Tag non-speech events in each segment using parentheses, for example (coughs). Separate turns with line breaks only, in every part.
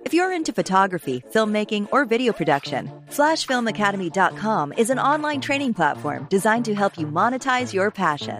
If you're into photography, filmmaking, or video production, FlashFilmAcademy.com is an online training platform designed to help you monetize your passion.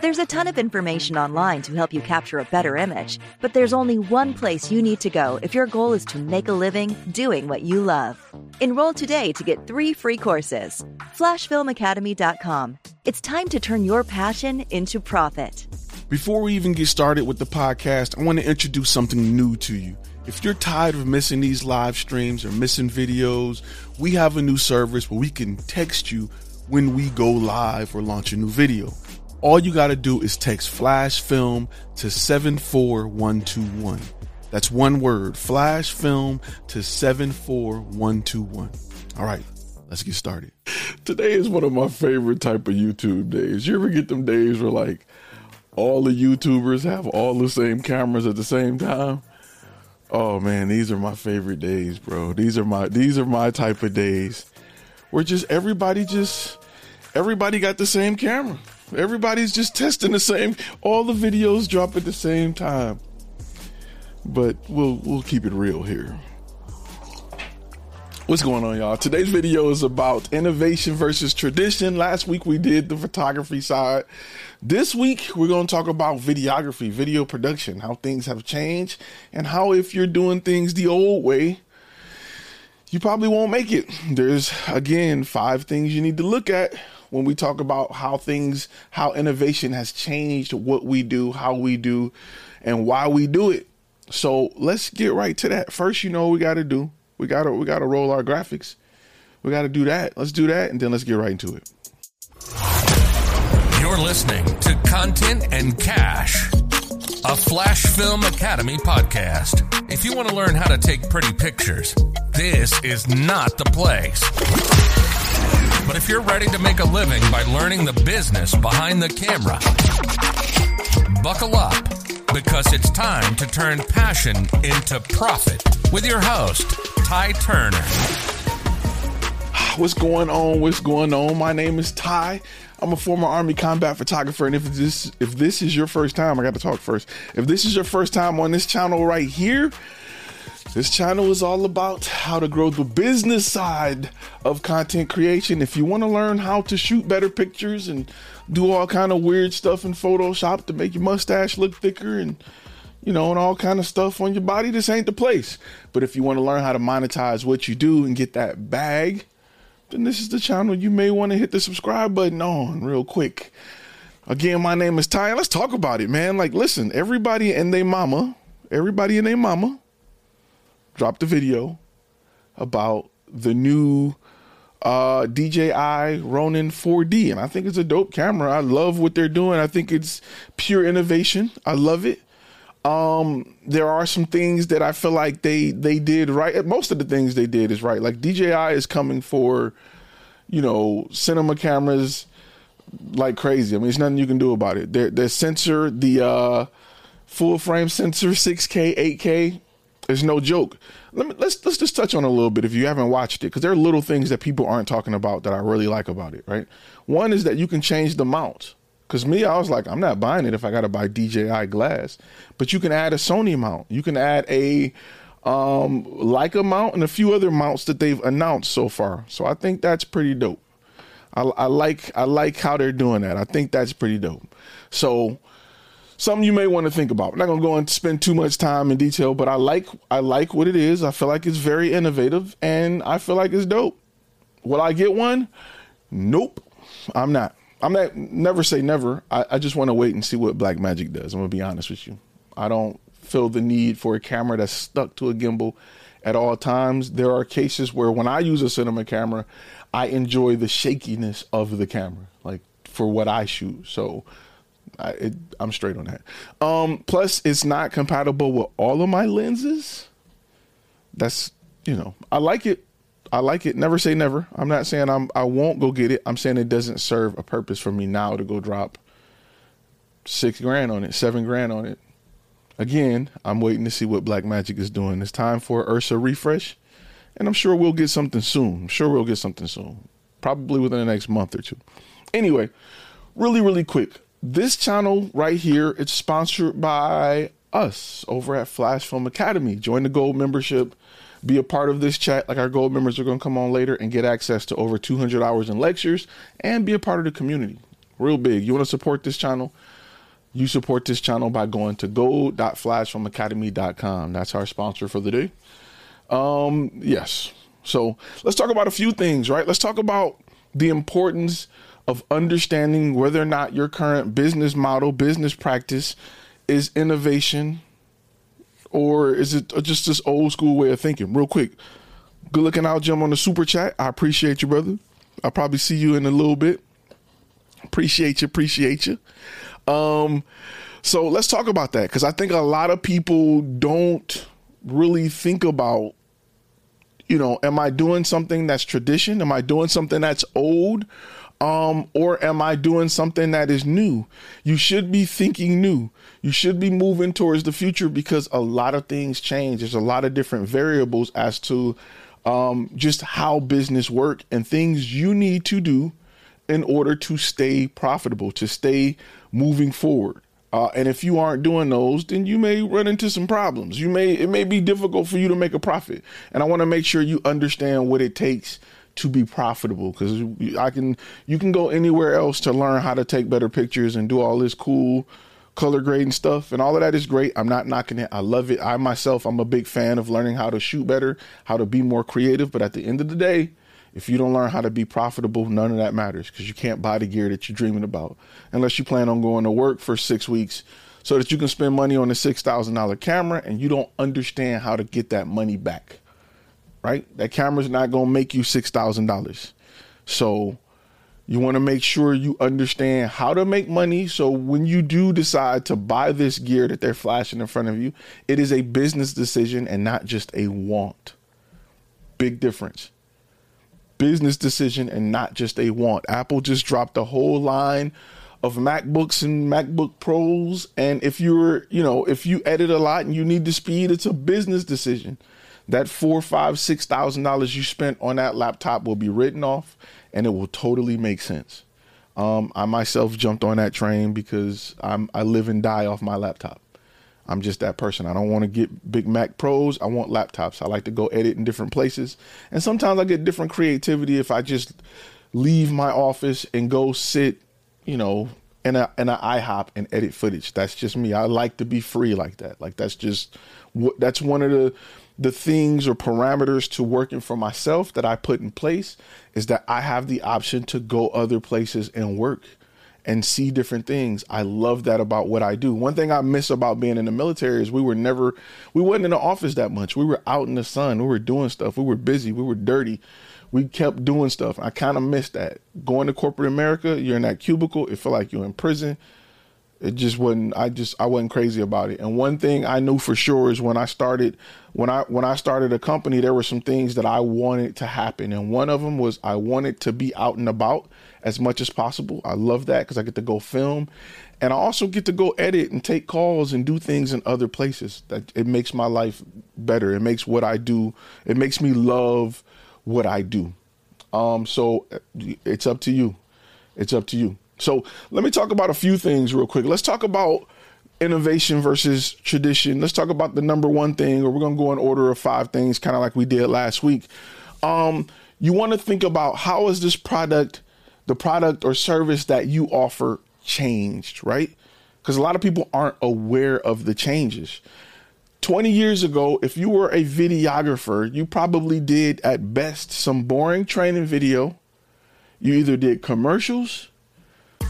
There's a ton of information online to help you capture a better image, but there's only one place you need to go if your goal is to make a living doing what you love. Enroll today to get three free courses. FlashFilmAcademy.com. It's time to turn your passion into profit.
Before we even get started with the podcast, I want to introduce something new to you. If you're tired of missing these live streams or missing videos, we have a new service where we can text you when we go live or launch a new video. All you got to do is text flash film to 74121. That's one word, flash film to 74121. All right, let's get started. Today is one of my favorite type of YouTube days. You ever get them days where like all the YouTubers have all the same cameras at the same time? Oh man, these are my favorite days, bro. These are my these are my type of days. Where just everybody just everybody got the same camera. Everybody's just testing the same all the videos drop at the same time. But we'll we'll keep it real here. What's going on, y'all? Today's video is about innovation versus tradition. Last week we did the photography side. This week we're going to talk about videography, video production, how things have changed, and how if you're doing things the old way, you probably won't make it. There's again five things you need to look at when we talk about how things, how innovation has changed what we do, how we do, and why we do it. So let's get right to that. First, you know we got to do we gotta we gotta roll our graphics. We gotta do that. Let's do that, and then let's get right into it.
You're listening to Content and Cash, a Flash Film Academy podcast. If you want to learn how to take pretty pictures, this is not the place. But if you're ready to make a living by learning the business behind the camera, buckle up because it's time to turn passion into profit with your host, Ty Turner.
What's going on? What's going on? My name is Ty. I'm a former Army combat photographer, and if this if this is your first time, I got to talk first. If this is your first time on this channel right here, this channel is all about how to grow the business side of content creation. If you want to learn how to shoot better pictures and do all kind of weird stuff in Photoshop to make your mustache look thicker and you know, and all kind of stuff on your body, this ain't the place. But if you want to learn how to monetize what you do and get that bag, then this is the channel you may want to hit the subscribe button on real quick. Again, my name is Ty. Let's talk about it, man. Like, listen, everybody and their mama, everybody and their mama dropped a video about the new uh, DJI Ronin 4D, and I think it's a dope camera. I love what they're doing. I think it's pure innovation. I love it. Um, there are some things that I feel like they they did right. Most of the things they did is right. Like DJI is coming for, you know, cinema cameras like crazy. I mean, there's nothing you can do about it. Their their sensor, the uh, full frame sensor, (laughs) 6K, 8K, is no joke. Let me let's let's just touch on a little bit if you haven't watched it because there are little things that people aren't talking about that I really like about it. Right. One is that you can change the mount. Because me, I was like, I'm not buying it if I got to buy DJI glass. But you can add a Sony mount. You can add a um, Leica mount and a few other mounts that they've announced so far. So I think that's pretty dope. I, I like I like how they're doing that. I think that's pretty dope. So something you may want to think about. I'm not gonna go and spend too much time in detail, but I like I like what it is. I feel like it's very innovative, and I feel like it's dope. Will I get one? Nope, I'm not. I'm not. Never say never. I, I just want to wait and see what Blackmagic does. I'm gonna be honest with you. I don't feel the need for a camera that's stuck to a gimbal at all times. There are cases where when I use a cinema camera, I enjoy the shakiness of the camera, like for what I shoot. So I, am straight on that. Um, plus, it's not compatible with all of my lenses. That's you know, I like it. I like it. Never say never. I'm not saying I'm I won't go get it. I'm saying it doesn't serve a purpose for me now to go drop six grand on it, seven grand on it. Again, I'm waiting to see what Blackmagic is doing. It's time for Ursa refresh, and I'm sure we'll get something soon. I'm sure we'll get something soon, probably within the next month or two. Anyway, really, really quick. This channel right here, it's sponsored by us over at Flash Film Academy. Join the gold membership be a part of this chat like our gold members are going to come on later and get access to over 200 hours in lectures and be a part of the community real big you want to support this channel you support this channel by going to gold.flashfilmacademy.com that's our sponsor for the day um yes so let's talk about a few things right let's talk about the importance of understanding whether or not your current business model business practice is innovation or is it just this old school way of thinking? Real quick, good looking out, Jim, on the super chat. I appreciate you, brother. I'll probably see you in a little bit. Appreciate you, appreciate you. Um, so let's talk about that because I think a lot of people don't really think about, you know, am I doing something that's tradition? Am I doing something that's old? Um, or am I doing something that is new? You should be thinking new you should be moving towards the future because a lot of things change. There's a lot of different variables as to um, just how business work and things you need to do in order to stay profitable, to stay moving forward. Uh, and if you aren't doing those, then you may run into some problems. You may it may be difficult for you to make a profit. And I want to make sure you understand what it takes to be profitable because I can you can go anywhere else to learn how to take better pictures and do all this cool color grading stuff and all of that is great. I'm not knocking it. I love it. I myself, I'm a big fan of learning how to shoot better, how to be more creative. But at the end of the day, if you don't learn how to be profitable, none of that matters because you can't buy the gear that you're dreaming about unless you plan on going to work for six weeks so that you can spend money on a $6,000 camera and you don't understand how to get that money back. Right? That camera's not going to make you $6,000. So you want to make sure you understand how to make money. So when you do decide to buy this gear that they're flashing in front of you, it is a business decision and not just a want. Big difference. Business decision and not just a want. Apple just dropped a whole line of MacBooks and MacBook Pros. And if you're, you know, if you edit a lot and you need the speed, it's a business decision. That four, five, six thousand dollars you spent on that laptop will be written off and it will totally make sense. Um, I myself jumped on that train because I'm I live and die off my laptop. I'm just that person. I don't want to get big Mac Pros. I want laptops. I like to go edit in different places, and sometimes I get different creativity if I just leave my office and go sit, you know, in a in an IHOP and edit footage. That's just me. I like to be free like that. Like that's just what that's one of the the things or parameters to working for myself that I put in place is that I have the option to go other places and work and see different things. I love that about what I do. One thing I miss about being in the military is we were never we wasn't in the office that much. We were out in the sun. We were doing stuff. We were busy. We were dirty. We kept doing stuff. I kind of miss that. Going to corporate America, you're in that cubicle, it felt like you're in prison it just wasn't i just i wasn't crazy about it. And one thing i knew for sure is when i started when i when i started a company there were some things that i wanted to happen. And one of them was i wanted to be out and about as much as possible. I love that because i get to go film. And i also get to go edit and take calls and do things in other places that it makes my life better. It makes what i do it makes me love what i do. Um so it's up to you. It's up to you so let me talk about a few things real quick. Let's talk about innovation versus tradition. Let's talk about the number one thing, or we're to go in order of five things, kind of like we did last week. Um, you want to think about how is this product, the product or service that you offer, changed, right? because a lot of people aren't aware of the changes. 20 years ago, if you were a videographer, you probably did at best some boring training video. You either did commercials.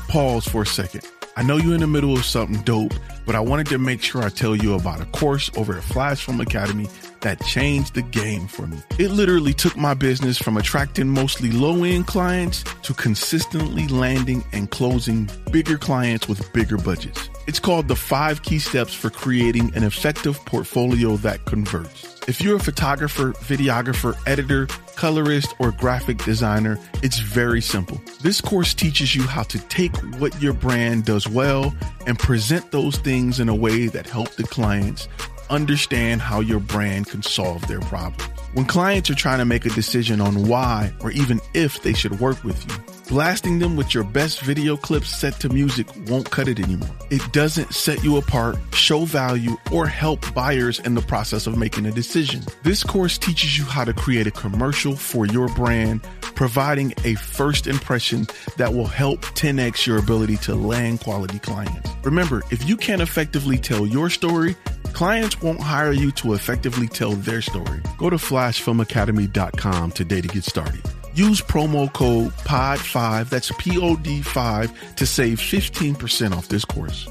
Pause for a second. I know you're in the middle of something dope, but I wanted to make sure I tell you about a course over at Flash Film Academy that changed the game for me. It literally took my business from attracting mostly low end clients to consistently landing and closing bigger clients with bigger budgets. It's called the five key steps for creating an effective portfolio that converts. If you're a photographer, videographer, editor, colorist, or graphic designer, it's very simple. This course teaches you how to take what your brand does well and present those things in a way that help the clients understand how your brand can solve their problems. When clients are trying to make a decision on why or even if they should work with you, blasting them with your best video clips set to music won't cut it anymore. It doesn't set you apart, show value, or help buyers in the process of making a decision. This course teaches you how to create a commercial for your brand, providing a first impression that will help 10x your ability to land quality clients. Remember, if you can't effectively tell your story, clients won't hire you to effectively tell their story. Go to flashfilmacademy.com today to get started. Use promo code POD5, that's P O D 5, to save 15% off this course.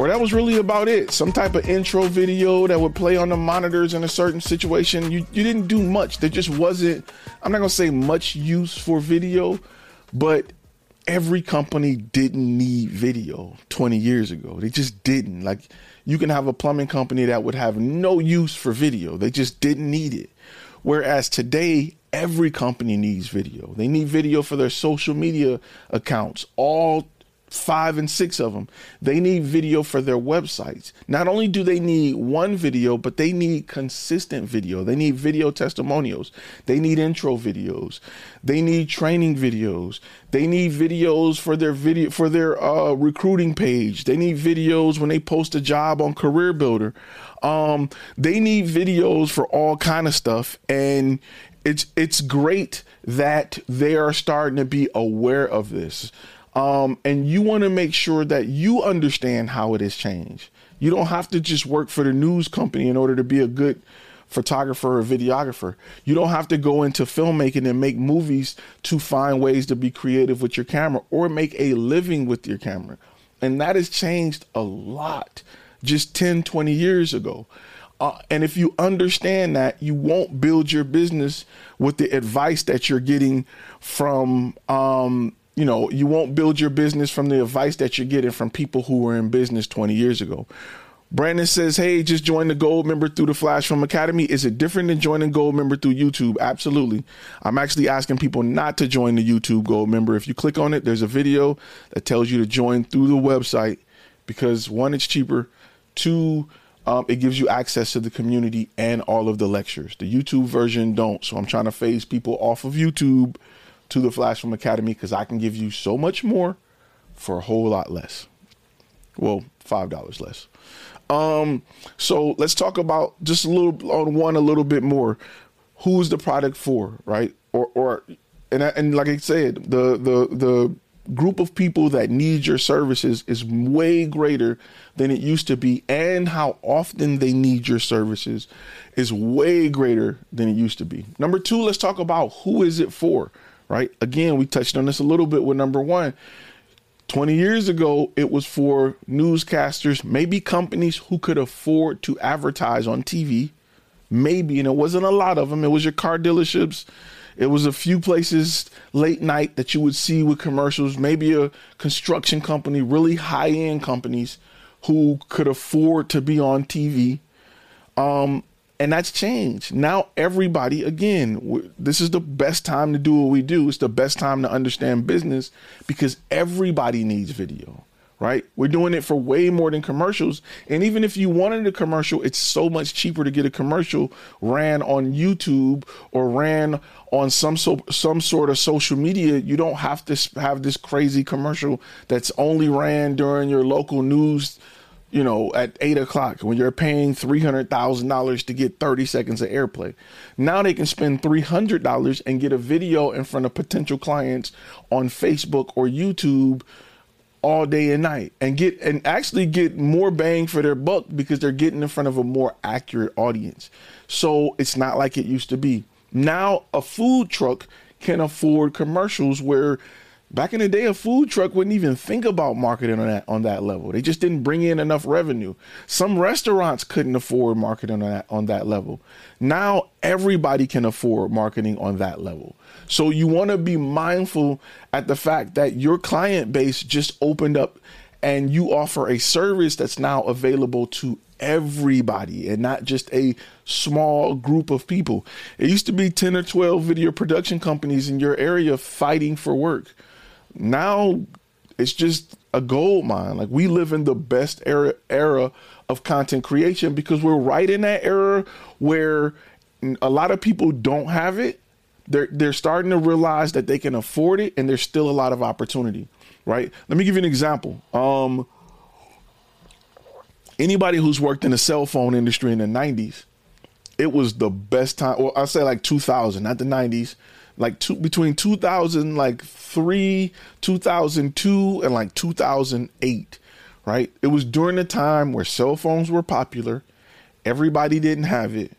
Or that was really about it. Some type of intro video that would play on the monitors in a certain situation. You, you didn't do much. There just wasn't, I'm not going to say much use for video, but every company didn't need video 20 years ago. They just didn't. Like, you can have a plumbing company that would have no use for video, they just didn't need it. Whereas today, every company needs video. They need video for their social media accounts, all five and six of them. They need video for their websites. Not only do they need one video, but they need consistent video. They need video testimonials. They need intro videos. They need training videos. They need videos for their video for their uh, recruiting page. They need videos when they post a job on CareerBuilder. Um, they need videos for all kind of stuff, and it's it's great that they are starting to be aware of this. Um, and you want to make sure that you understand how it has changed. You don't have to just work for the news company in order to be a good photographer or videographer. You don't have to go into filmmaking and make movies to find ways to be creative with your camera or make a living with your camera. And that has changed a lot just 10, 20 years ago. Uh, and if you understand that, you won't build your business with the advice that you're getting from um, you know, you won't build your business from the advice that you're getting from people who were in business 20 years ago. Brandon says, Hey, just join the gold member through the Flash Film Academy. Is it different than joining gold member through YouTube? Absolutely. I'm actually asking people not to join the YouTube gold member. If you click on it, there's a video that tells you to join through the website because one, it's cheaper. Two, um, it gives you access to the community and all of the lectures. The YouTube version don't. So I'm trying to phase people off of YouTube to the Flash Film Academy because I can give you so much more for a whole lot less. Well, five dollars less. Um, so let's talk about just a little on one a little bit more. Who's the product for, right? Or or and and like I said, the the the group of people that need your services is way greater than it used to be and how often they need your services is way greater than it used to be. Number 2, let's talk about who is it for? right? Again, we touched on this a little bit with number one. 20 years ago, it was for newscasters, maybe companies who could afford to advertise on TV. Maybe, and it wasn't a lot of them. It was your car dealerships. It was a few places late night that you would see with commercials. Maybe a construction company, really high end companies who could afford to be on TV. Um, and that's changed. Now everybody, again, this is the best time to do what we do. It's the best time to understand business because everybody needs video, right? We're doing it for way more than commercials. And even if you wanted a commercial, it's so much cheaper to get a commercial ran on YouTube or ran on some so, some sort of social media. You don't have to have this crazy commercial that's only ran during your local news you know, at eight o'clock when you're paying three hundred thousand dollars to get thirty seconds of airplay. Now they can spend three hundred dollars and get a video in front of potential clients on Facebook or YouTube all day and night and get and actually get more bang for their buck because they're getting in front of a more accurate audience. So it's not like it used to be. Now a food truck can afford commercials where back in the day a food truck wouldn't even think about marketing on that on that level. They just didn't bring in enough revenue. Some restaurants couldn't afford marketing on that on that level. Now everybody can afford marketing on that level. So you want to be mindful at the fact that your client base just opened up and you offer a service that's now available to everybody and not just a small group of people. It used to be 10 or 12 video production companies in your area fighting for work. Now it's just a gold mine. Like we live in the best era era of content creation because we're right in that era where a lot of people don't have it they're they're starting to realize that they can afford it and there's still a lot of opportunity right? Let me give you an example. Um anybody who's worked in the cell phone industry in the 90s it was the best time well i'll say like 2000 not the 90s like two, between 2000 like 3 2002 and like 2008 right? It was during the time where cell phones were popular everybody didn't have it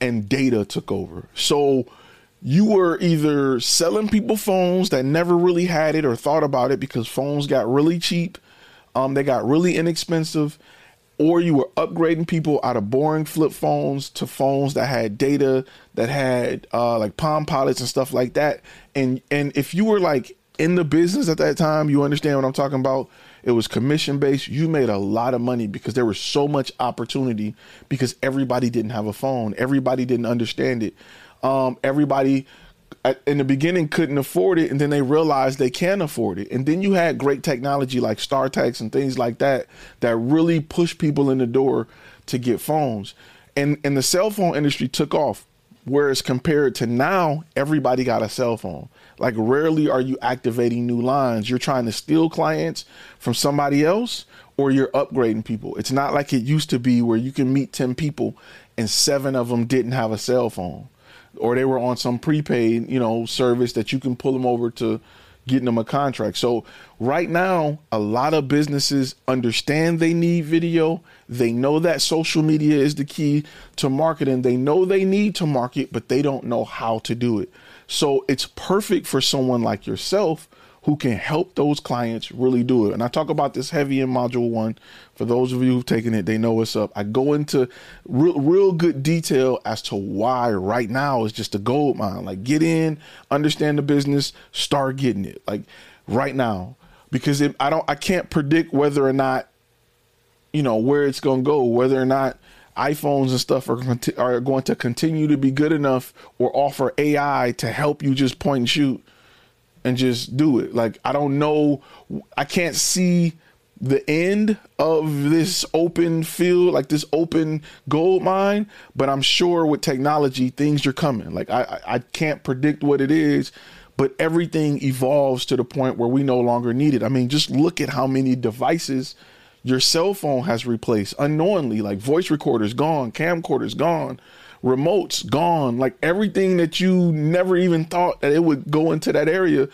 and data took over. So you were either selling people phones that never really had it or thought about it because phones got really cheap, um, they got really inexpensive, or you were upgrading people out of boring flip phones to phones that had data, that had uh, like Palm Pilots and stuff like that. And and if you were like in the business at that time, you understand what I'm talking about. It was commission based. You made a lot of money because there was so much opportunity because everybody didn't have a phone. Everybody didn't understand it um, everybody in the beginning couldn't afford it and then they realized they can afford it. And then you had great technology like startex and things like that that really pushed people in the door to get phones. And and the cell phone industry took off whereas compared to now everybody got a cell phone. Like rarely are you activating new lines. You're trying to steal clients from somebody else or you're upgrading people. It's not like it used to be where you can meet 10 people and seven of them didn't have a cell phone or they were on some prepaid, you know, service that you can pull them over to getting them a contract. So right now, a lot of businesses understand they need video. They know that social media is the key to marketing. They know they need to market, but they don't know how to do it. So it's perfect for someone like yourself who can help those clients really do it. And I talk about this heavy in module one. For those of you who've taken it, they know what's up. I go into real, real good detail as to why right now is just a gold mine. Like get in, understand the business, start getting it. Like right now, because I don't, I can't predict whether or not, you know, where it's going to go, whether or not iPhones and stuff are are going to continue to be good enough or offer AI to help you just point and shoot and just do it. Like I don't know, I can't see the end of this open field, like this open gold mine, but I'm sure with technology things are coming. Like I I can't predict what it is, but everything evolves to the point where we no longer need it. I mean, just look at how many devices your cell phone has replaced unknowingly, like voice recorders gone, camcorders gone remotes gone. Like everything that you never even thought that it would go into that area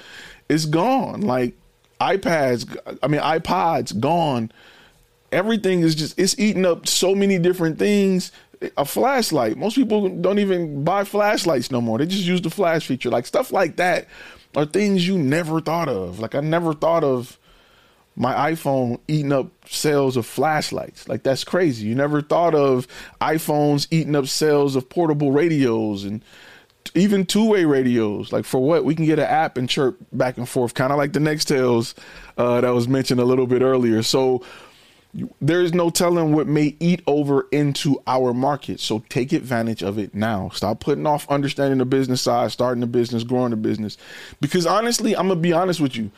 is gone. Like iPads, I mean iPods gone. Everything is just it's eating up so many different things. A flashlight. Most people don't even buy flashlights no more. They just use the flash feature. Like stuff like that are things you never thought of. Like I never thought of my iPhone eating up sales of flashlights. Like that's crazy. You never thought of iPhones eating up sales of portable radios and even two-way radios. Like for what? We can get an app and chirp back and forth, kind of like the Nextels uh, that was mentioned a little bit earlier. So there is no telling what may eat over into our market. So take advantage of it now. Stop putting off understanding the business side, starting the business, growing the business. Because honestly, I'm gonna be honest with you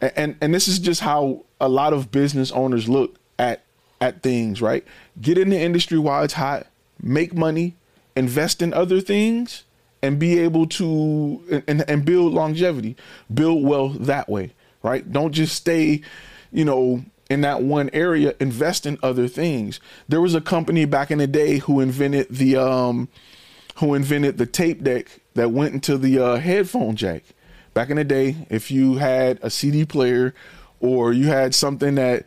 and and this is just how a lot of business owners look at at things, right? Get in the industry while it's hot, make money, invest in other things, and be able to and, and build longevity, build wealth that way, right? Don't just stay, you know, in that one area. Invest in other things. There was a company back in the day who invented the um, who invented the tape deck that went into the uh, headphone jack Back in the day, if you had a CD player or you had something that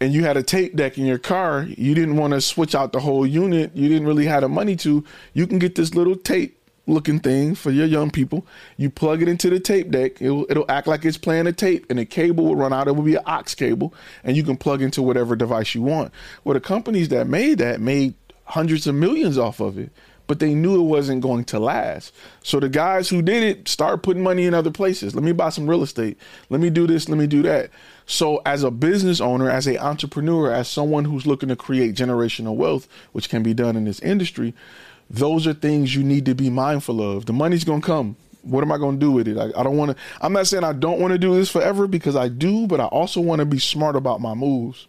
and you had a tape deck in your car, you didn't want to switch out the whole unit, you didn't really have the money to, you can get this little tape looking thing for your young people. You plug it into the tape deck, it'll, it'll act like it's playing a tape, and the cable will run out. It will be an aux cable, and you can plug into whatever device you want. Well, the companies that made that made hundreds of millions off of it, but they knew it wasn't going to last. So the guys who did it start putting money in other places. Let me buy some real estate. Let me do this. Let me do that. So as a business owner, as a entrepreneur, as someone who's looking to create generational wealth, which can be done in this industry, those are things you need to be mindful of. The money's going to come. What am I going to do with it? I, I don't want to, I'm not saying I don't want to do this forever because I do, but I also want to be smart about my moves.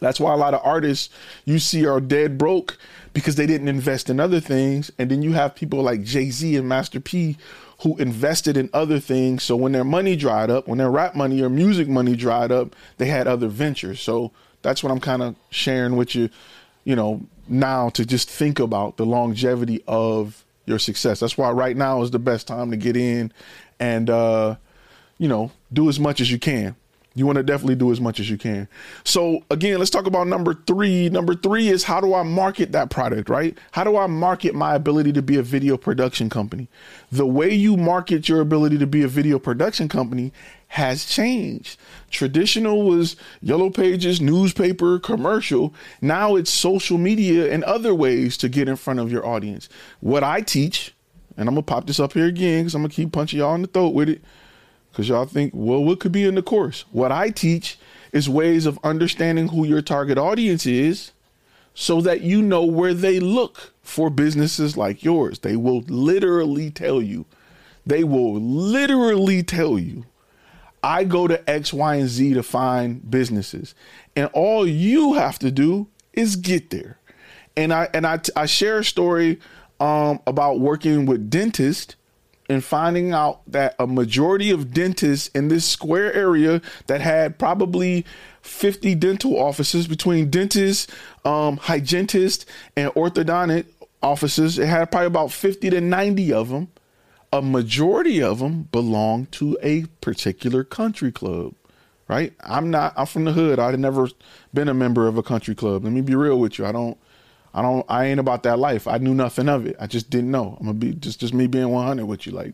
That's why a lot of artists you see are dead broke because they didn't invest in other things. And then you have people like Jay Z and Master P who invested in other things. So when their money dried up, when their rap money or music money dried up, they had other ventures. So that's what I'm kind of sharing with you, you know, now to just think about the longevity of your success. That's why right now is the best time to get in and, uh, you know, do as much as you can. You want to definitely do as much as you can. So again, let's talk about number three. Number three is how do I market that product, right? How do I market my ability to be a video production company? The way you market your ability to be a video production company has changed. Traditional was yellow pages, newspaper, commercial. Now it's social media and other ways to get in front of your audience. What I teach, and I'm gonna pop this up here again because I'm gonna keep punching y'all in the throat with it because y'all think, well, what could be in the course? What I teach is ways of understanding who your target audience is so that you know where they look for businesses like yours. They will literally tell you, they will literally tell you, I go to X, Y, and Z to find businesses. And all you have to do is get there. And I and I, I share a story um, about working with dentists and finding out that a majority of dentists in this square area that had probably 50 dental offices between dentists, um, hygienists, and orthodontic offices, it had probably about 50 to 90 of them. A majority of them belonged to a particular country club, right? I'm not, I'm from the hood. I've never been a member of a country club. Let me be real with you. I don't, I don't. I ain't about that life. I knew nothing of it. I just didn't know. I'm gonna be just just me being 100 with you. Like,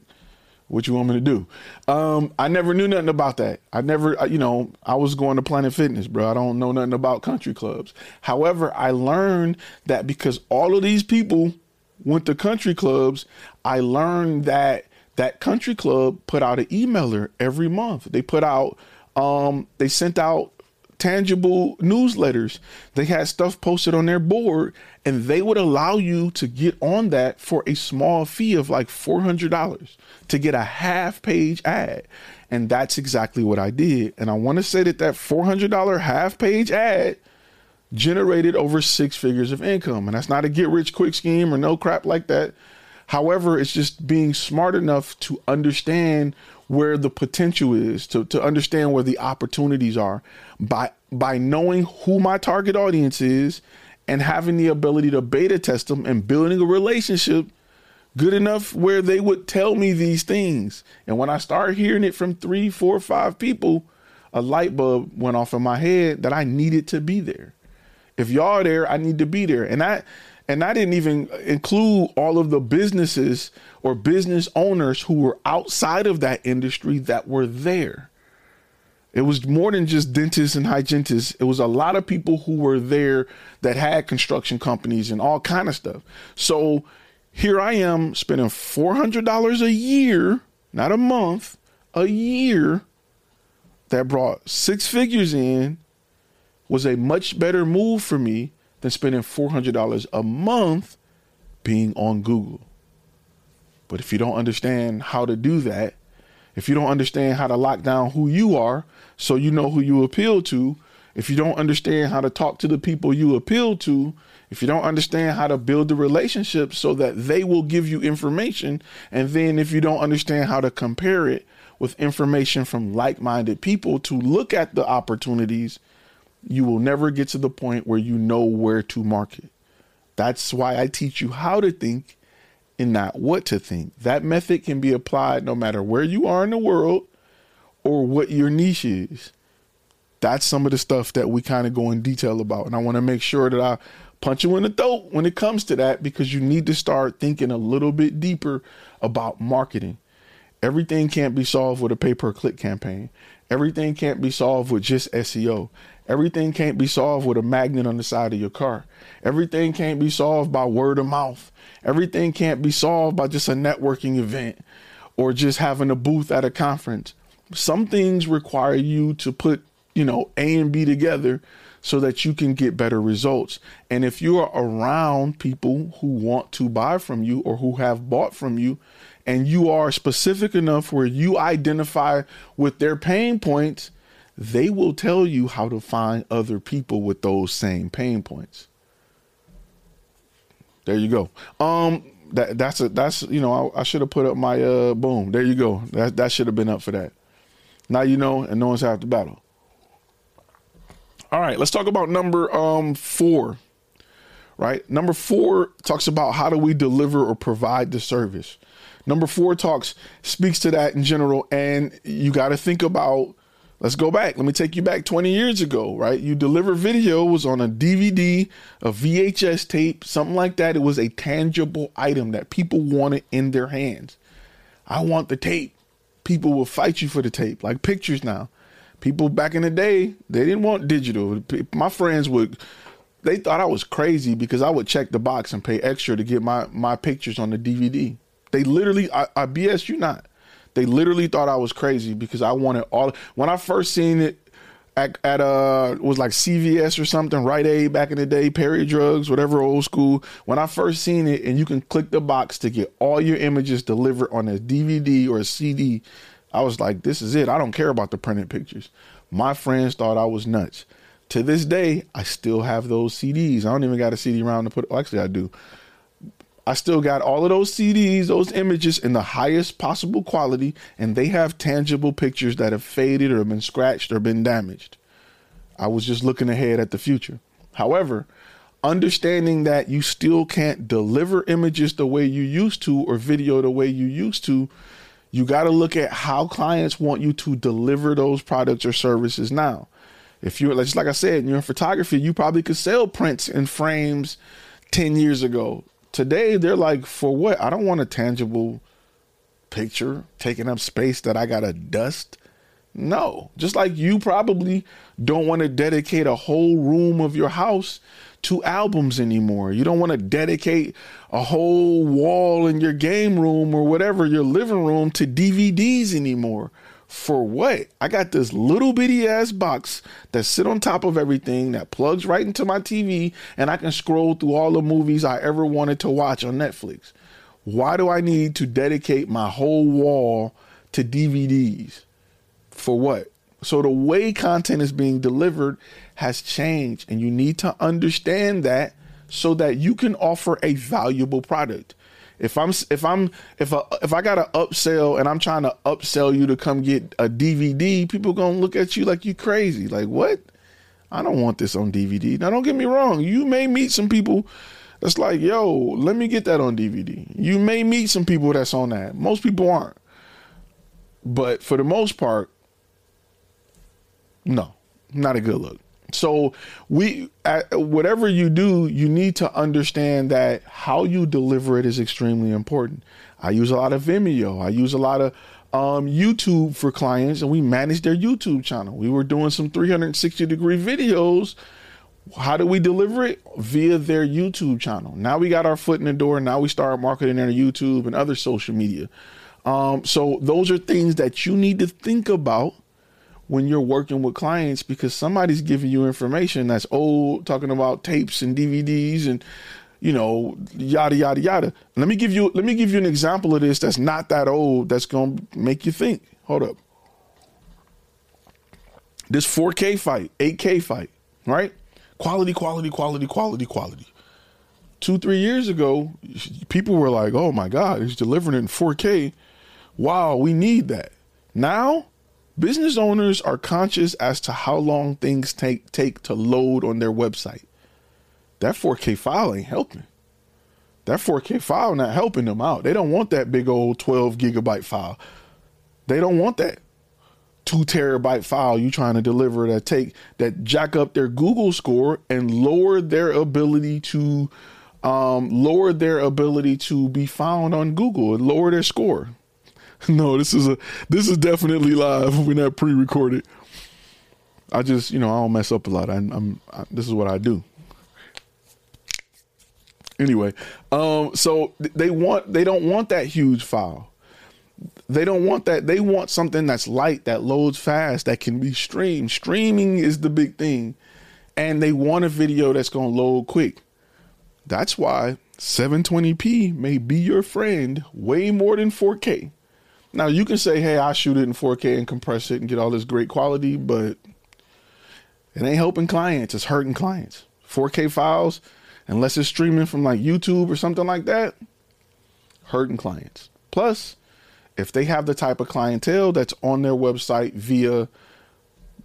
what you want me to do? Um, I never knew nothing about that. I never, you know, I was going to Planet Fitness, bro. I don't know nothing about country clubs. However, I learned that because all of these people went to country clubs, I learned that that country club put out an emailer every month. They put out, um, they sent out tangible newsletters. They had stuff posted on their board, and they would allow you to get on that for a small fee of like $400 to get a half page ad. And that's exactly what I did. And I want to say that that $400 half page ad generated over six figures of income. And that's not a get rich quick scheme or no crap like that. However, it's just being smart enough to understand where the potential is, to, to understand where the opportunities are by by knowing who my target audience is and having the ability to beta test them and building a relationship good enough where they would tell me these things. And when I started hearing it from three, four, five people, a light bulb went off in my head that I needed to be there. If y'all are there, I need to be there. And I and I didn't even include all of the businesses or business owners who were outside of that industry that were there. It was more than just dentists and hygienists. It was a lot of people who were there that had construction companies and all kind of stuff. So here I am spending $400 a year, not a month, a year that brought six figures in was a much better move for me than spending $400 a month being on Google. But if you don't understand how to do that, if you don't understand how to lock down who you are so you know who you appeal to, if you don't understand how to talk to the people you appeal to, if you don't understand how to build the relationship so that they will give you information, and then if you don't understand how to compare it with information from like minded people to look at the opportunities you will never get to the point where you know where to market. That's why I teach you how to think and not what to think. That method can be applied no matter where you are in the world or what your niche is. That's some of the stuff that we kind of go in detail about. And I want to make sure that I punch you in the throat when it comes to that because you need to start thinking a little bit deeper about marketing. Everything can't be solved with a pay per click campaign. Everything can't be solved with just SEO. Everything can't be solved with a magnet on the side of your car. Everything can't be solved by word of mouth. Everything can't be solved by just a networking event or just having a booth at a conference. Some things require you to put, you know, A and B together so that you can get better results. And if you are around people who want to buy from you or who have bought from you, and you are specific enough where you identify with their pain points, they will tell you how to find other people with those same pain points. There you go. Um, that that's a that's you know I, I should have put up my uh boom. There you go. That that should have been up for that. Now you know, and no one's half the battle. All right, let's talk about number um four. Right, number four talks about how do we deliver or provide the service. Number four talks speaks to that in general, and you got to think about. Let's go back. Let me take you back 20 years ago, right? You deliver video was on a DVD, a VHS tape, something like that. It was a tangible item that people wanted in their hands. I want the tape. People will fight you for the tape, like pictures now. People back in the day, they didn't want digital. My friends would they thought I was crazy because I would check the box and pay extra to get my my pictures on the DVD. They literally, I, I BS you not. They literally thought I was crazy because I wanted all. When I first seen it at, at uh was like CVS or something, Rite Aid back in the day, Perry Drugs, whatever old school. When I first seen it, and you can click the box to get all your images delivered on a DVD or a CD, I was like, this is it. I don't care about the printed pictures. My friends thought I was nuts. To this day, I still have those CDs. I don't even got a CD around to put. Well, actually, I do. I still got all of those CDs, those images in the highest possible quality, and they have tangible pictures that have faded or been scratched or been damaged. I was just looking ahead at the future. However, understanding that you still can't deliver images the way you used to or video the way you used to, you got to look at how clients want you to deliver those products or services now. If you're, just like I said, you're in photography, you probably could sell prints and frames 10 years ago Today they're like, for what? I don't want a tangible picture taking up space that I gotta dust. No, just like you probably don't want to dedicate a whole room of your house to albums anymore. You don't want to dedicate a whole wall in your game room or whatever, your living room to DVDs anymore for what? I got this little bitty ass box that sit on top of everything that plugs right into my TV and I can scroll through all the movies I ever wanted to watch on Netflix. Why do I need to dedicate my whole wall to DVDs? For what? So the way content is being delivered has changed and you need to understand that so that you can offer a valuable product. If I'm if I'm if a, if I got to upsell and I'm trying to upsell you to come get a DVD, people gonna look at you like you crazy. Like what? I don't want this on DVD. Now don't get me wrong. You may meet some people that's like, yo, let me get that on DVD. You may meet some people that's on that. Most people aren't. But for the most part, no, not a good look. So we, whatever you do, you need to understand that how you deliver it is extremely important. I use a lot of Vimeo. I use a lot of um, YouTube for clients, and we manage their YouTube channel. We were doing some 360 degree videos. How do we deliver it? Via their YouTube channel. Now we got our foot in the door. Now we start marketing their YouTube and other social media. Um, so those are things that you need to think about when you're working with clients because somebody's giving you information that's old, talking about tapes and DVDs and you know yada yada yada. Let me give you let me give you an example of this that's not that old that's to make you think. Hold up. This 4K fight, 8K fight, right? Quality, quality, quality, quality, quality. Two, three years ago, people were like, oh my God, he's delivering in 4K. Wow, we need that. Now, Business owners are conscious as to how long things take take to load on their website. That 4K file ain't helping. That 4K file not helping them out. They don't want that big old 12 gigabyte file. They don't want that. two terabyte file you trying to deliver that take that jack up their Google score and lower their ability to um, lower their ability to be found on Google and lower their score. (laughs) No, this is a this is definitely live. We're not pre-recorded. I just you know I don't mess up a lot. I, am this is what I do. Anyway, um, so they want they don't want that huge file. They don't want that. They want something that's light, that loads fast, that can be streamed. Streaming is the big thing. And they want a video that's to load quick. That's why 720p may be your friend way more than 4K. Now, you can say, hey, I shoot it in 4K and compress it and get all this great quality, but it ain't helping clients. It's hurting clients. 4K files, unless it's streaming from like YouTube or something like that, hurting clients. Plus, if they have the type of clientele that's on their website via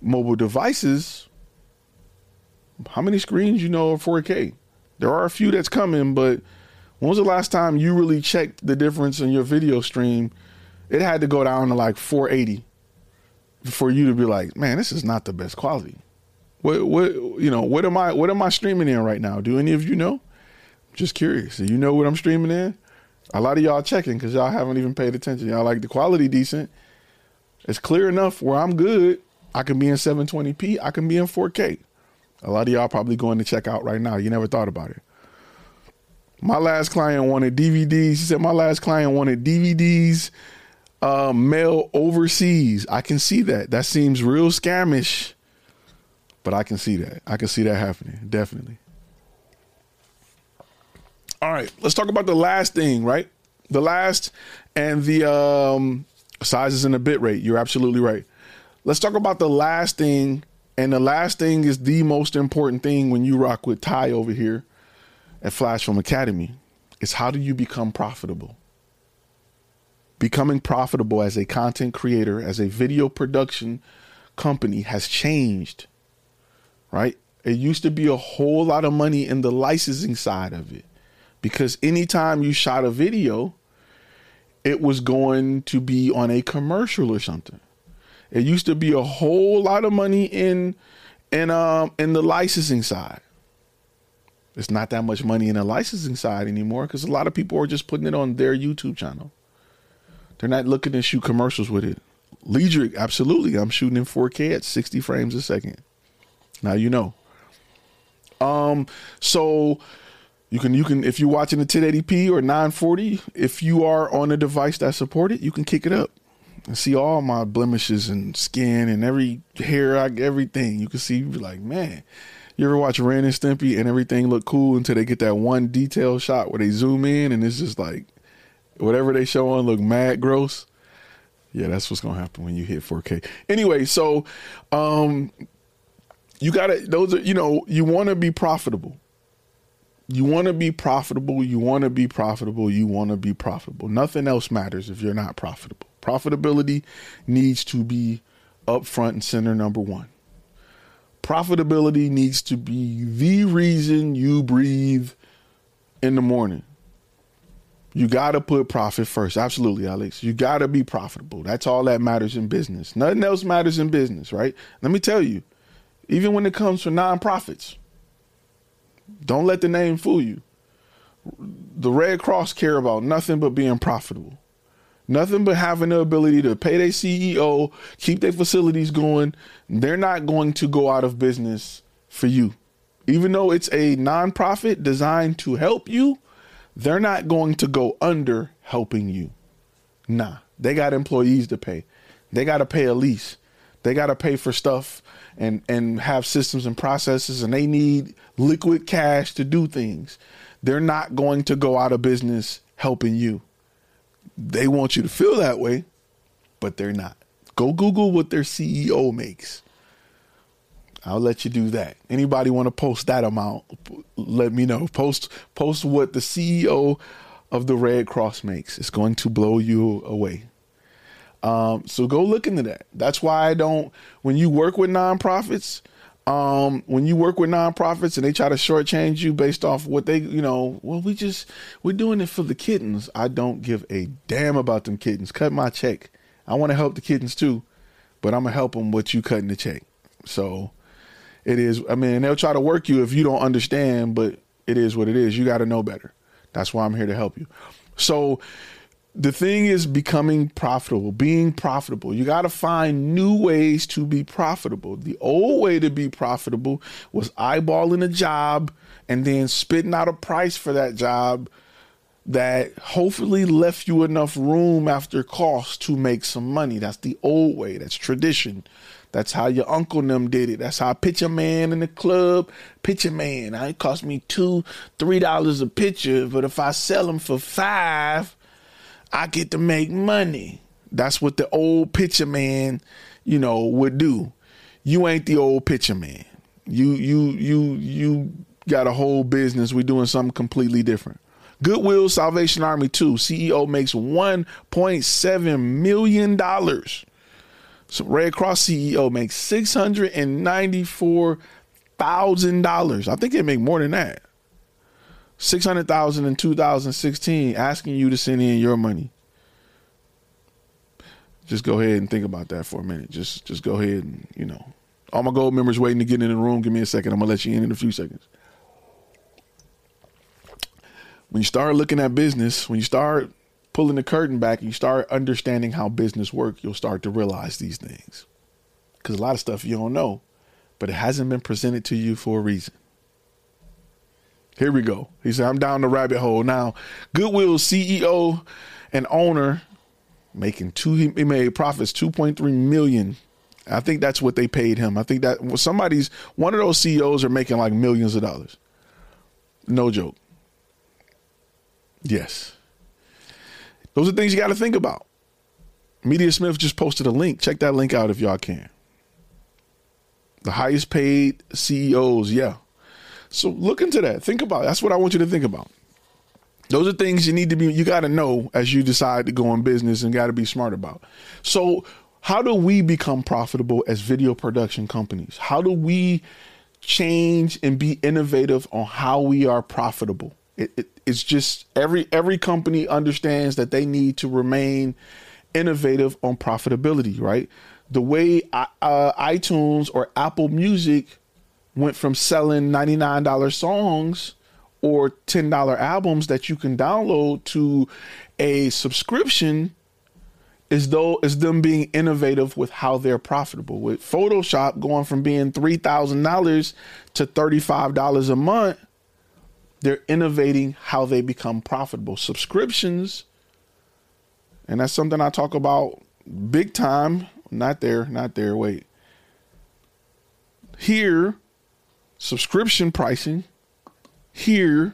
mobile devices, how many screens you know are 4K? There are a few that's coming, but when was the last time you really checked the difference in your video stream? It had to go down to like 480 for you to be like, man, this is not the best quality. What what you know, what am I what am I streaming in right now? Do any of you know? Just curious. Do you know what I'm streaming in? A lot of y'all checking because y'all haven't even paid attention. Y'all like the quality decent. It's clear enough where I'm good. I can be in 720p. I can be in 4K. A lot of y'all probably going to check out right now. You never thought about it. My last client wanted DVDs. She said my last client wanted DVDs uh, mail overseas. I can see that. That seems real scamish, but I can see that. I can see that happening. Definitely. All right, let's talk about the last thing, right? The last and the um, sizes and the bit rate. You're absolutely right. Let's talk about the last thing, and the last thing is the most important thing when you rock with Ty over here at Flash Film Academy. Is how do you become profitable? Becoming profitable as a content creator, as a video production company has changed, right? It used to be a whole lot of money in the licensing side of it because anytime you shot a video, it was going to be on a commercial or something. It used to be a whole lot of money in in um in the licensing side. It's not that much money in the licensing side anymore because a lot of people are just putting it on their YouTube channel. They're not looking to shoot commercials with it. Liedrich, absolutely. I'm shooting in 4K at 60 frames a second. Now you know. Um, so you can you can if you're watching the 1080p or 940, if you are on a device that support it, you can kick it up and see all my blemishes and skin and every hair, everything. You can see, you be like, man. You ever watch Ren and Stimpy and everything look cool until they get that one detail shot where they zoom in and it's just like whatever they show on look mad gross. Yeah, that's what's gonna happen when you hit 4K. Anyway, so um you gotta those are you know, you wanna be profitable you want to be profitable, you want to be profitable, you want to be profitable. Nothing else matters if you're not profitable. Profitability needs to be up front and center number 1. Profitability needs to be the reason you breathe in the morning. You got to put profit first. Absolutely, Alex. You got to be profitable. That's all that matters in business. Nothing else matters in business, right? Let me tell you, even when it comes to nonprofits, don't let the name fool you. The Red Cross care about nothing but being profitable. Nothing but having the ability to pay their CEO, keep their facilities going. They're not going to go out of business for you. Even though it's a nonprofit designed to help you, they're not going to go under helping you. Nah, they got employees to pay. They got to pay a lease. They got to pay for stuff and and have systems and processes and they need liquid cash to do things. They're not going to go out of business helping you. They want you to feel that way, but they're not. Go Google what their CEO makes. I'll let you do that. Anybody want to post that amount? Let me know. Post post what the CEO of the Red Cross makes. It's going to blow you away. Um, so go look into that. That's why I don't. When you work with nonprofits, um, when you work with nonprofits and they try to shortchange you based off what they, you know, well, we just we're doing it for the kittens. I don't give a damn about them kittens. Cut my check. I want to help the kittens too, but I'm gonna help them with you cutting the check. So it is. I mean, they'll try to work you if you don't understand, but it is what it is. You got to know better. That's why I'm here to help you. So the thing is becoming profitable, being profitable. You got to find new ways to be profitable. The old way to be profitable was eyeballing a job and then spitting out a price for that job that hopefully left you enough room after cost to make some money. That's the old way. That's tradition. That's how your uncle them did it. That's how picture man in the club, picture man. It cost me two, three dollars a picture, but if I sell them for five, I get to make money. That's what the old picture man, you know, would do. You ain't the old picture man. You you you you got a whole business. We're doing something completely different. Goodwill Salvation Army 2 CEO makes $1.7 million. So Red Cross CEO makes $694,000. I think they make more than that. 600,000 in 2016 asking you to send in your money. Just go ahead and think about that for a minute. Just just go ahead and, you know. All my gold members waiting to get in the room. Give me a second. I'm to let you in in a few seconds. When you start looking at business, when you start pulling the curtain back and you start understanding how business work, you'll start to realize these things. Cuz a lot of stuff you don't know, but it hasn't been presented to you for a reason. Here we go. He said, I'm down the rabbit hole. Now, Goodwill CEO and owner making two, he made profits 2.3 million. I think that's what they paid him. I think that somebody's, one of those CEOs are making like millions of dollars. No joke. Yes. Those are things you got to think about. Media Smith just posted a link. Check that link out if y'all can. The highest paid CEOs, yeah, so look into that. Think about it. That's what I want you to think about. Those are things you need to be, you got to know as you decide to go in business and got to be smart about. So, how do we become profitable as video production companies? How do we change and be innovative on how we are profitable? It, it, it's just every every company understands that they need to remain innovative on profitability, right? The way uh, iTunes or Apple Music went from selling $99 songs or $10 albums that you can download to a subscription is though is them being innovative with how they're profitable. With Photoshop going from being $3,000 to $35 a month, they're innovating how they become profitable. Subscriptions, and that's something I talk about big time. Not there, not there. Wait. Here, subscription pricing here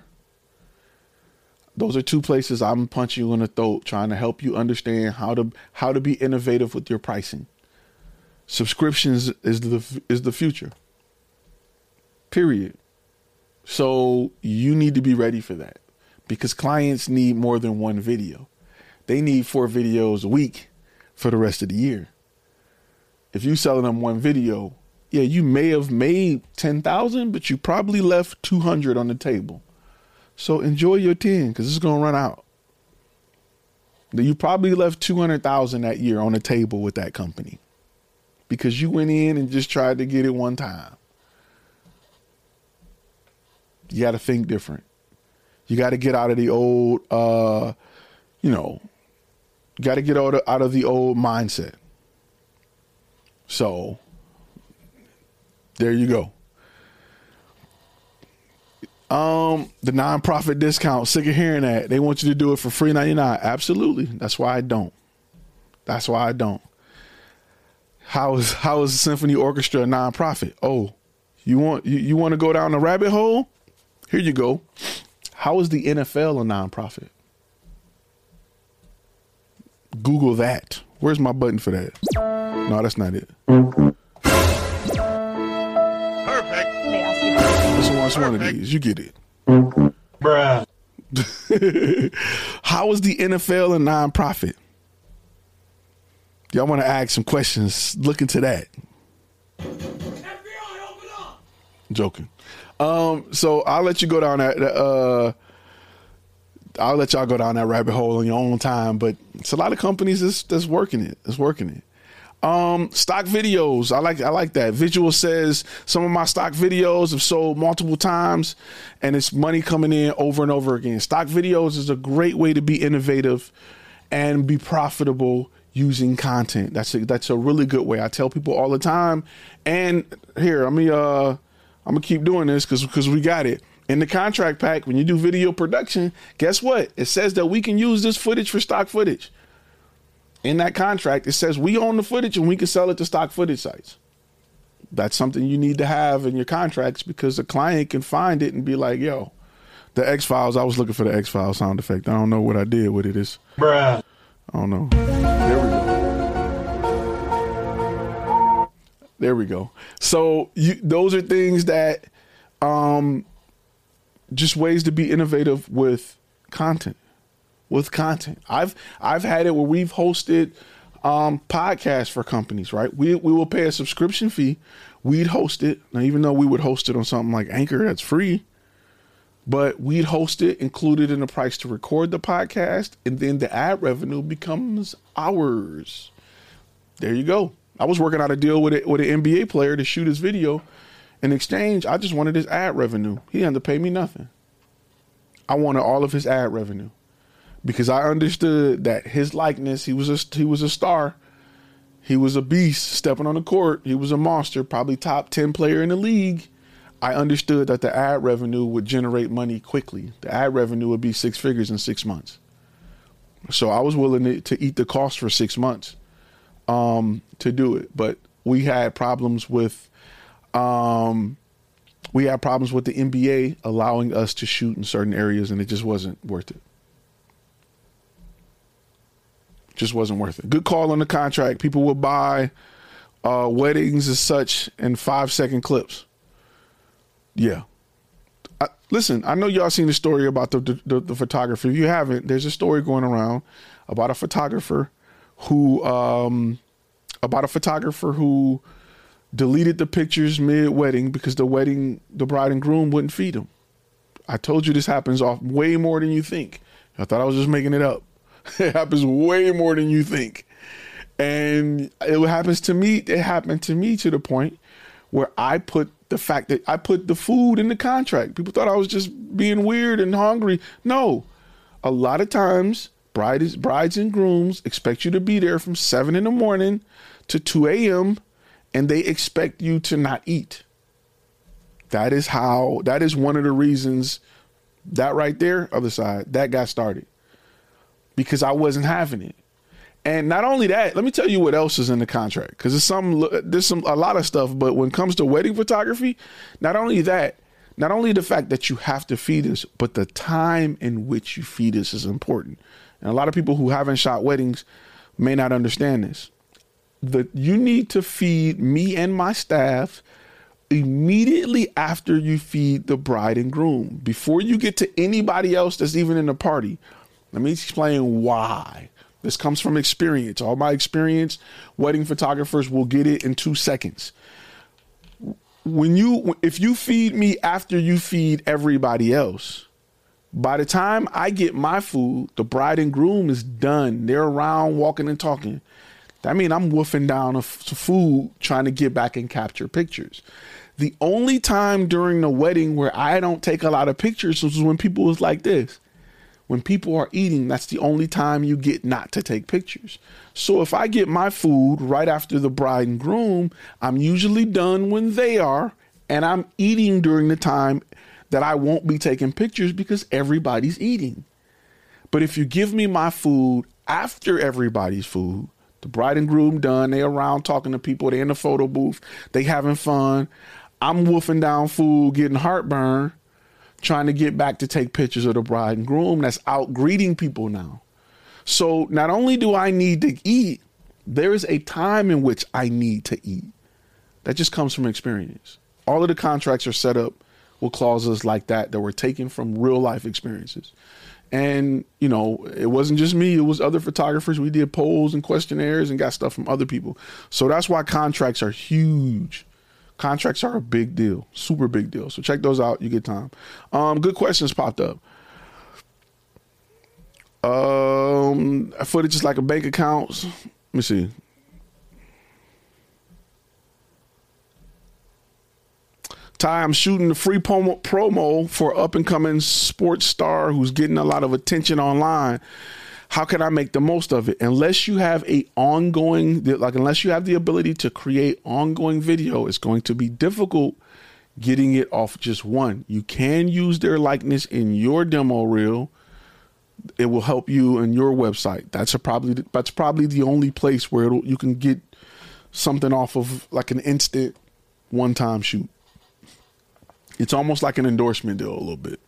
those are two places I'm punching you in the throat trying to help you understand how to how to be innovative with your pricing. Subscriptions is the is the future. Period. So you need to be ready for that because clients need more than one video. They need four videos a week for the rest of the year. If you selling them one video, yeah, you may have made 10,000, but you probably left 200 on the table. So enjoy your 10 because it's going to run out. You probably left 200,000 that year on the table with that company because you went in and just tried to get it one time. You got to think different. You got to get out of the old, uh, you know, got to get out of, out of the old mindset. So there you go. Um, the nonprofit discount. Sick of hearing that. They want you to do it for free ninety nine. Absolutely. That's why I don't. That's why I don't. How is how is the symphony orchestra a nonprofit? Oh, you want you, you want to go down the rabbit hole? Here you go. How is the NFL a nonprofit? Google that. Where's my button for that? No, that's not it. Perfect. watch one of these. You get it. Bruh. (laughs) How is the NFL a nonprofit? Y'all want to ask some questions? Look into that. FBI, Joking. Um, so I'll let you go down that. Uh, I'll let y'all go down that rabbit hole on your own time. But it's a lot of companies that's, that's working it. That's working it. Um, stock videos. I like I like that. Visual says some of my stock videos have sold multiple times and it's money coming in over and over again. Stock videos is a great way to be innovative and be profitable using content. That's a, that's a really good way. I tell people all the time. And here, let me uh I'm gonna keep doing this because because we got it. In the contract pack, when you do video production, guess what? It says that we can use this footage for stock footage in that contract, it says we own the footage and we can sell it to stock footage sites. That's something you need to have in your contracts because the client can find it and be like, yo, the X Files, I was looking for the X Files sound effect. I don't know what I did with it. It's,
Bruh.
I don't know. There we go. There we go. So you, those are things that, um, just ways to be innovative with content with content. I've I've had it where we've hosted um, podcasts for companies, right? We we will pay a subscription fee. We'd host it. Now, even though we would host it on something like Anchor, that's free. But we'd host it, included in the price to record the podcast, and then the ad revenue becomes ours. There you go. I was working out a deal with it with an NBA player to shoot his video. In exchange, I just wanted his ad revenue. He had to pay me nothing. I wanted all of his ad revenue because I understood that his likeness, he was a he was a star. He was a beast stepping on the court. He was a monster, probably top 10 player in the league. I understood that the ad revenue would generate money quickly. The ad revenue would be six figures in 6 months. So I was willing to, to eat the cost for 6 months um, to do it, but we had problems with um, we had problems with the NBA allowing us to shoot in certain areas and it just wasn't worth it. Just wasn't worth it. Good call on the contract. People will buy uh, weddings as such in five second clips. Yeah. I, listen, I know y'all seen the story about the, the, the photographer. If you haven't, there's a story going around about a photographer who um, about a photographer who deleted the pictures mid wedding because the wedding the bride and groom wouldn't feed him. I told you this happens off way more than you think. I thought I was just making it up. (laughs) It happens way more than you think. And it happens to me, it happened to me to the point where I put the fact that I put the food in the contract. People thought I was just being weird and hungry. No. A lot of times brides brides and grooms expect you to be there from 7 in the morning to 2 a.m. and they expect you to not eat. That is how that is one of the reasons that right there, other side, that got started because I wasn't having it. And not only that, let me tell you what else is in the contract because there's some there's some a lot of stuff. But when it comes to wedding photography, not only that, not only the fact that you have to feed us, but the time in which you feed us is important. And a lot of people who haven't shot weddings may not understand this. The you need to feed me and my staff immediately after you feed the bride and groom before you get to anybody else that's even in the party let me explain why. This comes from experience. All my experience, wedding photographers will get it in two seconds. When you, if you feed me after you feed everybody else, by the time I get my food, the bride and groom is done. They're around walking and talking. That means I'm woofing down a food trying to get back and capture pictures. The only time during the wedding where I don't take a lot of pictures is when people was like this when people are eating, that's the only time you get not to take pictures. So if I get my food right after the bride and groom, I'm usually done when they are, and I'm eating during the time that I won't be taking pictures because everybody's eating. But if you give me my food after everybody's food, the bride and groom done, they around talking to people, they in the photo booth, they having fun. I'm wolfing down food, getting heartburn trying to get back to take pictures of the bride and groom that's out greeting people now. So not only do I need to eat, there is a time in which I need to eat. That just comes from experience. All of the contracts are set up with clauses like that that were taken from real life experiences. And, you know, it wasn't just me, it was other photographers. We did polls and questionnaires and got stuff from other people. So that's why contracts are huge Contracts are a big deal, super big deal. So check those out. You get time. Um, good questions popped up. Um, footage is like a bank account. Let me see. Ty, I'm shooting a free promo, promo for up and coming sports star who's getting a lot of attention online. How can I make the most of it? Unless you have a ongoing, like unless you have the ability to create ongoing video, it's going to be difficult getting it off just one. You can use their likeness in your demo reel. It will help you in your website. That's probably that's probably the only place where you can get something off of like an instant one time shoot. It's almost like an endorsement deal a little bit.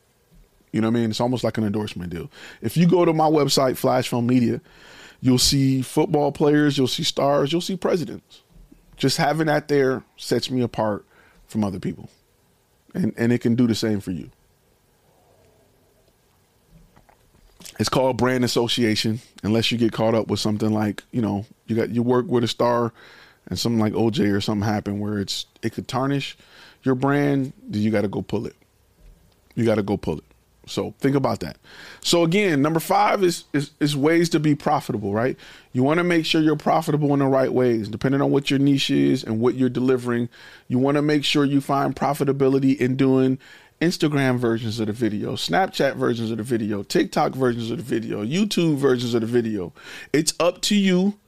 You know what I mean? It's almost like an endorsement deal. If you go to my website, Flash Film Media, you'll see football players, you'll see stars, you'll see presidents. Just having that there sets me apart from other people. And and it can do the same for you. It's called brand association, unless you get caught up with something like, you know, you got you work with a star and something like OJ or something happen where it's it could tarnish your brand, then you gotta go pull it. You gotta go pull it. So think about that. So again, number five is, is is ways to be profitable, right? You want to make sure you're profitable in the right ways, depending on what your niche is and what you're delivering. You want to make sure you find profitability in doing Instagram versions of the video, Snapchat versions of the video, TikTok versions of the video, YouTube versions of the video. It's up to you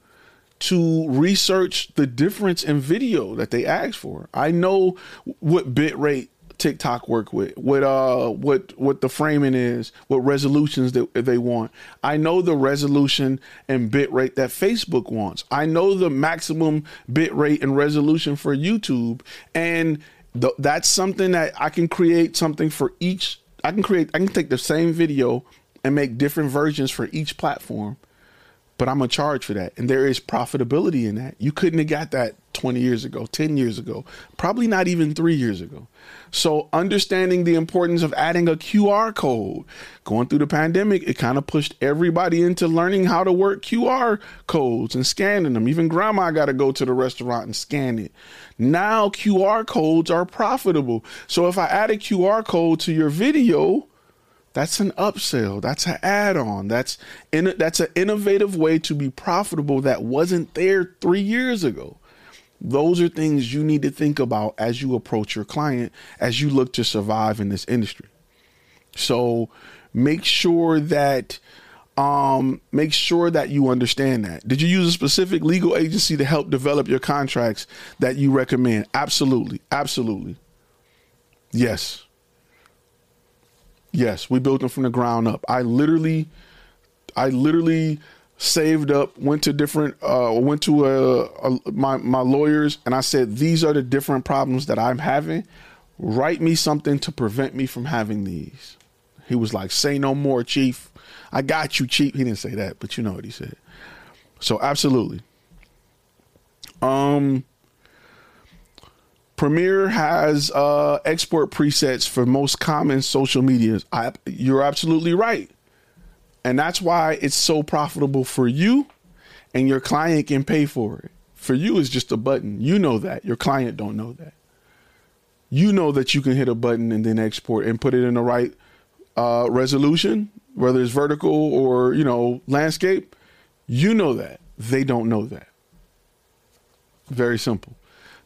to research the difference in video that they ask for. I know what bit rate TikTok work with, what uh what what the framing is, what resolutions that they want. I know the resolution and bit rate that Facebook wants. I know the maximum bit rate and resolution for YouTube and th- that's something that I can create something for each I can create I can take the same video and make different versions for each platform but I'm gonna charge for that. And there is profitability in that. You couldn't have got that 20 years ago, 10 years ago, probably not even three years ago. So understanding the importance of adding a QR code. Going through the pandemic, it kind of pushed everybody into learning how to work QR codes and scanning them. Even grandma got to go to the restaurant and scan it. Now QR codes are profitable. So if I add a QR code to your video, that's an upsell. That's an add-on. That's in, that's an innovative way to be profitable that wasn't there three years ago. Those are things you need to think about as you approach your client, as you look to survive in this industry. So make sure that um, make sure that you understand that. Did you use a specific legal agency to help develop your contracts that you recommend? Absolutely. Absolutely. Yes. Yes, we built them from the ground up. I literally, I literally saved up, went to different, uh, went to a, a, my my lawyers, and I said these are the different problems that I'm having. Write me something to prevent me from having these. He was like, "Say no more, chief. I got you, chief." He didn't say that, but you know what he said. So absolutely. Um, Premiere has uh, export presets for most common social medias. I, you're absolutely right. And that's why it's so profitable for you and your client can pay for it. For you it's just a button. You know that. Your client don't know that. You know that you can hit a button and then export and put it in the right uh, resolution, whether it's vertical or, you know, landscape. You know that. They don't know that. Very simple.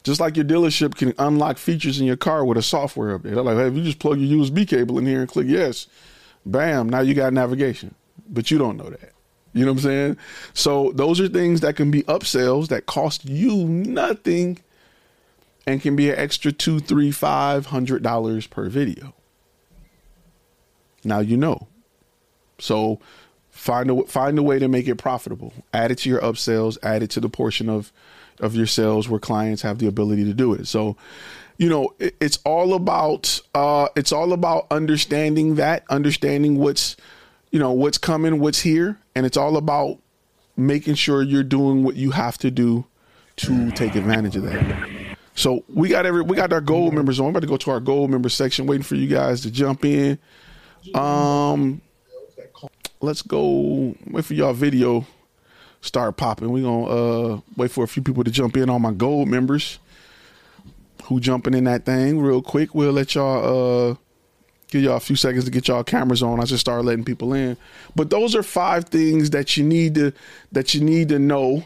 Just like your dealership can unlock features in your car with a software update. They're like, hey, if you just plug your USB cable in here and click yes, bam, now you got navigation. But you don't know that. You know what I'm saying? So those are things that can be upsells that cost you nothing and can be an extra two, three, five hundred dollars per video. Now you know. So find a find a way to make it profitable. Add it to your upsells, add it to the portion of of your sales where clients have the ability to do it. So, you know, it, it's all about uh, it's all about understanding that, understanding what's you know what's coming, what's here, and it's all about making sure you're doing what you have to do to take advantage of that. So we got every we got our gold members on. I'm about to go to our gold member section, waiting for you guys to jump in. Um, let's go wait for y'all video start popping. We're gonna uh, wait for a few people to jump in on my gold members who jumping in that thing real quick. We'll let y'all uh, give y'all a few seconds to get y'all cameras on. I just start letting people in. But those are five things that you need to that you need to know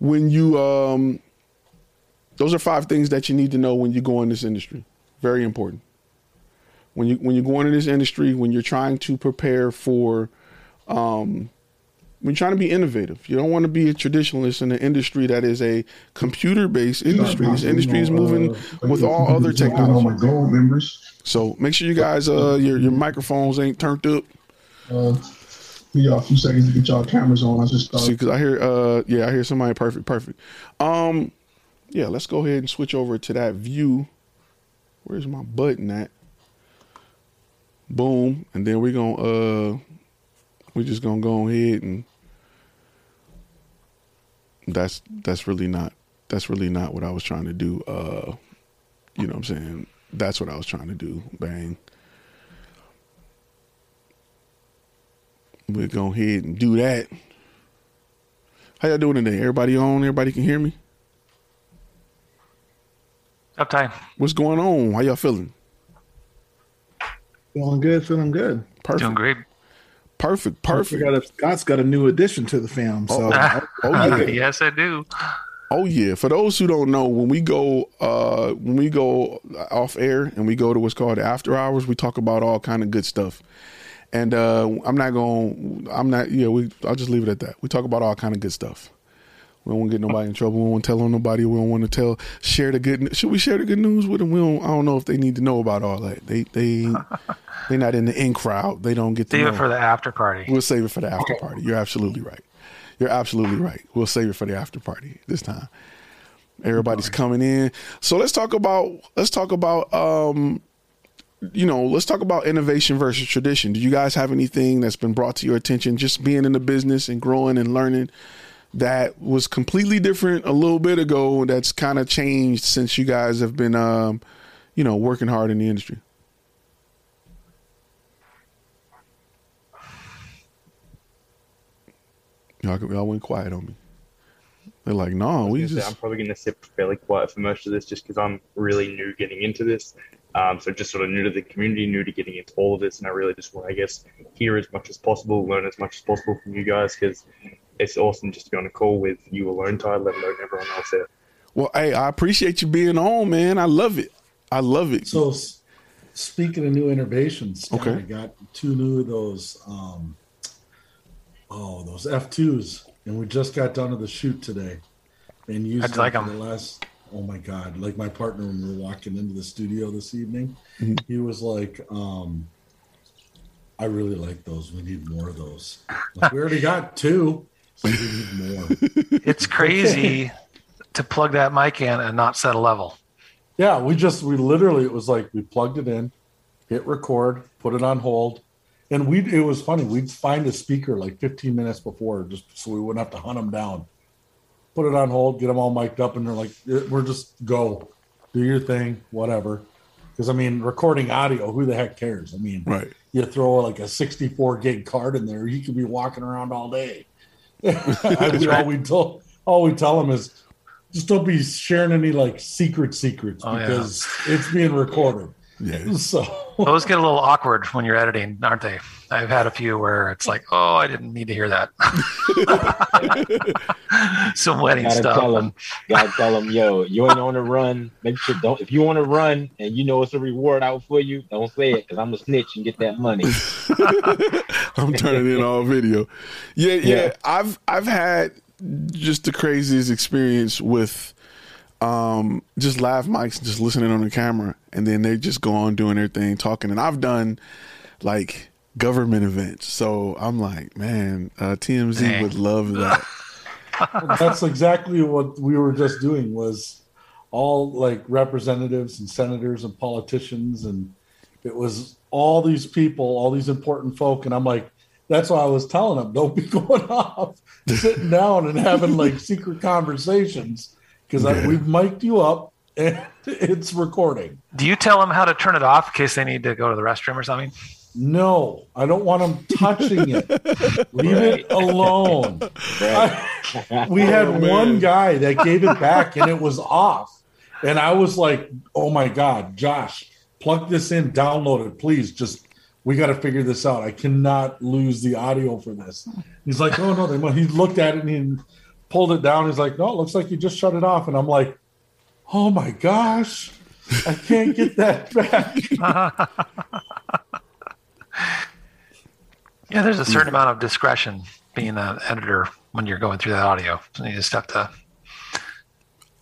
when you um those are five things that you need to know when you go in this industry. Very important. When you when you're going into this industry, when you're trying to prepare for, um, you're trying to be innovative, you don't want to be a traditionalist in an industry that is a computer based industry. This industry is moving with all other technology.
members.
So make sure you guys, uh, your your microphones ain't turned up.
Uh, give y'all a few seconds to get y'all cameras on. I just
See, because I hear, uh, yeah, I hear somebody perfect, perfect. Um, yeah, let's go ahead and switch over to that view. Where's my button at? Boom, and then we're gonna, uh, we're just gonna go ahead and that's that's really not that's really not what I was trying to do. Uh, you know what I'm saying? That's what I was trying to do. Bang. We'll go ahead and do that. How y'all doing today? Everybody on? Everybody can hear me?
Uptime.
What's going on? How y'all feeling?
Feeling good, feeling good.
Perfect.
Doing great.
Perfect. Perfect.
got a, Scott's got a new addition to the fam. So
Oh yeah. (laughs)
yes, I do.
Oh yeah. For those who don't know, when we go uh when we go off air and we go to what's called after hours, we talk about all kind of good stuff. And uh I'm not going I'm not yeah, we I'll just leave it at that. We talk about all kind of good stuff. We don't want to get nobody in trouble. We don't want to tell on nobody. We don't want to tell share the good. News. Should we share the good news with them? We don't. I don't know if they need to know about all that. They they (laughs) they're not in the in crowd. They don't get to
Save
know.
it for the after party.
We'll save it for the after party. You're absolutely right. You're absolutely right. We'll save it for the after party this time. Everybody's coming in. So let's talk about let's talk about um you know, let's talk about innovation versus tradition. Do you guys have anything that's been brought to your attention just being in the business and growing and learning that was completely different a little bit ago that's kind of changed since you guys have been um you know, working hard in the industry? Y'all, y'all went quiet on me. They're like, no, we
gonna say,
just
I'm probably going to sit fairly quiet for most of this just because I'm really new getting into this. Um, so just sort of new to the community, new to getting into all of this, and I really just want, I guess, hear as much as possible, learn as much as possible from you guys because it's awesome just to be on a call with you alone, Ty, let alone everyone else there.
Well, hey, I appreciate you being on, man. I love it. I love it.
So, s- speaking of new innovations, Scott,
Okay.
I got two new of those. Um, oh, those F twos, and we just got done with the shoot today, and used
How'd you
them
like
for
'em?
the last. Oh my god! Like my partner when we were walking into the studio this evening, he was like, um, "I really like those. We need more of those. Like, we already got two. So we need more." (laughs)
It's crazy to plug that mic in and not set a level.
Yeah, we just we literally it was like we plugged it in, hit record, put it on hold, and we it was funny. We'd find a speaker like 15 minutes before just so we wouldn't have to hunt them down. Put it on hold, get them all mic'd up, and they're like, "Eh, "We're just go, do your thing, whatever." Because I mean, recording audio, who the heck cares? I mean,
Right.
you throw like a 64 gig card in there, you could be walking around all day. (laughs) All we tell all we tell them is just don't be sharing any like secret secrets
Oh, yeah.
because it's being recorded.
Yeah. (laughs)
So
Those get a little awkward when you're editing, aren't they? I've had a few where it's like, oh, I didn't need to hear that. (laughs) Some wedding
Gotta
stuff.
tell them, gotta tell them, yo, you ain't on the run. Make sure don't. If you want to run and you know it's a reward out for you, don't say it because I'm a snitch and get that money. (laughs)
I'm turning in all video. Yeah, yeah,
Yeah.
I've I've had just the craziest experience with um just live mics, just listening on the camera, and then they just go on doing their thing, talking. And I've done like government events, so I'm like, man, uh, TMZ
Dang.
would love that. (laughs)
that's exactly what we were just doing was all like representatives and senators and politicians and it was all these people all these important folk and i'm like that's why i was telling them don't be (laughs) going off sitting down and having like secret conversations because
Yeah.
we've mic'd you up and (laughs) it's recording
Do you tell them how to turn it off in case they need to go to the restroom or something?
no i don't want them touching it (laughs) leave it alone I- (laughs) we had
Oh, man.
one guy that gave it back and it was off. And I was like, oh my God, Josh, plug this in, download it, please. Just, we got to figure this out. I cannot lose the audio for this. He's like, oh no, they must. He looked at it and he pulled it down. He's like, no, it looks like you just shut it off. And I'm like, oh my gosh. I can't get that (laughs) back. (laughs)
yeah, there's a certain amount of discretion being an editor when you're going through that audio. You just have to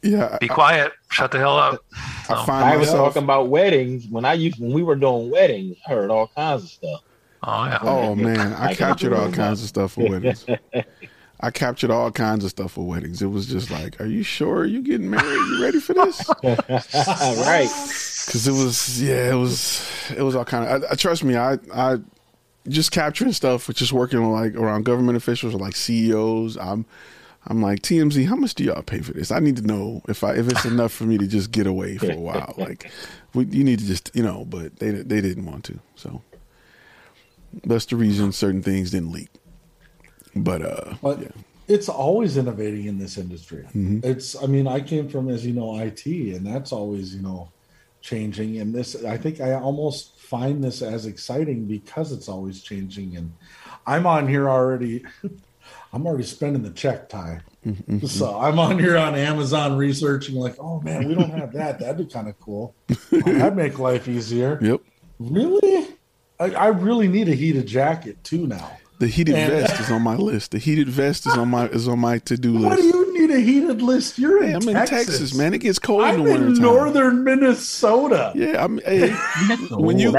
Yeah,
be quiet, shut the hell up.
I
So-
find
I was
myself.
talking about weddings when I used when we were doing weddings. I heard all kinds of stuff.
Oh yeah.
Oh man, I (laughs) captured all kinds of stuff for weddings. I captured all kinds of stuff for weddings. It was just like, are you sure you getting married? You ready for this? (laughs)
right.
Because it was, yeah, it was, it was all kind of. I, I trust me, I, I just capturing stuff, just working like around government officials or like CEOs. I'm, I'm like TMZ. How much do y'all pay for this? I need to know if I if it's enough for me to just get away for a while. (laughs) Like, we, you need to just, you know. But they they didn't want to, so that's the reason certain things didn't leak. But uh,
But
yeah.
it's always innovating in this industry.
Mhm.
It's, I mean, I came from, as you know, IT, and that's always, you know, changing. And this, I think I almost find this as exciting because it's always changing. And I'm on here already. I'm already spending the check Ty.
Mm-hmm. (laughs)
So I'm on here on Amazon researching, like, oh man, we don't have that. That'd be kind of cool. Oh, (laughs) that'd make life easier.
Yep.
Really? I, I really need a heated jacket too now.
The heated
And-
vest is on my list. The heated vest is on my is on my to do
Why
list.
do you need a heated list? You're in,
Hey, I'm in
Texas.
Texas, man. It gets cold
I'm
in the winter
in northern Minnesota.
Yeah, I'm. Hey, (laughs) when you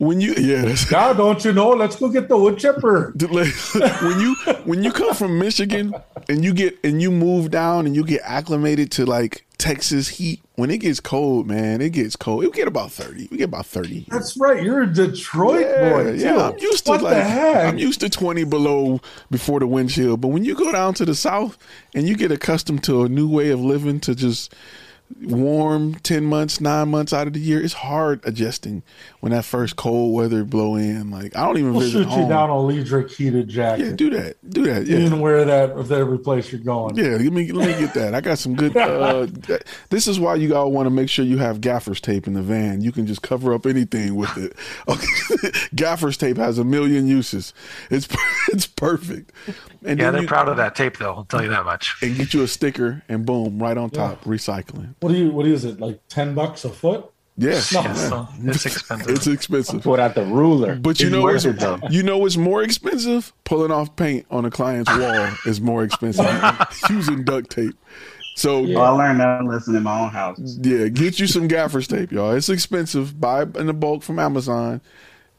when you yeah, that's,
Now, don't you know? Let's go get the wood chipper. (laughs)
when you when you come from Michigan and you get and you move down and you get acclimated to like Texas heat, when it gets cold, man, it gets cold. It get about thirty. We get about thirty.
That's right. You're a Detroit boy. Too.
Yeah, I'm used to
what
like? I'm used to 20 below before the wind chill. But when you go down to the south and you get accustomed to a new way of living to just warm 10 months, 9 months out of the year, it's hard adjusting when that first cold weather blow in. Like I don't even
we'll
visit
shoot
home.
you down a Liedrich heated jacket.
Yeah, do that. Do that.
You
Yeah.
can wear that with every place you're going.
Yeah, let me let me get that. I got some good. Uh, (laughs) this is why you all want to make sure you have gaffer's tape in the van. You can just cover up anything with it. (laughs) Okay. (laughs) gaffer's tape has a million uses. It's it's perfect. And
yeah, they're
you-
proud of that tape, though. I'll tell you that much.
And get you a sticker, and boom, right on top, recycling.
What do you? What is it? Like ten bucks a foot?
Yeah,
No.
yeah.
So it's expensive.
It's expensive.
Put out the ruler.
But you
It's
know
worth
what's
it,
you know what's more expensive? Pulling off paint on a client's wall is more expensive. (laughs) Using duct tape. So
Oh, I learned that lesson in my own house.
Yeah, get you some gaffer's tape, y'all. It's expensive. Buy it in the bulk from Amazon.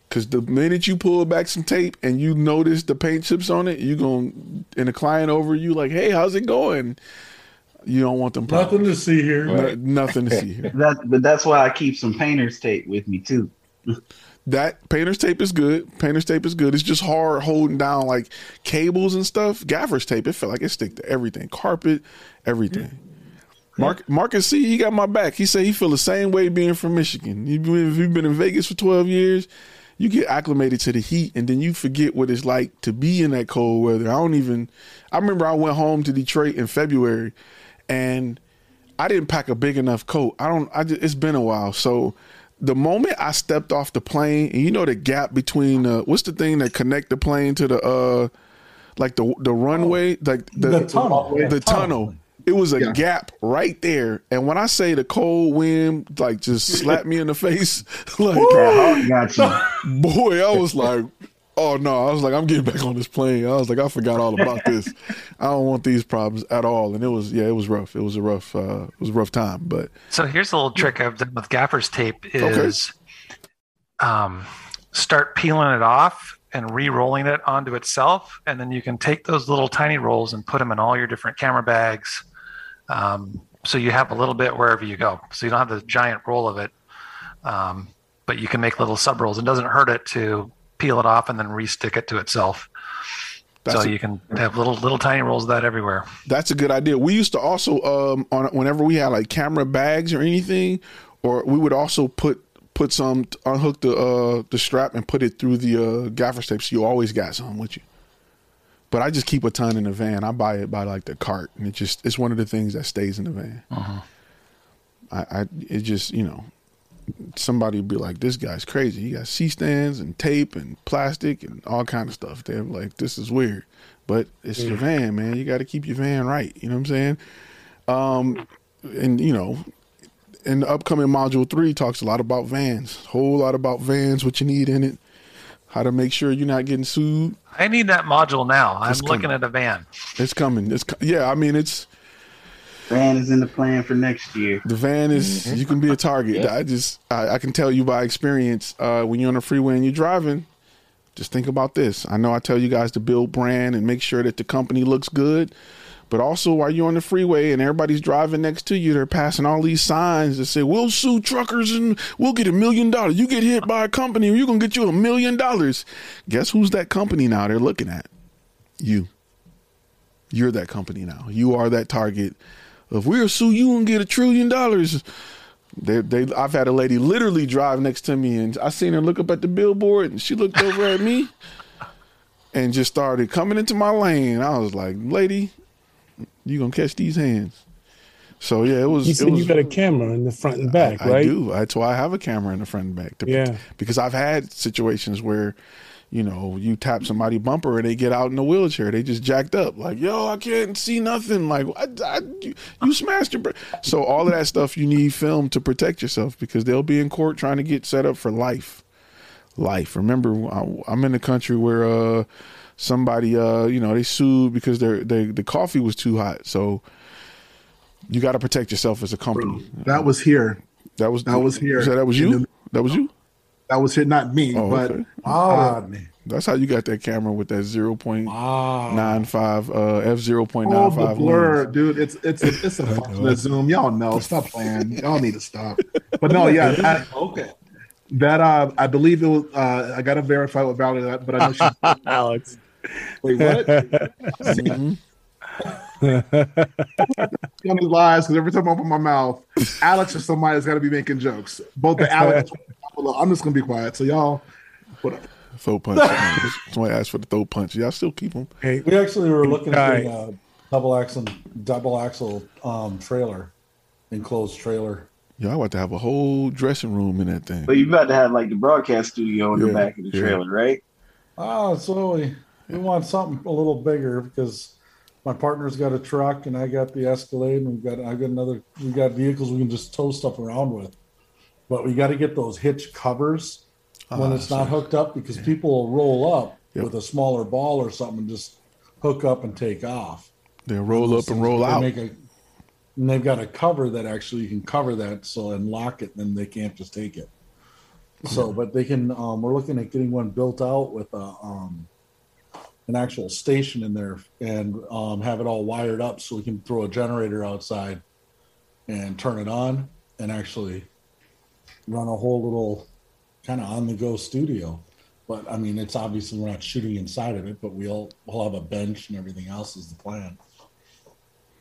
Cause the minute you pull back some tape and you notice the paint chips on it, you gonna and the client over you like, hey, how's it going? You don't want them.
Nothing to see here.
No- nothing to see here. (laughs)
That, but that's why I keep some painter's tape with me too.
That painter's tape is good. Painter's tape is good. It's just hard holding down like cables and stuff. Gaffer's tape, it felt like it stick to everything, carpet, everything. Mark Marcus C, he got my back. He said he feel the same way being from Michigan. You've been, if you've been in Vegas for twelve years, you get acclimated to the heat, and then you forget what it's like to be in that cold weather. I don't even. I remember I went home to Detroit in February, and I didn't pack a big enough coat. I don't. I just, it's been a while, so the moment I stepped off the plane, and you know the gap between uh, what's the thing that connect the plane to the uh, like the the runway, like the,
The tunnel.
the
The tunnel.
tunnel. It was a
Yeah.
gap right there, and when I say the cold wind like just slapped me in the face, (laughs) like
That hawk got you.
boy, I was like, oh no, I was like, I'm getting back on this plane. I was like, I forgot all about this. I don't want these problems at all. And it was, yeah, it was rough. It was a rough, uh, it was a rough time. But
So here's a little trick I've done with gaffer's tape is um, start peeling it off and re-rolling it onto itself, and then you can take those little tiny rolls and put them in all your different camera bags. Um, so you have a little bit wherever you go. So you don't have the giant roll of it, um, but you can make little sub rolls. It doesn't hurt it to peel it off and then re-stick it to itself.
That's
so
a-
you can have little little tiny rolls of that everywhere.
That's a good idea. We used to also um on whenever we had like camera bags or anything, or we would also put put some unhook the uh the strap and put it through the uh gaffer tape so you always got some with you. But I just keep a ton in the van. I buy it by like the cart, and it just it's one of the things that stays in the van. I, I it just you know somebody would be like, this guy's crazy. He got C stands and tape and plastic and all kind of stuff. They're like, this is weird. But it's your van, man. You got to keep your van right. You know what I'm saying? Um, and you know, in the upcoming module three talks a lot about vans, whole lot about vans, what you need in it, how to make sure you're not getting sued.
I need that module now. I'm
It's
looking at a van.
It's coming. It's yeah. I mean, it's
Van is in the plan for next year.
the van is you can be a target. I just I, I can tell you by experience uh, when you're on the freeway and you're driving. Just think about this. I know I tell you guys to build brand and make sure that the company looks good, but also while you're on the freeway and everybody's driving next to you, they're passing all these signs that say, "We'll sue truckers and we'll get a million dollars." You get hit by a company, you're gonna get you a million dollars. Guess who's that company now? They're looking at you. You're that company now. You are that target. If we'll sue you and get a trillion dollars, they, they, I've had a lady literally drive next to me, and I seen her look up at the billboard, and she looked over at me, (laughs) and just started coming into my lane. I was like, "Lady, you gonna catch these hands?" So yeah, it was.
You said
was,
you got a camera in the front and back,
I
right?
do. That's why I have a camera in the front and back. To,
Yeah.
Because I've had situations where, you know, you tap somebody bumper and they get out in a wheelchair. They just jacked up. Like, yo, I can't see nothing. Like, I, I, you, you smashed your. Br-. So all of that stuff you need film to protect yourself because they'll be in court trying to get set up for life. Life. Remember, I- I'm in a country where uh, somebody, uh, you know, they sued because their they, the coffee was too hot. So you got to protect yourself as a company.
That was here.
That was
That was here.
Said that was you.
the-
that was you.
That was here, not me,
Oh,
but
okay.
uh,
That's how you got that camera with that zero point nine five uh f zero point nine five.
point all the blur, dude. It's it's a, it's a (laughs) function of Zoom. Y'all know. Stop playing. Y'all need to stop. But no, (laughs) yeah. That,
okay.
That uh, I believe it was. Uh, I got to verify with Valerie that, but I know she. (laughs)
Alex.
Wait, what?
Mm-hmm.
On these lies because every time I open my mouth, Alex or somebody's got to be making jokes. Both the Alex. I'm just gonna be quiet. So y'all, whatever.
Throw punch. (laughs) Somebody asked for the throw punch. Y'all still keep them.
Hey,
We actually were looking at
Guy.
doing a double axle, double axle um, trailer, enclosed trailer.
Y'all about to have a whole dressing room in that thing.
But you about to have like the broadcast studio in
Yeah,
the back of the
yeah.
trailer, right?
Ah, so we, we want something a little bigger because my partner's got a truck and I got the Escalade and we've got I've got another we got vehicles we can just tow stuff around with. But we got to get those hitch covers when
Ah,
it's not hooked up because people will roll up
Yep.
with a smaller ball or something and just hook up and take off.
They'll roll up and roll out.
make a- and they've got a cover that actually you can cover that so and lock it, and then they can't just take it. So, but they can. Um, we're looking at getting one built out with a um, an actual station in there and um, have it all wired up so we can throw a generator outside and turn it on and actually run a whole little kind of on the go studio. But I mean, it's obviously we're not shooting inside of it, but we'll we'll have a bench and everything else is the plan.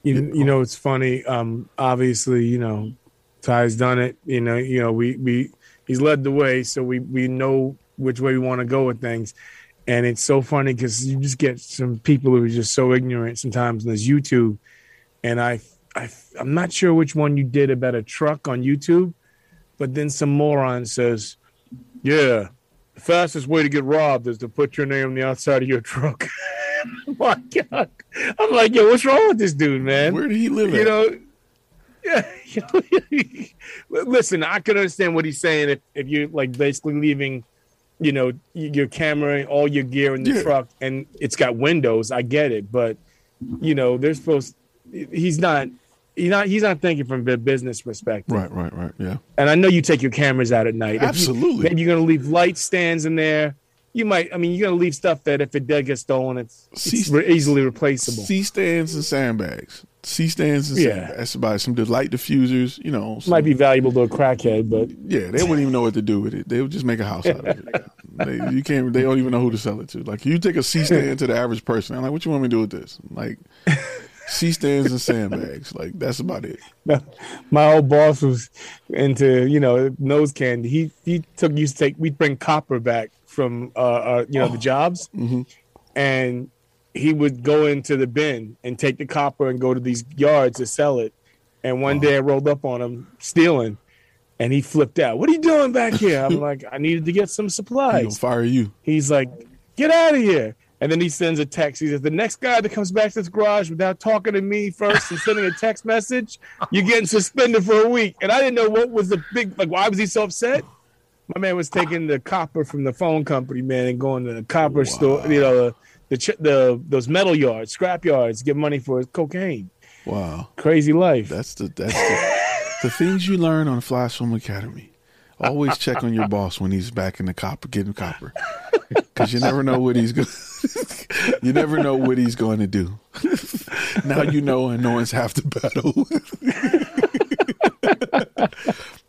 You, you know, it's funny. Um, obviously, you know, Ty's done it. You know, you know, we we he's led the way, so we we know which way we want to go with things. And it's so funny because you just get some people who are just so ignorant sometimes. And there's YouTube, and I I I'm not sure which one you did about a truck on YouTube, but then some moron says, "Yeah, the fastest way to get robbed is to put your name on the outside of your (laughs) truck." (laughs) my God. I'm like, yo, what's wrong with this dude, man?
Where did he live
You
at?
know, yeah. (laughs) Listen, I can understand what he's saying if, if you're like basically leaving, you know, your camera and all your gear in the
Yeah.
truck and it's got windows. I get it, but you know, they're supposed. He's not. He's not. He's not thinking from a business perspective.
Right, right, right. Yeah.
And I know you take your cameras out at night. If you-
Absolutely.
maybe you're gonna leave light stands in there. You might. I mean, you're gonna leave stuff that if it does get stolen, it's, it's re- easily replaceable.
C stands and sandbags. C stands and
Yeah.
That's about some light diffusers. You know, some-
Might be valuable to a crackhead, but
Yeah, they wouldn't even know what to do with it. They would just make a house out of it. (laughs) They, you can't. They don't even know who to sell it to. Like you take a C stand to the average person. I'm like, what you want me to do with this? Like (laughs) C stands and sandbags. Like that's about it. (laughs)
my old boss was into you know nose candy. He he took used to take we'd bring copper back from uh, uh you know the jobs, and he would go into the bin and take the copper and go to these yards to sell it. And one day I rolled up on him stealing, and he flipped out. What are you doing back here? I'm (laughs) like, I needed to get some supplies.
gonna fire you.
He's like, get out of here. And then he sends a text. He says, "The next guy that comes back to this garage without talking to me first and sending a text message, you're getting suspended for a week." And I didn't know what was the big like. Why was he so upset? My man was taking the copper from the phone company, man, and going to the copper store. You know, the the, the those metal yards, scrap yards, get money for cocaine.
Wow,
crazy life.
That's the that's the, the things you learn on Flash Film Academy. Always check on your boss when he's back in the copper getting copper, (laughs) because you never know what he's going. (laughs) you never know what he's going to do. (laughs) now you know, and no one's half the battle.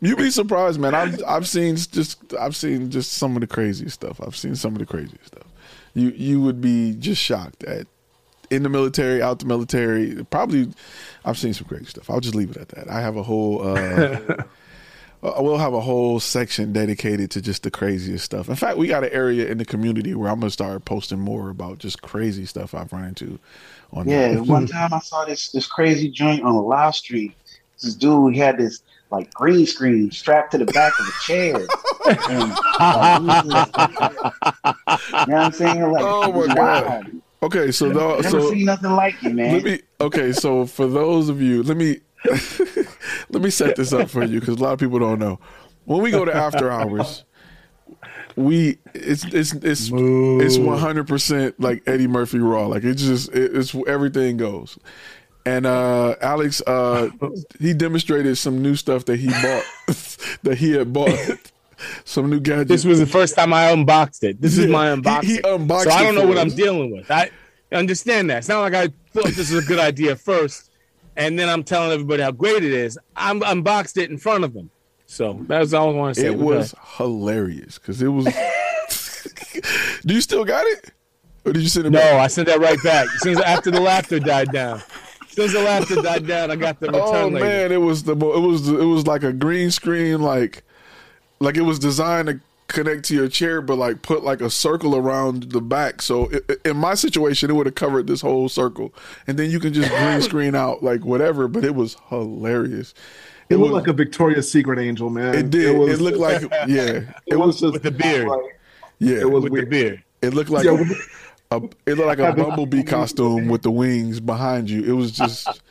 You'd be surprised, man. I've I've seen just I've seen just some of the craziest stuff. I've seen some of the craziest stuff. You you would be just shocked at in the military, out the military. Probably, I've seen some crazy stuff. I'll just leave it at that. I have a whole. Uh, (laughs) we'll have a whole section dedicated to just the craziest stuff. In fact, we got an area in the community where I'm gonna start posting more about just crazy stuff I've run into.
On yeah, that. one time I saw this this crazy joint on a live street. This dude he had this like green screen strapped to the back of a chair. (laughs) and, uh, you know what I'm saying? Like,
oh my god. Okay, so
no, never
so
seen nothing like it, man.
Let me okay, so for those of you, let me (laughs) let me set this up for you because a lot of people don't know. When we go to after hours, we it's it's it's Moo. it's one hundred percent like Eddie Murphy raw. Like it's just it, it's everything goes. And uh Alex uh he demonstrated some new stuff that he bought (laughs) that he had bought. Some new gadgets.
This was the first time I unboxed it. This yeah, is my unboxing.
He, he unboxed
so I don't know what I'm dealing with. I understand that. It's not like I thought this was a good idea first and then I'm telling everybody how great it is. I'm unboxed it in front of them. So that's all I want to say.
It was hilarious because it was. (laughs) Do you still got it, or did you send it?
No,
back?
I sent that right back. As soon as after the laughter died down. As soon as the laughter died down, I got the (laughs) oh, return. Oh
later. man, it was the it was it was like a green screen, like like it was designed to connect to your chair, but like put like a circle around the back. So it, in my situation, it would have covered this whole circle, and then you can just green (laughs) screen out like whatever. But it was hilarious.
It, it looked was, like a Victoria's Secret angel, man.
It did. It, was, it looked like (laughs) yeah.
It, it was, was just
with the beard. Like,
yeah,
it was with weird. the beard.
It looked like. Yeah, a, it looked like a bumblebee costume with the wings behind you. It was just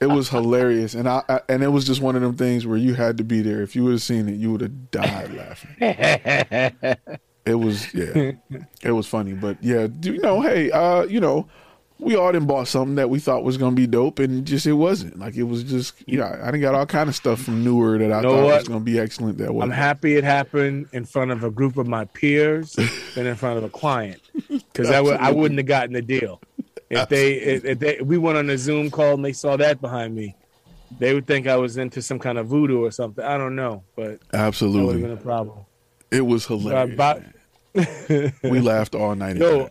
it was hilarious, and I, I, and it was just one of them things where you had to be there. If you would have seen it, you would have died laughing. (laughs) it was yeah, it was funny, but yeah, do you know, hey, uh, you know, we all done bought something that we thought was gonna be dope, and just it wasn't. Like it was just you know, I didn't got all kind of stuff from Neewer that I thought what? was gonna be excellent. That
was. I'm happy it happened in front of a group of my peers than in front of a client because I would I wouldn't have gotten the deal. If they, if, if they, if we went on a Zoom call and they saw that behind me, they would think I was into some kind of voodoo or something. I don't know, but
absolutely,
would have been a problem.
It was hilarious. Uh, by, we laughed all night. (laughs) Yo,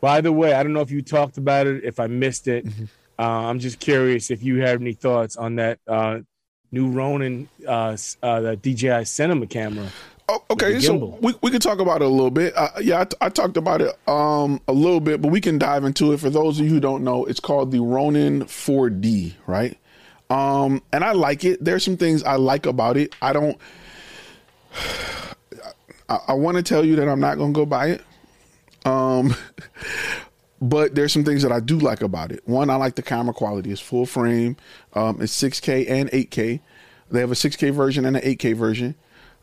by the way, I don't know if you talked about it. If I missed it, mm-hmm. uh, I'm just curious if you have any thoughts on that uh, new Ronin, uh, uh the DJI Cinema camera.
Oh, okay, so we we can talk about it a little bit. Uh, yeah, I, I, talked about it um a little bit, but we can dive into it. For those of you who don't know, it's called the Ronin 4D, right? Um, and I like it. There's some things I like about it. I don't. (sighs) I, I want to tell you that I'm not going to go buy it. Um, (laughs) but there's some things that I do like about it. One, I like the camera quality. It's full frame. Um, it's 6K and 8K. They have a 6K version and an 8K version.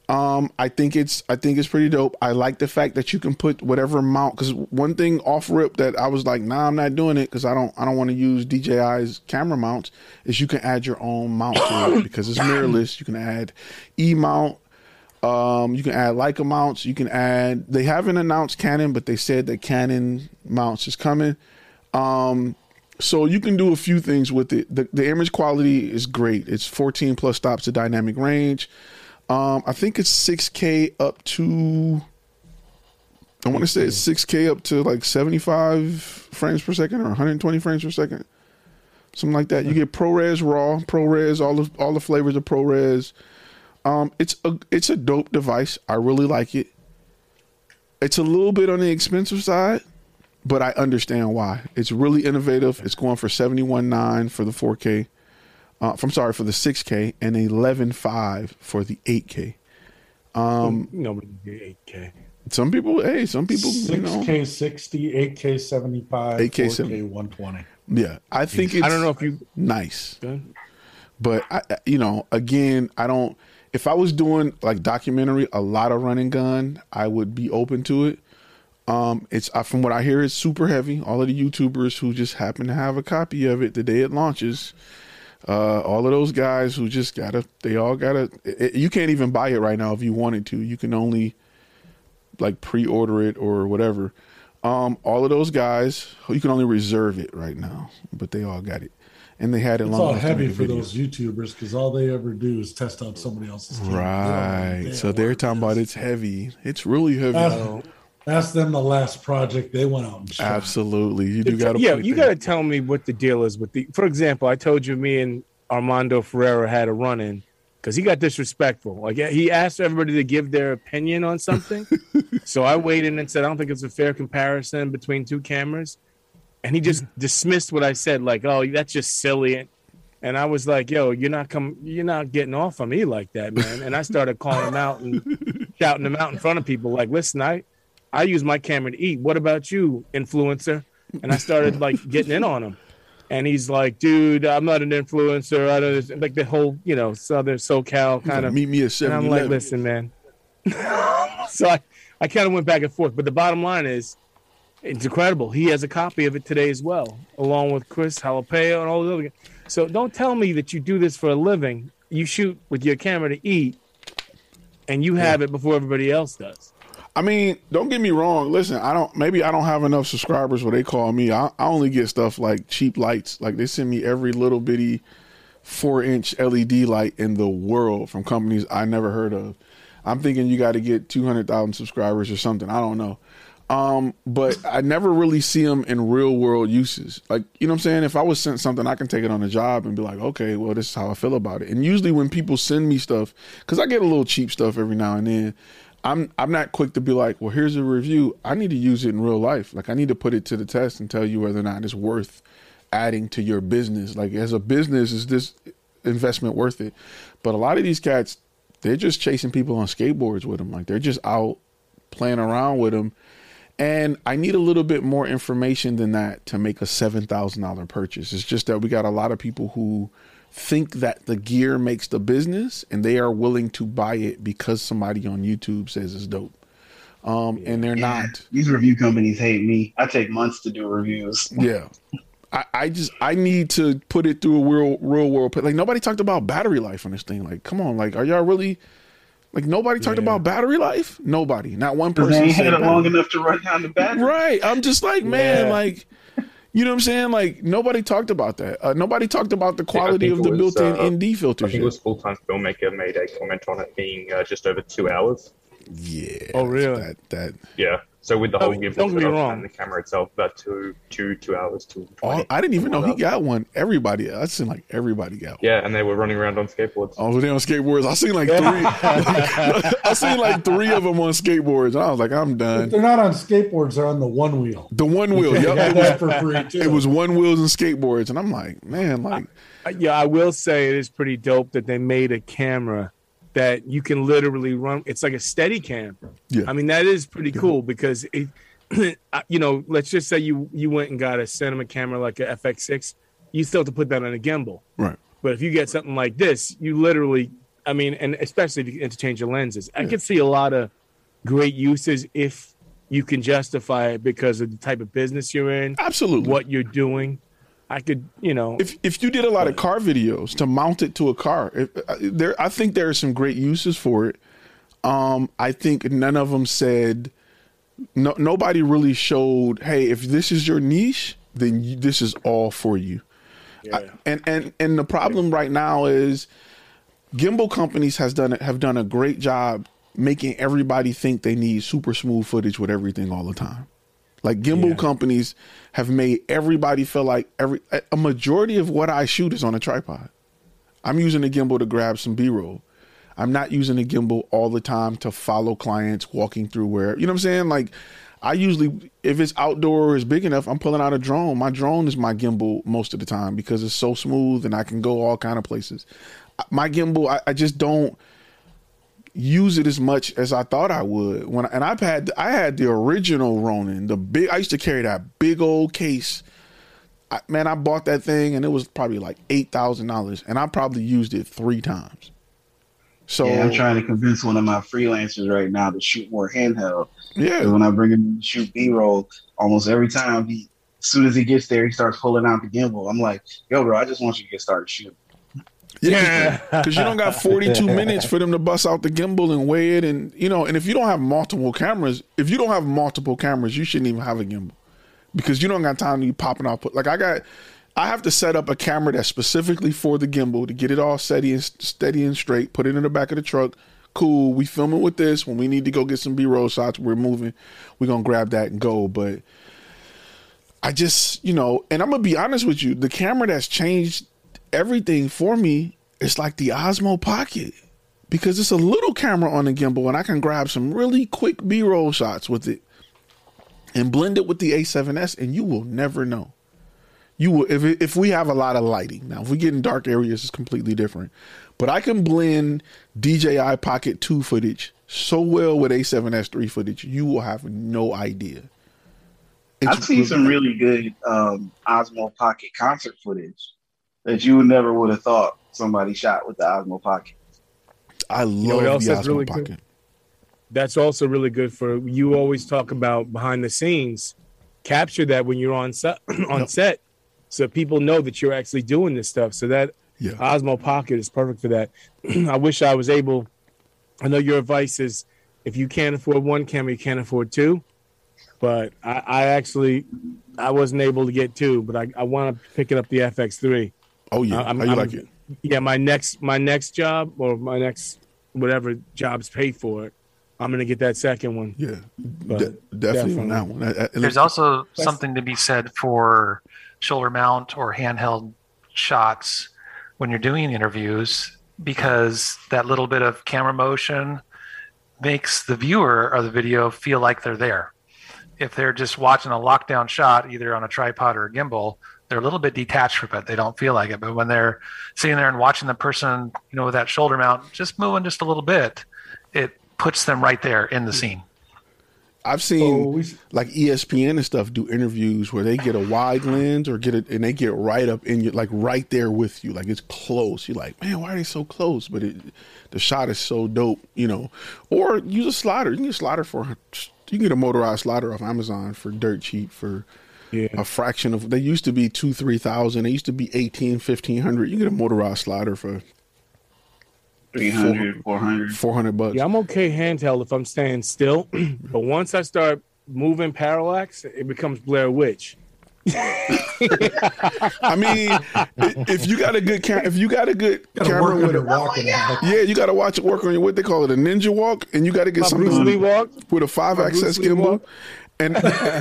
Um, I think it's I think it's pretty dope. I like the fact that you can put whatever mount because one thing off rip that I was like, nah, I'm not doing it because I don't I don't want to use DJI's camera mounts. Is you can add your own mount to it (coughs) because it's mirrorless. You can add E mount. Um, you can add Leica mounts. You can add. They haven't announced Canon, but they said that Canon mounts is coming. Um, so you can do a few things with it. The, the image quality is great. It's 14 plus stops of dynamic range. Um, I think it's 6K up to. I want to say it's 6K up to like 75 frames per second or 120 frames per second, something like that. You get ProRes RAW, ProRes, all the all the flavors of ProRes. Um, it's a it's a dope device. I really like it. It's a little bit on the expensive side, but I understand why. It's really innovative. It's going for 71.9 for the 4K uh, I'm sorry for the 6K and 11.5 for the 8K. Um,
Nobody did 8K.
Some people, hey, some people, you know,
6K 60, 8K 75,
8K
4K
70.
120.
yeah. I think it's
I don't know if you
nice.
Go ahead.
But I, I- you know, again, I don't. If I was doing like documentary, a lot of running gun, I would be open to it. Um, it's from what I hear, it's super heavy. All of the YouTubers who just happen to have a copy of it the day it launches, uh, all of those guys who just gotta, they all gotta. It, you can't even buy it right now if you wanted to. You can only like pre-order it or whatever. Um, all of those guys, you can only reserve it right now, but they all got it, and they had it
It's
long
all heavy for
video.
those YouTubers because all they ever do is test out somebody else's. camera. They don't know
Right.
damn
So they're talking about it's heavy. It's really heavy.
Ask, ask them the last project they went out and shot.
Absolutely. You do got to
yeah, you got to tell me what the deal is with the. For example, I told you me and Armando Ferreira had a run in because he got disrespectful. Like he asked everybody to give their opinion on something, (laughs) so I waited and said I don't think it's a fair comparison between two cameras, and he just dismissed what I said like, oh, that's just silly. And I was like, "Yo, you're not come, you're not getting off on me like that, man." And I started calling him out and (laughs) shouting him out in front of people, like, "Listen, I, I use my camera to eat. What about you, influencer?" And I started like getting in on him, and he's like, "Dude, I'm not an influencer. I don't like the whole, you know, Southern SoCal kind of."
"Meet me at
And I'm like, "Listen, man." (laughs) so I, I kind of went back and forth, but the bottom line is, it's incredible. He has a copy of it today as well, along with Chris Jalapeno and all the other. guys. So don't tell me that you do this for a living. You shoot with your camera to eat, and you have it before everybody else does.
I mean, don't get me wrong. Listen, I don't. Maybe I don't have enough subscribers where they call me. I, I only get stuff like cheap lights. Like they send me every little bitty four inch LED light in the world from companies I never heard of. I'm thinking you got to get two hundred thousand subscribers or something. I don't know. Um, but I never really see them in real world uses. Like, you know what I'm saying? If I was sent something, I can take it on a job and be like, okay, well, this is how I feel about it. And usually when people send me stuff, because I get a little cheap stuff every now and then, I'm I'm not quick to be like, well, here's a review. I need to use it in real life. Like, I need to put it to the test and tell you whether or not it's worth adding to your business. Like, as a business, is this investment worth it? But a lot of these cats, they're just chasing people on skateboards with them. Like, they're just out playing around with them. And I need a little bit more information than that to make a seven thousand dollar purchase. It's just that we got a lot of people who think that the gear makes the business, and they are willing to buy it because somebody on YouTube says it's dope. Um, and they're not.
These review companies hate me. I take months to do reviews.
Yeah. I, I just I need to put it through a real real world. Like nobody talked about battery life on this thing. Like, come on, like, are y'all really? Like nobody talked about battery life. Nobody, not one person.
they ain't had it
battery.
long enough to run down the battery.
Right. I'm just like, man,
Yeah.
like, you know what I'm saying? Like, nobody talked about that. Uh, nobody talked about the quality
think
of the
was,
built-in
uh,
ND filters.
I think it was full time filmmaker made a comment on it being uh, just over two hours.
Yeah.
Oh, really?
That that
Yeah. So with the
Oh,
whole gimbal
don't get me wrong.
and the camera itself, about two, two, two hours, two.
all, I didn't even know he got one. Everybody, I seen like everybody got one.
Yeah, and they were running around on skateboards.
I was there on skateboards. I seen like three. (laughs) (laughs) I seen like three of them on skateboards. And I was like, I'm
If
done.
they're not on skateboards, they're on the one wheel.
The one wheel. (laughs)
yeah,
it was
for free too.
It was one wheels and skateboards, and I'm like, man, like
Uh, Yeah, I will say it is pretty dope that they made a camera that you can literally run. It's like a steady cam.
Yeah.
I mean, that is pretty cool because it, (clears throat) you know, let's just say you you went and got a cinema camera like a FX6, you still have to put that on a gimbal.
right.
But if you get something like this, you literally, I mean, and especially if you interchange your lenses, I could see a lot of great uses if you can justify it because of the type of business you're in,
Absolutely.
what you're doing. I could, you know,
if if you did a lot of car videos to mount it to a car, if, uh, there I think there are some great uses for it. Um, I think none of them said. No, nobody really showed. Hey, if this is your niche, then you, this is all for you. I- and and and the problem right now is gimbal companies has done have done a great job making everybody think they need super smooth footage with everything all the time. Like gimbal companies have made everybody feel like every a- a majority of what I shoot is on a tripod. I'm using a gimbal to grab some B-roll. I'm not using a gimbal all the time to follow clients walking through where you know what I'm saying. Like I usually, if it's outdoor or it's big enough, I'm pulling out a drone. My drone is my gimbal most of the time because it's so smooth and I can go all kind of places. My gimbal, I, I just don't. Use it as much as I thought I would. When and I've had I had the original Ronin, the big. I used to carry that big old case. I, man, I bought that thing and it was probably like eight thousand dollars, and I probably used it three times. So
yeah, I'm trying to convince one of my freelancers right now to shoot more handheld.
Yeah,
When I bring him to shoot B roll, almost every time he, as soon as he gets there, he starts pulling out the gimbal. I'm like, yo, bro, I just want you to get started shooting.
Yeah, because (laughs) you don't got 42 minutes for them to bust out the gimbal and weigh it, and you know, and if you don't have multiple cameras, if you don't have multiple cameras, you shouldn't even have a gimbal because you don't got time to be popping out. Like I got, I have to set up a camera that's specifically for the gimbal to get it all steady and steady and straight. Put it in the back of the truck. Cool. We filming with this. When we need to go get some B-roll shots, we're moving. We're gonna grab that and go. But I just, you know, and I'm gonna be honest with you, the camera that's changed everything for me is like the Osmo Pocket because it's a little camera on the gimbal and I can grab some really quick B-roll shots with it and blend it with the A7S and you will never know. You will if it, if we have a lot of lighting. Now, if we get in dark areas it's completely different. But I can blend DJI Pocket 2 footage so well with A7S 3 footage, you will have no idea.
I've seen some really good um, Osmo Pocket concert footage that you never would have thought somebody shot with the Osmo Pocket.
I love
You know what else
the Osmo
really
Pocket.
good? That's also really good for you. Always talk about behind the scenes. Capture that when you're on set, (clears throat) on set, so people know that you're actually doing this stuff. So that
Yeah.
Osmo Pocket is perfect for that. (clears throat) I wish I was able. I know your advice is if you can't afford one camera, you can't afford two. But I, I actually I wasn't able to get two, but I, I want to pick it up the FX3.
Oh yeah,
I'm-
how you
I'm-
like it?
Yeah, my next my next job or my next whatever jobs pay for it, I'm gonna get that second one.
Yeah,
But
De- definitely, on that one. I- I-
There's also something to be said for shoulder mount or handheld shots when you're doing interviews because that little bit of camera motion makes the viewer of the video feel like they're there. If they're just watching a lockdown shot, either on a tripod or a gimbal, they're a little bit detached from it. They don't feel like it. But when they're sitting there and watching the person, you know, with that shoulder mount just moving just a little bit, it puts them right there in the scene.
I've seen oh, like E ESPN and stuff do interviews where they get a wide lens or get it and they get right up in you, like right there with you, like it's close. You're like, man, why are they so close? But it, the shot is so dope, you know. Or use a slider. You can get a slider for you can get a motorized slider off Amazon for dirt cheap for a fraction of. They used to be two three thousand. They used to be 18, 1500. You get a motorized slider for
300, 400.
400 bucks.
Yeah, I'm okay handheld if I'm staying still, (clears throat) but once I start moving parallax, it becomes Blair Witch. (laughs)
I mean, if you got a good camera, if you got a good camera
work on
with
your
a
walking.
yeah, you got to watch it work on your what they call it a ninja walk, and you got to get
My
something
Bruce Lee walk?
with a five
My
axis
Bruce
gimbal.
walk?
And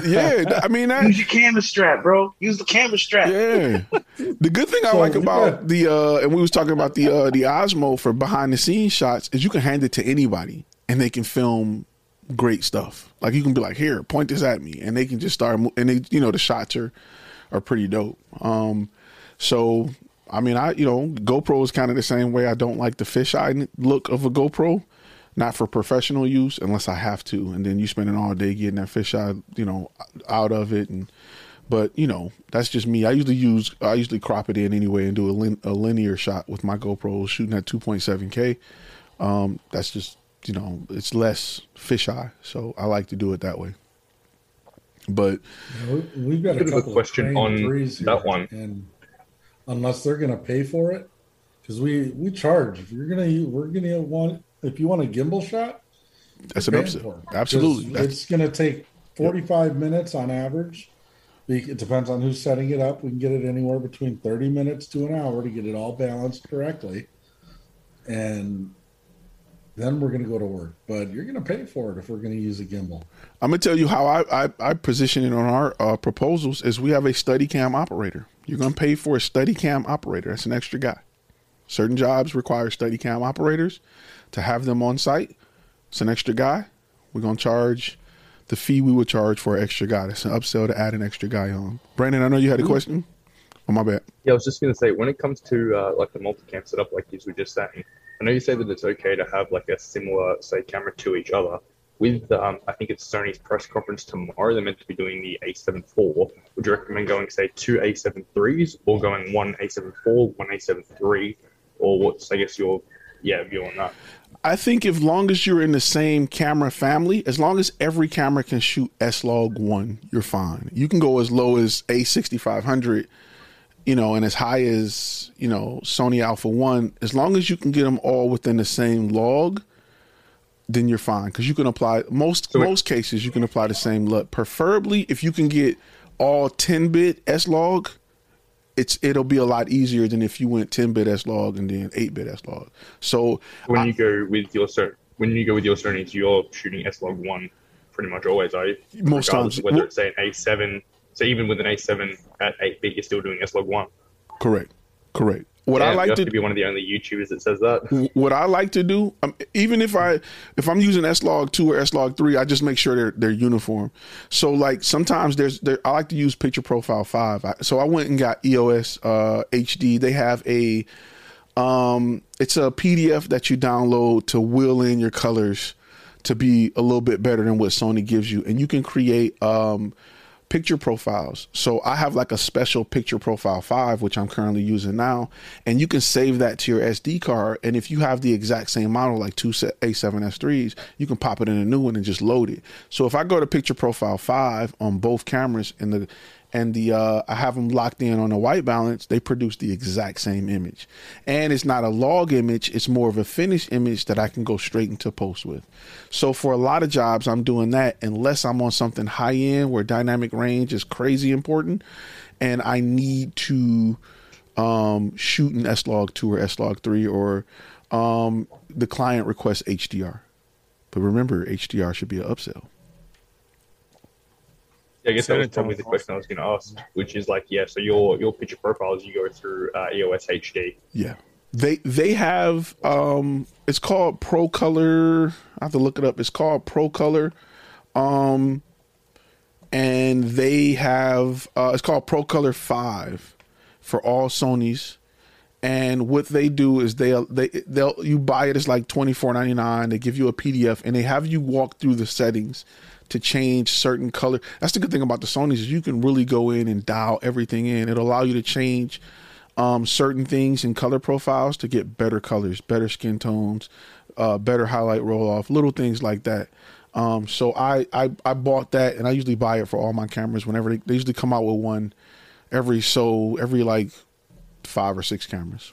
yeah, I mean that.
Use your camera strap, bro. Use the camera strap.
Yeah. The good thing I
So,
like about
yeah.
the uh and we was talking about the uh the Osmo for behind the scenes shots is you can hand it to anybody and they can film great stuff. Like you can be like, "Here, point this at me." And they can just start mo- and they you know the shots are are pretty dope. Um so I mean, I you know, GoPro is kind of the same way. I don't like the fisheye look of a GoPro, not for professional use unless I have to. And then you spend an all day getting that fish fisheye, you know, out of it. And but you know, that's just me. I usually use I usually crop it in anyway and do a, lin- a linear shot with my GoPro shooting at 2.7k. Um, that's just you know, it's less fisheye, so I like to do it that way. But
We- We've got a
Bit of a question on that one.
and unless they're going to pay for it, because we we charge. If you're gonna we're gonna want if you want a gimbal shot,
That's an
paying
upsell.
for it.
Absolutely. That's-
It's going to take 45 minutes on average. It depends on who's setting it up. We can get it anywhere between 30 minutes to an hour to get it all balanced correctly. And then we're going to go to work. But you're going to pay for it if we're going to use a gimbal.
I'm gonna tell you how I, I, I position it on our uh, proposals is we have a Steadicam operator. You're gonna pay for a Steadicam operator. That's an extra guy. Certain jobs require Steadicam operators to have them on site. It's an extra guy. We're gonna charge the fee we would charge for an extra guy. It's an upsell to add an extra guy on. Brandon, I know you had a question. Oh my bad.
Yeah, I was just gonna say when it comes to uh, like the multicam setup, like you were just saying, I know you say that it's okay to have like a similar, say, camera to each other. With um, I think it's Sony's press conference tomorrow. They're meant to be doing the A7 IV. Would you recommend going, say, two A7 IIIs, or going one A7 IV, one A7 III, or what's I guess your yeah view on that?
I think if long as you're in the same camera family, as long as every camera can shoot S log one, you're fine. You can go as low as A sixty five hundred, you know, and as high as you know Sony Alpha One. As long as you can get them all within the same log, then you're fine because you can apply most
So
most cases you can apply the same LUT. Preferably, if you can get all ten bit S log, it's it'll be a lot easier than if you went ten bit S log and then eight bit S log. So
When you go with your when you go with your Sony's, you're shooting S log one pretty much always, are you?
Most
Regardless
times.
whether it's say an A7. So even with an A7 at eight bit, you're still doing S log one.
correct, correct. What
Yeah,
I like to
to be one of the only YouTubers that says that.
what I like to do, um, even if I if I'm using S log two or S log three, I just make sure they're they're uniform. So like sometimes there's there, I like to use Picture Profile five. I, so I went and got EOS uh, HD. They have a um, it's a PDF that you download to wheel in your colors to be a little bit better than what Sony gives you, and you can create um, picture profiles. So I have like a special picture profile five, which I'm currently using now, and you can save that to your SD card. And if you have the exact same model, like two A7S3s, you can pop it in a new one and just load it. So if I go to picture profile five on both cameras and the and the uh, I have them locked in on a white balance, they produce the exact same image. And it's not a log image, it's more of a finished image that I can go straight into post with. So for a lot of jobs, I'm doing that unless I'm on something high end where dynamic range is crazy important and I need to um, shoot an S log 2 or S log 3 or um, the client requests HDR. But remember, HDR should be an upsell.
Yeah, I guess that was
Senator
probably the question I was going to ask, which is like, yeah, so your your picture profiles you go through uh, EOSHD.
Yeah. They they have um it's called Pro Color. I have to look it up. It's called Pro Color. Um and they have uh it's called Pro Color 5 for all Sonys. And what they do is they they they'll you buy it it's like twenty four ninety nine. They give you a PDF and they have you walk through the settings to change certain color. That's the good thing about the Sonys is you can really go in and dial everything in. It'll allow you to change um, certain things in color profiles to get better colors, better skin tones, uh, better highlight roll off, little things like that. Um, so I, I I bought that and I usually buy it for all my cameras whenever they, they usually come out with one every so every like five or six cameras.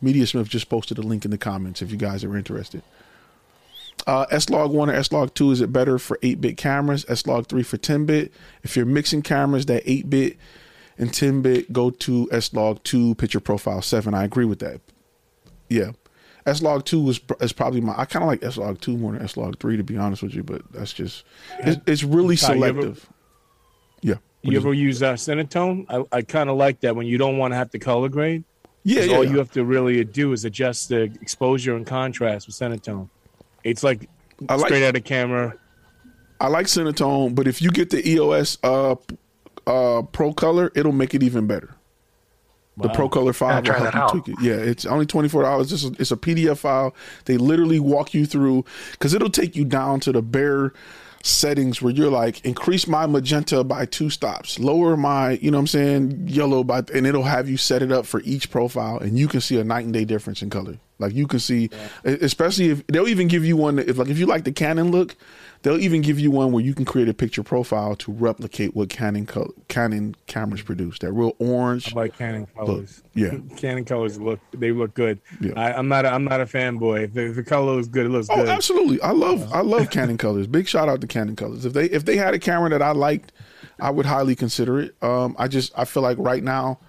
Media Smith just posted a link in the comments if you guys are interested. Uh, S-Log 1 or S-Log 2, is it better for 8-bit cameras? S-Log 3 for 10-bit. If you're mixing cameras, that 8-bit and 10-bit, go to S-Log 2 picture profile 7. I agree with that. Yeah. S-Log 2 is, is probably my... I kind of like S-Log 2 more than S-Log 3, to be honest with you, but that's just... It's, it's really
you ever-
selective. yeah.
You ever use uh, Cinetone? I, I kind of like that when you don't want to have to color grade.
Yeah, yeah,
All
yeah.
you have to really do is adjust the exposure and contrast with Cinetone. It's like
I like-
straight out of camera.
I like Cinetone, but if you get the EOS uh, uh, Pro Color, it'll make it even better. The Pro Color Five will
try
help
that
you tweak it. Yeah, it's only twenty four dollars. It's, a- it's a PDF file. They literally walk you through because it'll take you down to the bare settings where you're like increase my magenta by two stops, lower my you know what I'm saying yellow by, and it'll have you set it up for each profile, and you can see a night and day difference in color. Like you can see, e- especially if they'll even give you one if like if you like the Canon look, they'll even give you one where you can create a picture profile to replicate what Canon co- Canon cameras produce. That real orange.
I like Canon colors.
yeah. (laughs)
Canon colors look they look good.
Yeah.
I, I'm not a, I'm not a fanboy. If the, if the color looks good, it looks
Oh,
good.
absolutely. I love I love (laughs) Canon colors. Big shout out to Canon colors. If they if they had a camera that I liked, I would highly consider it. Um, I just I feel like right now,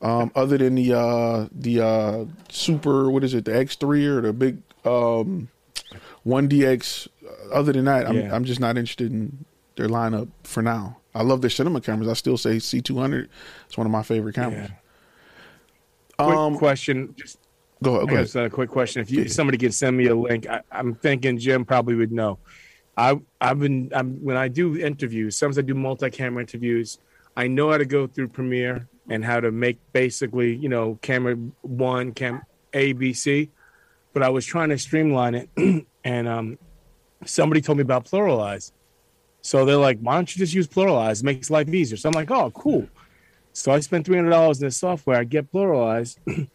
um, other than the uh the uh super what is it the X three or the big um one DX, other than that, I'm
Yeah.
I'm just not interested in their lineup for now. I love their cinema cameras. I still say C two hundred. It's one of my favorite cameras.
Quick
Um,
question. Just
Go ahead. Go ahead.
a quick question. If you, somebody could send me a link, I, I'm thinking Jim probably would know. I I've been I'm, when I do interviews. Sometimes I do multi-camera interviews. I know how to go through Premiere and how to make basically you know camera one, cam A, B, C. but I was trying to streamline it, (clears throat) and um, somebody told me about PluralEyes. So they're like, "Why don't you just use PluralEyes? It makes life easier." So I'm like, "Oh, cool." So I spent three hundred dollars in this software. I get PluralEyes, (clears throat)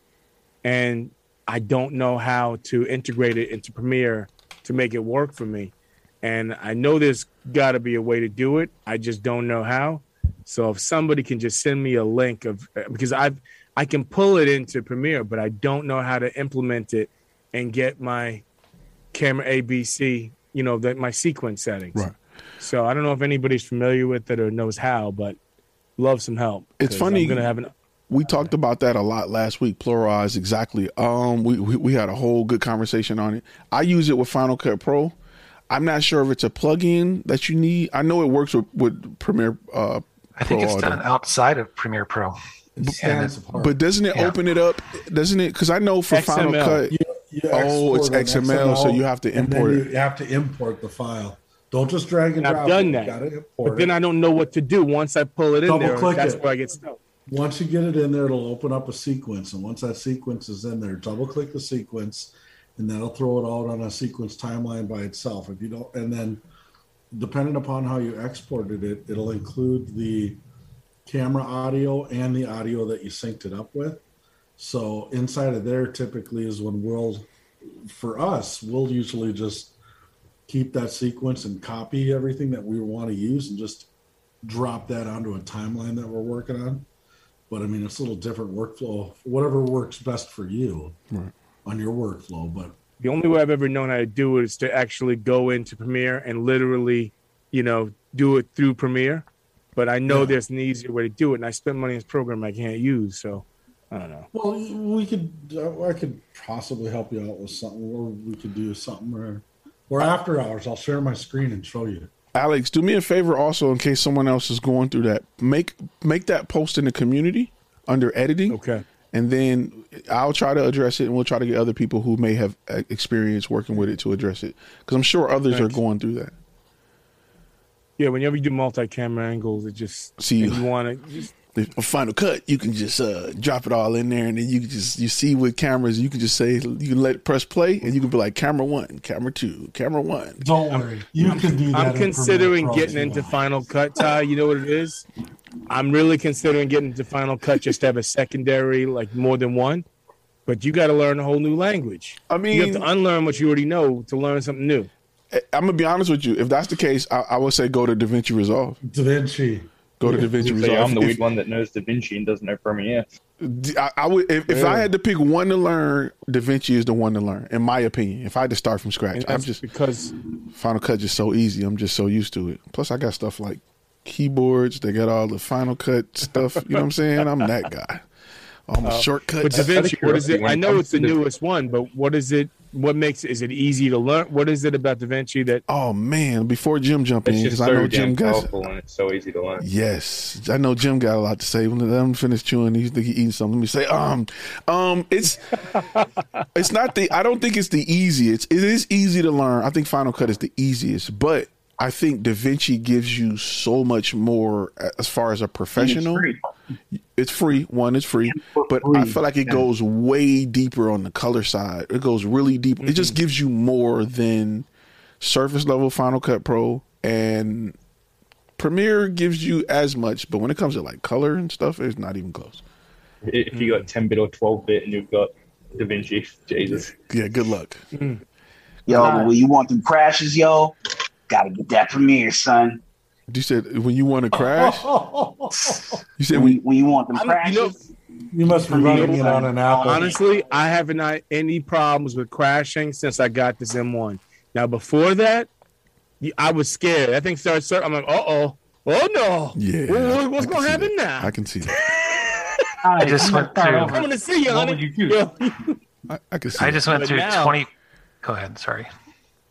and I don't know how to integrate it into Premiere to make it work for me. And I know there's got to be a way to do it. I just don't know how. So if somebody can just send me a link of because I've I can pull it into Premiere, but I don't know how to implement it and get my camera ABC, you know, that my sequence settings.
Right.
So I don't know if anybody's familiar with it or knows how, but love some help.
It's funny.
I'm gonna have an
we talked about that a lot last week. PluralEyes exactly. Um, we, we we had a whole good conversation on it. I use it with Final Cut Pro. I'm not sure if it's a plugin that you need. I know it works with, with Premiere. Uh,
I think
Pro
it's
Auto.
done outside of Premiere Pro. And
But doesn't it
Yeah.
open it up? Doesn't it? Because I know for Final Cut.
You, you
oh, it's
export an
XML, so you have to import it.
You have to import the file. Don't just drag and
And
drop.
I've done
it.
that.
You gotta import
But then. I don't know what to do once I pull it in
Double
there.
click
That's
it.
where I get stuck.
Once you get it in there, it'll open up a sequence, and once that sequence is in there, double click the sequence, and that'll throw it out on a sequence timeline by itself. If you don't, and then depending upon how you exported it, it'll include the camera audio and the audio that you synced it up with. So inside of there, typically is when we'll, for us, we'll usually just keep that sequence and copy everything that we want to use and just drop that onto a timeline that we're working on. But I mean, it's a little different workflow, whatever works best for you on your workflow. But
The only way I've ever known how to do it is to actually go into Premiere and literally, you know, do it through Premiere. But I know
Yeah.
there's an easier way to do it, and I spend money on this program I can't use. So I don't know.
well, we could, uh, I could possibly help you out with something, or we could do something, or, or after hours, I'll share my screen and show you.
Alex, do me a favor also in case someone else is going through that. Make make that post in the community under editing.
Okay.
And then I'll try to address it and we'll try to get other people who may have uh, experience working with it to address it cuz I'm sure others
Thanks.
are going through that.
Yeah, whenever you do multi-camera angles, it just
See-
and you want to just
The final cut, you can just uh, drop it all in there and then you can just you see with cameras, you can just say you can let press play and you can be like camera 1, camera 2, camera 1.
Don't worry, you can do that.
I'm considering getting into Final Cut. Ty, you know what it is? I'm really considering getting into Final Cut just to have a secondary, like more than one. But you got to learn a whole new language.
I mean,
you have to unlearn what you already know to learn something new.
I'm going to be honest with you. If that's the case, I, I would say go to DaVinci Resolve.
DaVinci.
Go to DaVinci
So
Resolve.
yeah, I'm the
If-
weird one that knows Da Vinci and doesn't know Premiere.
I, I would if, if I had to pick one to learn, Da Vinci is the one to learn, in my opinion. If I had to start from scratch, I'm just
because
Final Cut is so easy. I'm just so used to it. Plus, I got stuff like keyboards. They got all the Final Cut stuff. You know what I'm saying? I'm that guy. All my
Uh,
shortcuts.
But DaVinci, what is it? I know it's the newest one, but what is it? What makes is it easy to learn? What is it about DaVinci that?
oh man! Before Jim jump in, because I know Jim
damn
got.
and it's so easy to learn.
Yes, I know Jim got a lot to say. Let him finish chewing. He's think he eating something. Let me say, um, um, it's it's not the. I don't think it's the easiest. It is easy to learn. I think Final Cut is the easiest, but I think DaVinci gives you so much more as far as a professional.
free.
It's free. One, it's free, but I feel like it goes way deeper on the color side. It goes really deep. It just mm-hmm. gives you more than surface level Final Cut Pro and Premiere gives you as much, but when it comes to like color and stuff, it's not even close.
If you got mm-hmm. 10 bit or 12 bit and you've got Da Vinci, Jesus.
Yeah, good luck. Mm.
Yo, but when you want them crashes, yo, gotta get that premiere, son.
You said when you want to crash. (laughs) You said
When,
when
you- when you want them
I'm-
crashes,
you know-
You must be running it on an Apple.
Honestly, I haven't had any problems with crashing since I got this M1. Now, before that, I was scared. That thing started. Start, I'm like, uh oh, oh no,
yeah,
What- what's gonna happen
that.
now?
I can see that. (laughs)
I just went through.
I'm gonna see you, honey.
you.
I, I can see.
I
that.
just went
But
through
now-
20. Go ahead. Sorry.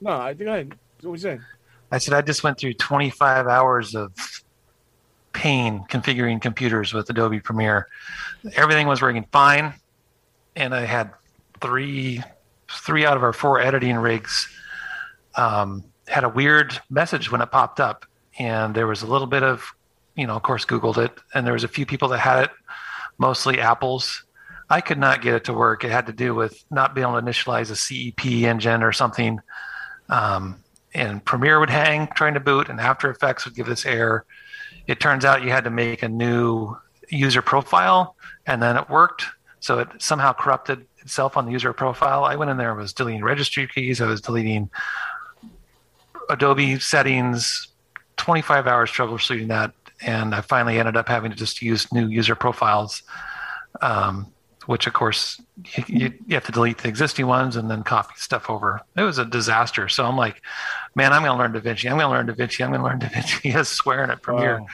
No, I think I. What was you saying?
I said I just went through 25 hours of pain configuring computers with Adobe Premiere. Everything was working fine, and I had three three out of our four editing rigs um, had a weird message when it popped up, and there was a little bit of, you know, of course, Googled it, and there was a few people that had it, mostly Apple's. I could not get it to work. It had to do with not being able to initialize a CEP engine or something. Um, and Premiere would hang trying to boot, and After Effects would give this error. It turns out you had to make a new user profile, and then it worked. So it somehow corrupted itself on the user profile. I went in there and was deleting registry keys. I was deleting Adobe settings, 25 hours troubleshooting that. And I finally ended up having to just use new user profiles, um, which of course you, you have to delete the existing ones and then copy stuff over. It was a disaster. So I'm like, man, I'm going to learn DaVinci. I'm going to learn DaVinci. I'm going to learn DaVinci. (laughs) I swearing at Premiere.
Wow.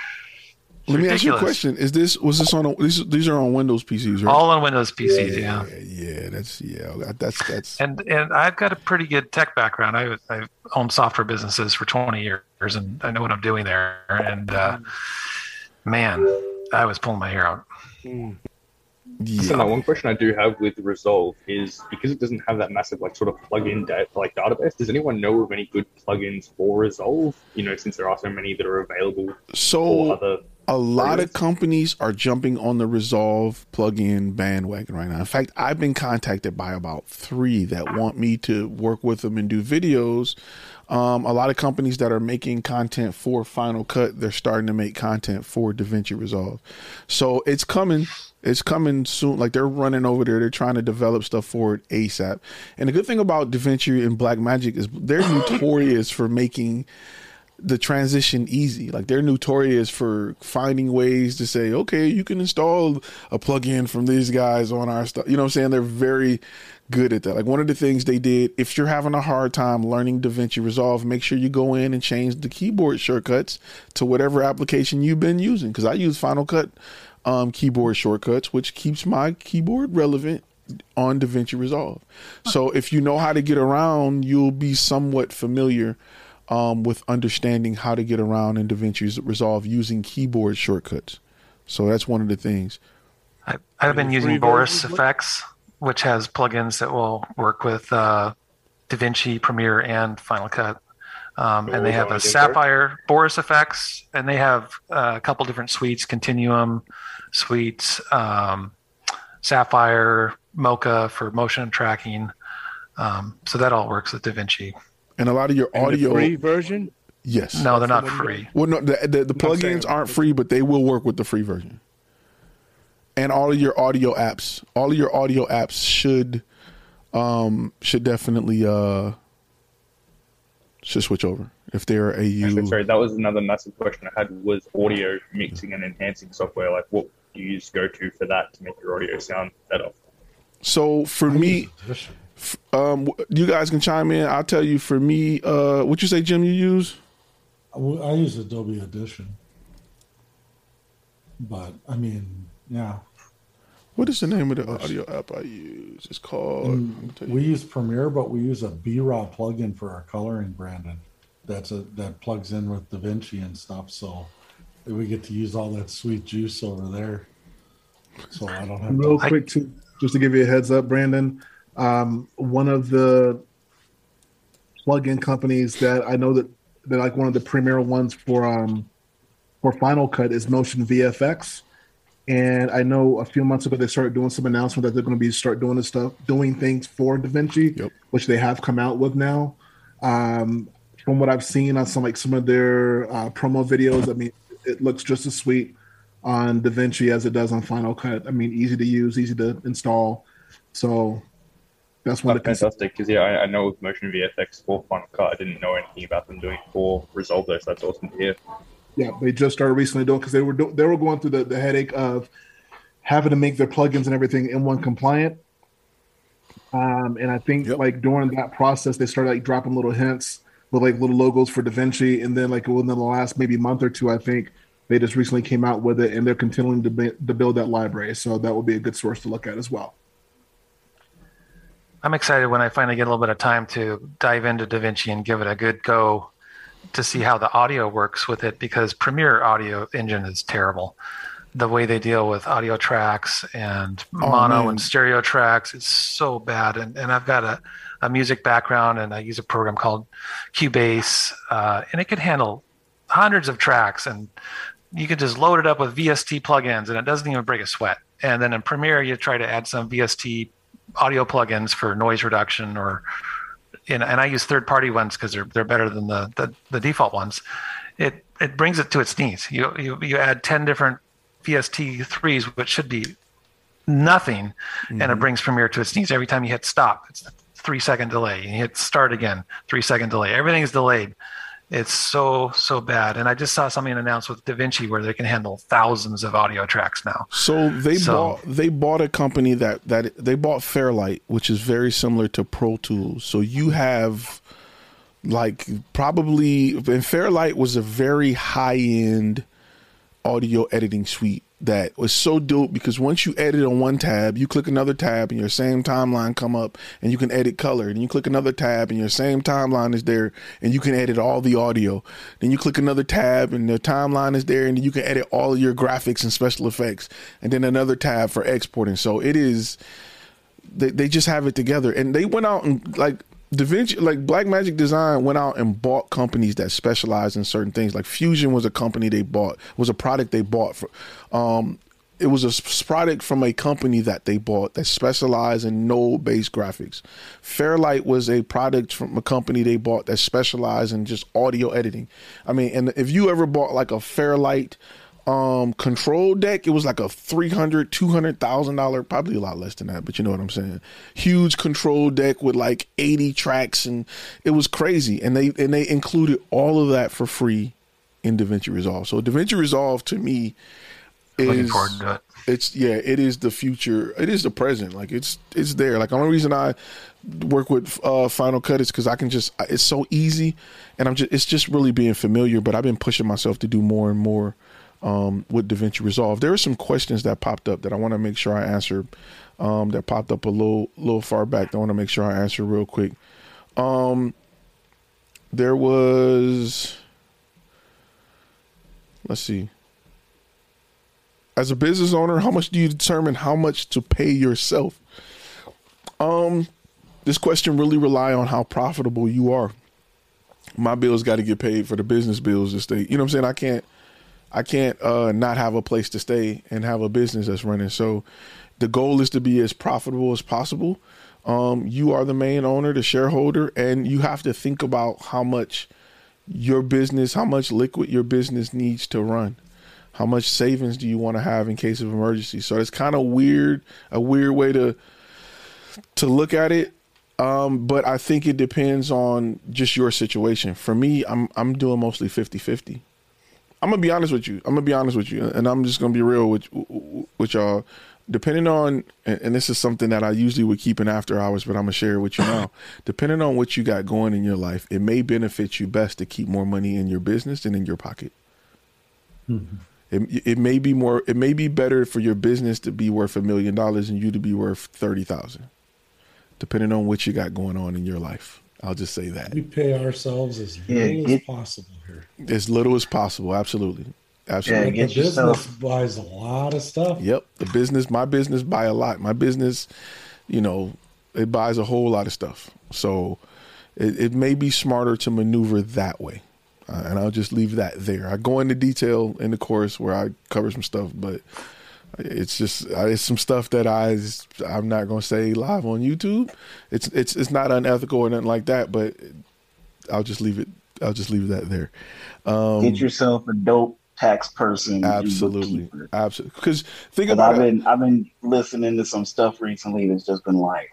Let me ask you a question: Is this was this on a, these? These are on Windows PCs, right?
All on Windows PCs, yeah.
Yeah, yeah that's yeah, that's that's.
And and I've got a pretty good tech background. I I've owned software businesses for 20 years, and I know what I'm doing there. And uh, man, I was pulling my hair out.
Yeah. So now one question I do have with Resolve is because it doesn't have that massive like sort of plug-in da- like database. Does anyone know of any good plugins for Resolve? You know, since there are so many that are available.
So
other
a lot of companies are jumping on the Resolve plugin bandwagon right now. In fact, I've been contacted by about three that want me to work with them and do videos. Um, a lot of companies that are making content for Final Cut, they're starting to make content for DaVinci Resolve. So it's coming. It's coming soon. Like they're running over there. They're trying to develop stuff for it ASAP. And the good thing about DaVinci and Blackmagic is they're (coughs) notorious for making the transition easy. Like they're notorious for finding ways to say, okay, you can install a plugin from these guys on our stuff. You know what I'm saying? They're very good at that. Like one of the things they did, if you're having a hard time learning DaVinci Resolve, make sure you go in and change the keyboard shortcuts to whatever application you've been using. Because I use Final Cut um, keyboard shortcuts, which keeps my keyboard relevant on DaVinci Resolve. So if you know how to get around, you'll be somewhat familiar um, with understanding how to get around in DaVinci Resolve using keyboard shortcuts. So that's one of the things.
I, I've been using Boris FX, which has plugins that will work with uh, DaVinci, Premiere, and Final Cut. Um, and they have a Sapphire Boris FX, and they have uh, a couple different suites: Continuum suites, um, Sapphire, Mocha for motion tracking. Um, so that all works with DaVinci.
And a lot of your
And the
audio
free version.
Yes.
No, they're not free.
Well, no, the the, the plugins aren't free, but they will work with the free version. And all of your audio apps, all of your audio apps should um should definitely uh should switch over if they're
Actually,
AU.
sorry, that was another massive question I had was audio mixing and enhancing software. Like, what do you use go to for that to make your audio sound better?
So for me, um, you guys can chime in. I'll tell you. For me, uh, what you say, Jim? You use?
I I use Adobe Audition, but I mean, yeah.
What is the name of the audio app I use? It's called.
And
let me tell you.
we use Premiere, but we use a B-Raw plugin for our coloring, Brandon. That's a that plugs in with DaVinci and stuff. So we get to use all that sweet juice over there. So I don't have
Real
to.
quick, to, just to give you a heads up, Brandon, um, one of the plug-in companies that I know that they're like one of the premier ones for um, for Final Cut is Motion VFX. And I know a few months ago they started doing some announcement that they're going to be start doing this stuff, doing things for DaVinci, which they have come out with now. Um, from what I've seen on some like some of their uh, promo videos, I mean, it looks just as sweet on DaVinci as it does on Final Cut. I mean, easy to use, easy to install. So that's one
That's
of the
fantastic because yeah, I, I know with Motion VFX for Final Cut, I didn't know anything about them doing it for Resolve so that's awesome to hear.
Yeah, they just started recently doing because they were do- they were going through the, the headache of having to make their plugins and everything in one compliant. Um, and I think like during that process, they started like dropping little hints with like little logos for DaVinci, and then like within the last maybe month or two, I think they just recently came out with it, and they're continuing to, be, to build that library. So that will be a good source to look at as well.
I'm excited when I finally get a little bit of time to dive into DaVinci and give it a good go to see how the audio works with it because Premiere Audio Engine is terrible. The way they deal with audio tracks and
Oh,
mono
man.
and stereo tracks is so bad. And, and I've got a, a music background and I use a program called Cubase uh, and it can handle hundreds of tracks and you could just load it up with VST plugins and it doesn't even break a sweat. and then in Premiere you try to add some VST audio plugins for noise reduction or and, and I use third party ones because they're they're better than the, the, the default ones. It it brings it to its knees. You you you add ten different VST threes, which should be nothing, mm-hmm. and it mm-hmm. brings Premiere to its knees every time you hit stop. It's three second delay. You hit start again, three second delay. Everything is delayed. It's so so bad. And I just saw something announced with DaVinci where they can handle thousands of audio tracks now.
So they so, bought they bought a company that that they bought Fairlight, which is very similar to Pro Tools. So you have like probably and Fairlight was a very high end audio editing suite that was so dope because once you edit on one tab, you click another tab and your same timeline come up and you can edit color. And you click another tab and your same timeline is there and you can edit all the audio. Then you click another tab and the timeline is there and you can edit all your graphics and special effects. And then another tab for exporting. So it is they, they just have it together. And they went out and like DaVinci, like Blackmagic Design, went out and bought companies that specialize in certain things. Like Fusion was a company they bought, was a product they bought for. Um, it was a product from a company that they bought that specialized in node-based graphics. Fairlight was a product from a company they bought that specialized in just audio editing. I mean, and if you ever bought like a Fairlight um control deck it was like a 300 200000 dollar probably a lot less than that but you know what i'm saying? Huge control deck with like 80 tracks and it was crazy. And they and they included all of that for free in davinci resolve. So davinci resolve to me is it. it's yeah it is the future it is the present. Like it's it's there. Like the only reason i work with uh final cut is because i can just it's so easy and i'm just it's just really being familiar but i've been pushing myself to do more and more um, with DaVinci Resolve. There are some questions that popped up that I want to make sure I answer. Um, that popped up a little little far back. I want to make sure I answer real quick. Um, there was, let's see. As a business owner, how much do you determine how much to pay yourself? Um, this question really rely on how profitable you are. My bills got to get paid for the business bills to stay. You know what I'm saying? I can't I can't uh, not have a place to stay and have a business that's running. So the goal is to be as profitable as possible. Um, you are the main owner, the shareholder, and you have to think about how much your business, how much liquid your business needs to run. How much savings do you want to have in case of emergency? So it's kind of weird, a weird way to to look at it. Um, but I think it depends on just your situation. For me, I'm I'm doing mostly 50-50. I'm gonna be honest with you. I'm gonna be honest with you, and I'm just gonna be real with with y'all. Depending on, and this is something that I usually would keep in after hours, but I'm gonna share it with you now. (coughs) Depending on what you got going in your life, it may benefit you best to keep more money in your business than in your pocket. Mm-hmm. It, it may be more. It may be better for your business to be worth a million dollars and you to be worth thirty thousand, depending on what you got going on in your life. I'll just say that
we pay ourselves as little yeah, as possible here.
As little as possible, absolutely, absolutely.
Yeah, the business yourself. buys a lot of stuff.
Yep, the business, my business, buy a lot. My business, you know, it buys a whole lot of stuff. So it, it may be smarter to maneuver that way. Uh, and I'll just leave that there. I go into detail in the course where I cover some stuff, but it's just uh, it's some stuff that I I'm not gonna say live on YouTube. It's it's it's not unethical or nothing like that, but I'll just leave it. I'll just leave that there.
Um, Get yourself a dope tax person.
Absolutely, absolutely. Because think about
I've been I've been listening to some stuff recently that's just been like,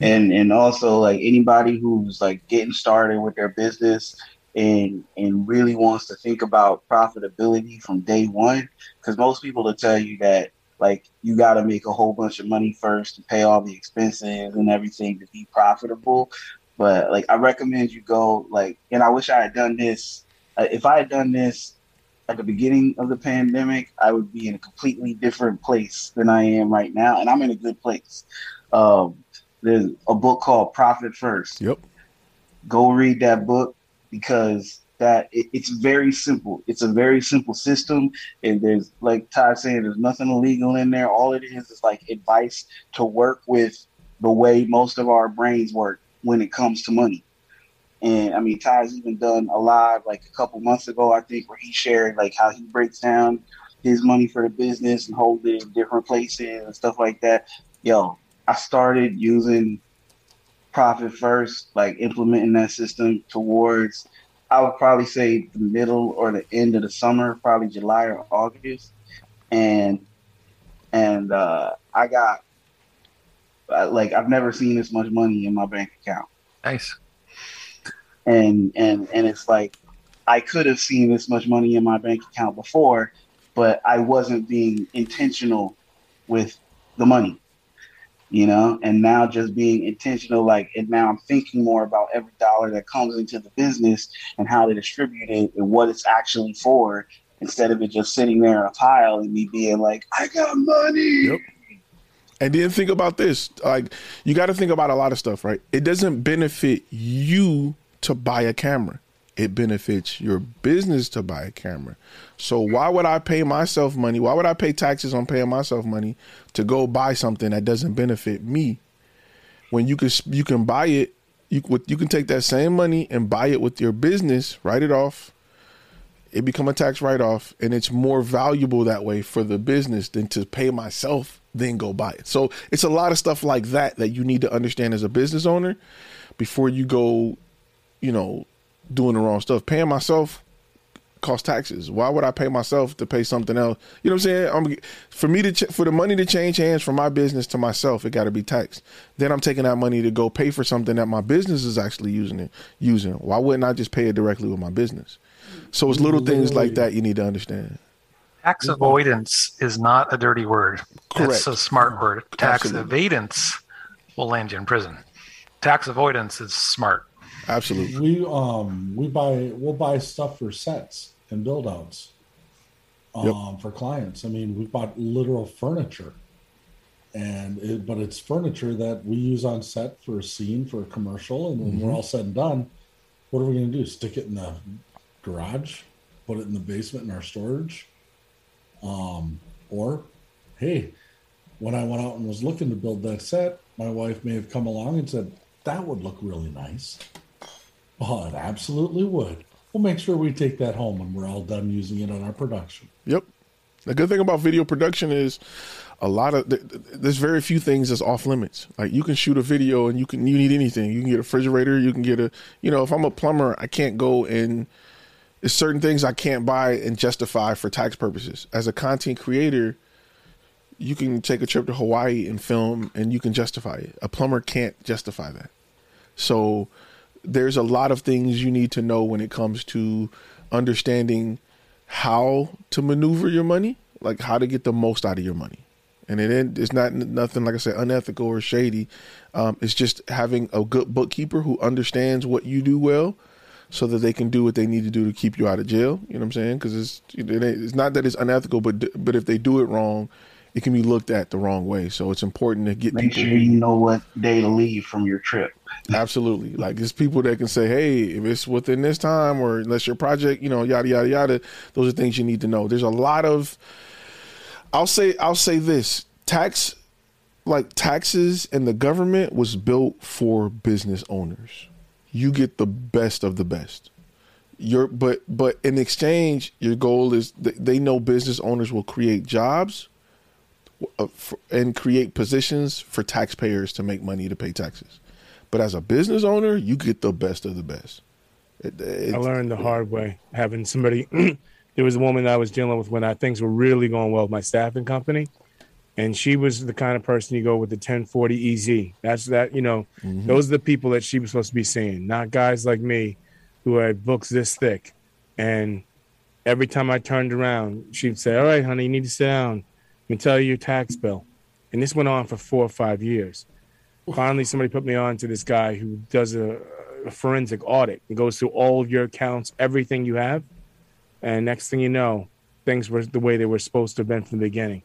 and and also like anybody who's like getting started with their business and and really wants to think about profitability from day one. Because most people will tell you that like you got to make a whole bunch of money first to pay all the expenses and everything to be profitable. But like i recommend you go like and i wish i had done this. Uh, if i had done this at the beginning of the pandemic i would be in a completely different place than i am right now and i'm in a good place. Um, there's a book called profit first.
Yep.
Go read that book because that it, it's very simple. It's a very simple system, and there's like Ty saying, there's nothing illegal in there. All it is is like advice to work with the way most of our brains work when it comes to money. And I mean, Ty's even done a live like a couple months ago, I think, where he shared like how he breaks down his money for the business and hold it in different places and stuff like that. Yo, I started using Profit First, like implementing that system towards, I would probably say the middle or the end of the summer, probably July or August, and and uh, I got like I've never seen this much money in my bank account.
Nice.
And and and it's like I could have seen this much money in my bank account before, but I wasn't being intentional with the money. You know, and now just being intentional, like, and now I'm thinking more about every dollar that comes into the business and how to distribute it and what it's actually for, instead of it just sitting there in a pile and me being like, I got money.
Yep. And then think about this. Like you got to think about a lot of stuff, right? It doesn't benefit you to buy a camera. It benefits your business to buy a camera. So why would I pay myself money? Why would I pay taxes on paying myself money to go buy something that doesn't benefit me? When you can you can buy it, you you can take that same money and buy it with your business, write it off, it become a tax write off and it's more valuable that way for the business than to pay myself then go buy it. So it's a lot of stuff like that that you need to understand as a business owner before you go, you know, doing the wrong stuff. Paying myself cost taxes. Why would I pay myself to pay something else? You know what I'm saying? I'm for me to ch- for the money to change hands from my business to myself, it got to be taxed. Then I'm taking that money to go pay for something that my business is actually using it using. Why wouldn't I just pay it directly with my business? So it's little things like that you need to understand.
Tax avoidance is not a dirty word.
Correct.
It's a smart word. Tax
Absolutely.
evadance will land you in prison. Tax avoidance is smart.
Absolutely.
We um we buy we'll buy stuff for sets and build outs um
Yep.
for clients. I mean, we've bought literal furniture. And it, but it's furniture that we use on set for a scene for a commercial and when we're
Mhm.
all said and done, what are we going to do? Stick it in the garage, put it in the basement in our storage? Um or hey, when I went out and was looking to build that set, my wife may have come along and said, That would look really nice. Oh, it absolutely would. We'll make sure we take that home when we're all done using it on our production.
Yep. The good thing about video production is a lot of th- th- there's very few things that's off limits. Like you can shoot a video and you can you need anything. You can get a refrigerator. You can get a you know if I'm a plumber, I can't go and there's certain things I can't buy and justify for tax purposes. As a content creator, you can take a trip to Hawaii and film and you can justify it. A plumber can't justify that. So there's a lot of things you need to know when it comes to understanding how to maneuver your money, like how to get the most out of your money. And it it's not nothing like I said unethical or shady. Um, it's just having a good bookkeeper who understands what you do well, so that they can do what they need to do to keep you out of jail. You know what I'm saying? Because it's it it's not that it's unethical, but but if they do it wrong, it can be looked at the wrong way. So it's important to get
Make
people.
sure you know what day to leave from your trip. (laughs)
Absolutely. Like it's people that can say, hey, if it's within this time or unless your project, you know, yada yada yada, those are things you need to know. There's a lot of I'll say I'll say this. Tax like taxes and the government was built for business owners. You get the best of the best. Your but but in exchange, your goal is th- they know business owners will create jobs Uh, and create positions for taxpayers to make money to pay taxes. But as a business owner, you get the best of the best. It- it-
I learned the hard way having somebody. (clears throat) there was a woman that I was dealing with when I, things were really going well with my staffing company, and she was the kind of person you go with the 1040 EZ. That's that you know, mm-hmm. those are the people that she was supposed to be seeing, not guys like me who had books this thick. And every time I turned around, she'd say, "All right, honey, you need to sit down. Me tell you your tax bill." And this went on for four or five years. Finally, somebody put me on to this guy who does a, a forensic audit. He goes through all of your accounts, everything you have, and next thing you know, things were the way they were supposed to have been from the beginning.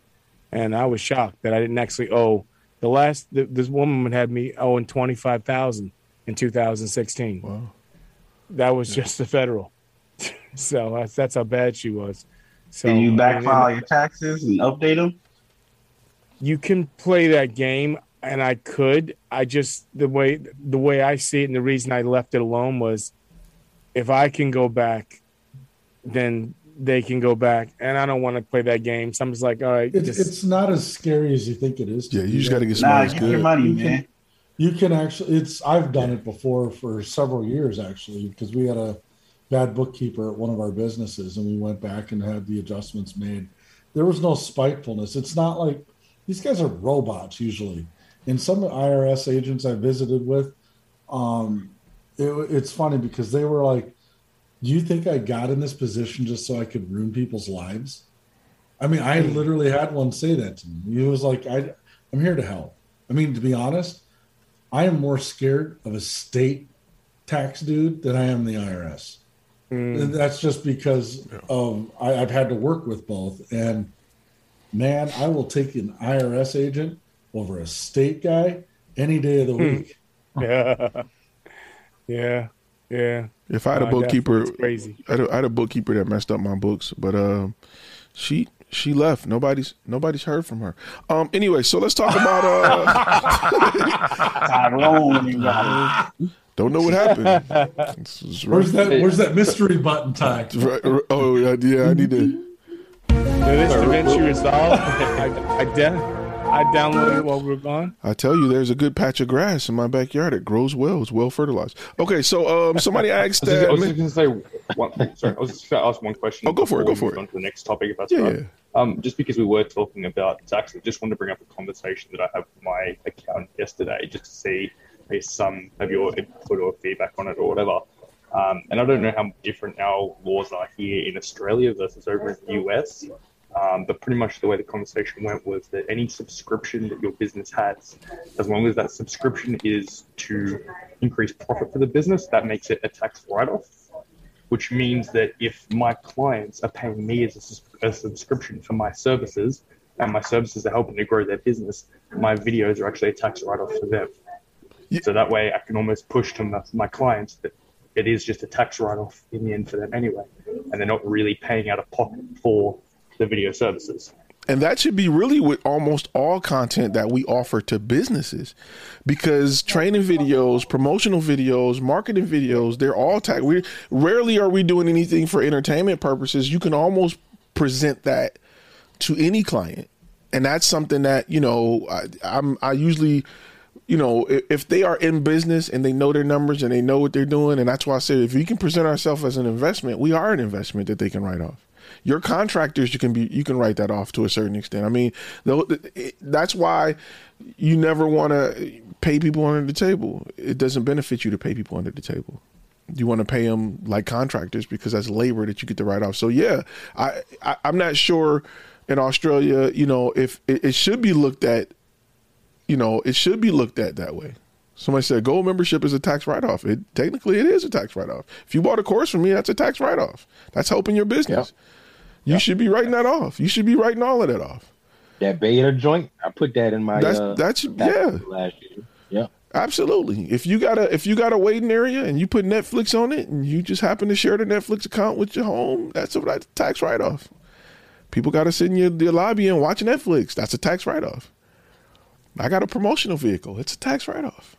And I was shocked that I didn't actually owe the last. th this woman had me owing twenty five thousand in two thousand sixteen.
Wow,
that was just the federal. (laughs) so that's that's how bad she was. So
Can you
and-
back
and-
file your taxes and update them?
you can play that game. and I could. I just the way the way I see it, and the reason I left it alone was, if I can go back, then they can go back, and I don't want to play that game. So I'm just like, all right,
It's,
just,
it's not as scary as you think it is.
Yeah, you just gotta get smart as
Nah, get your money,
you
man.
Can, you can actually. It's. I've done it before for several years actually because we had a bad bookkeeper at one of our businesses, and we went back and had the adjustments made. There was no spitefulness. It's not like these guys are robots usually. And some IRS agents I visited with, um, it, it's funny because they were like, "Do you think I got in this position just so I could ruin people's lives?" I mean, I literally had one say that to me. He was like, I, "I'm here to help." I mean, to be honest, I am more scared of a state tax dude than I am the IRS.
Mm.
That's just because of I, I've had to work with both, and man, I will take an IRS agent over a state guy any day of the
Hmm.
week. (laughs)
yeah, yeah, yeah.
If I had a bookkeeper,
crazy.
I had a, I had a bookkeeper that messed up my books, but um, she she left. Nobody's nobody's heard from her. Um, anyway, so let's talk about uh. (laughs)
Tyrone and got
Don't know what happened. (laughs) It's- it's
Where's that? Where's that (laughs) mystery button Ty?
right- right- oh yeah, yeah, I need to.
Yeah, this DaVinci Resolve, (laughs) I, I, de- I downloaded it while we were gone.
I tell you, there's a good patch of grass in my backyard. It grows well. It's well fertilized. Okay, so um, somebody asked
I was, just, I was just going to say, one, sorry, I was just going to ask one question.
Oh, go for it, go for it.
On to the next topic, if that's
Yeah,
right.
yeah.
Um, just because we were talking about tax, I just wanted to bring up a conversation that I had with my accountant yesterday, just to see some of your input or feedback on it or whatever. Um, and I don't know how different our laws are here in Australia versus over in the US. Um, but pretty much the way the conversation went was that any subscription that your business has, as long as that subscription is to increase profit for the business, that makes it a tax write-off. Which means that if my clients are paying me as a, a subscription for my services, and my services are helping to grow their business, my videos are actually a tax write-off for them. So that way, I can almost push to my, my clients that it is just a tax write-off in the end for them anyway, and they're not really paying out of pocket for the video services.
And that should be really with almost all content that we offer to businesses because training videos, promotional videos, marketing videos, they're all tag. We rarely are we doing anything for entertainment purposes. You can almost present that to any client. And that's something that, you know, I, I'm, I usually, you know, if, they are in business and they know their numbers and they know what they're doing, and that's why I said if we can present ourselves as an investment, we are an investment that they can write off. Your contractors you can be you can write that off to a certain extent. I mean that's why you never want to pay people under the table. It doesn't benefit you to pay people under the table. You want to pay them like contractors because that's labor that you get to write off. So yeah i, I i'm not sure in australia you know if it, it should be looked at you know it should be looked at that way Somebody said gold membership is a tax write off. It technically it is a tax write off. If you bought a course from me, that's a tax write off. That's helping your business. You should be writing that off. You should be writing all of that off.
That beta joint, I put that in my.
That's
uh,
that's yeah.
Last year. Yeah.
Absolutely. If you got a if you got a waiting area and you put Netflix on it and you just happen to share the Netflix account with your home, that's a that's a tax write off. People got to sit in your, your lobby and watch Netflix. That's a tax write off. I got a promotional vehicle. It's a tax write off.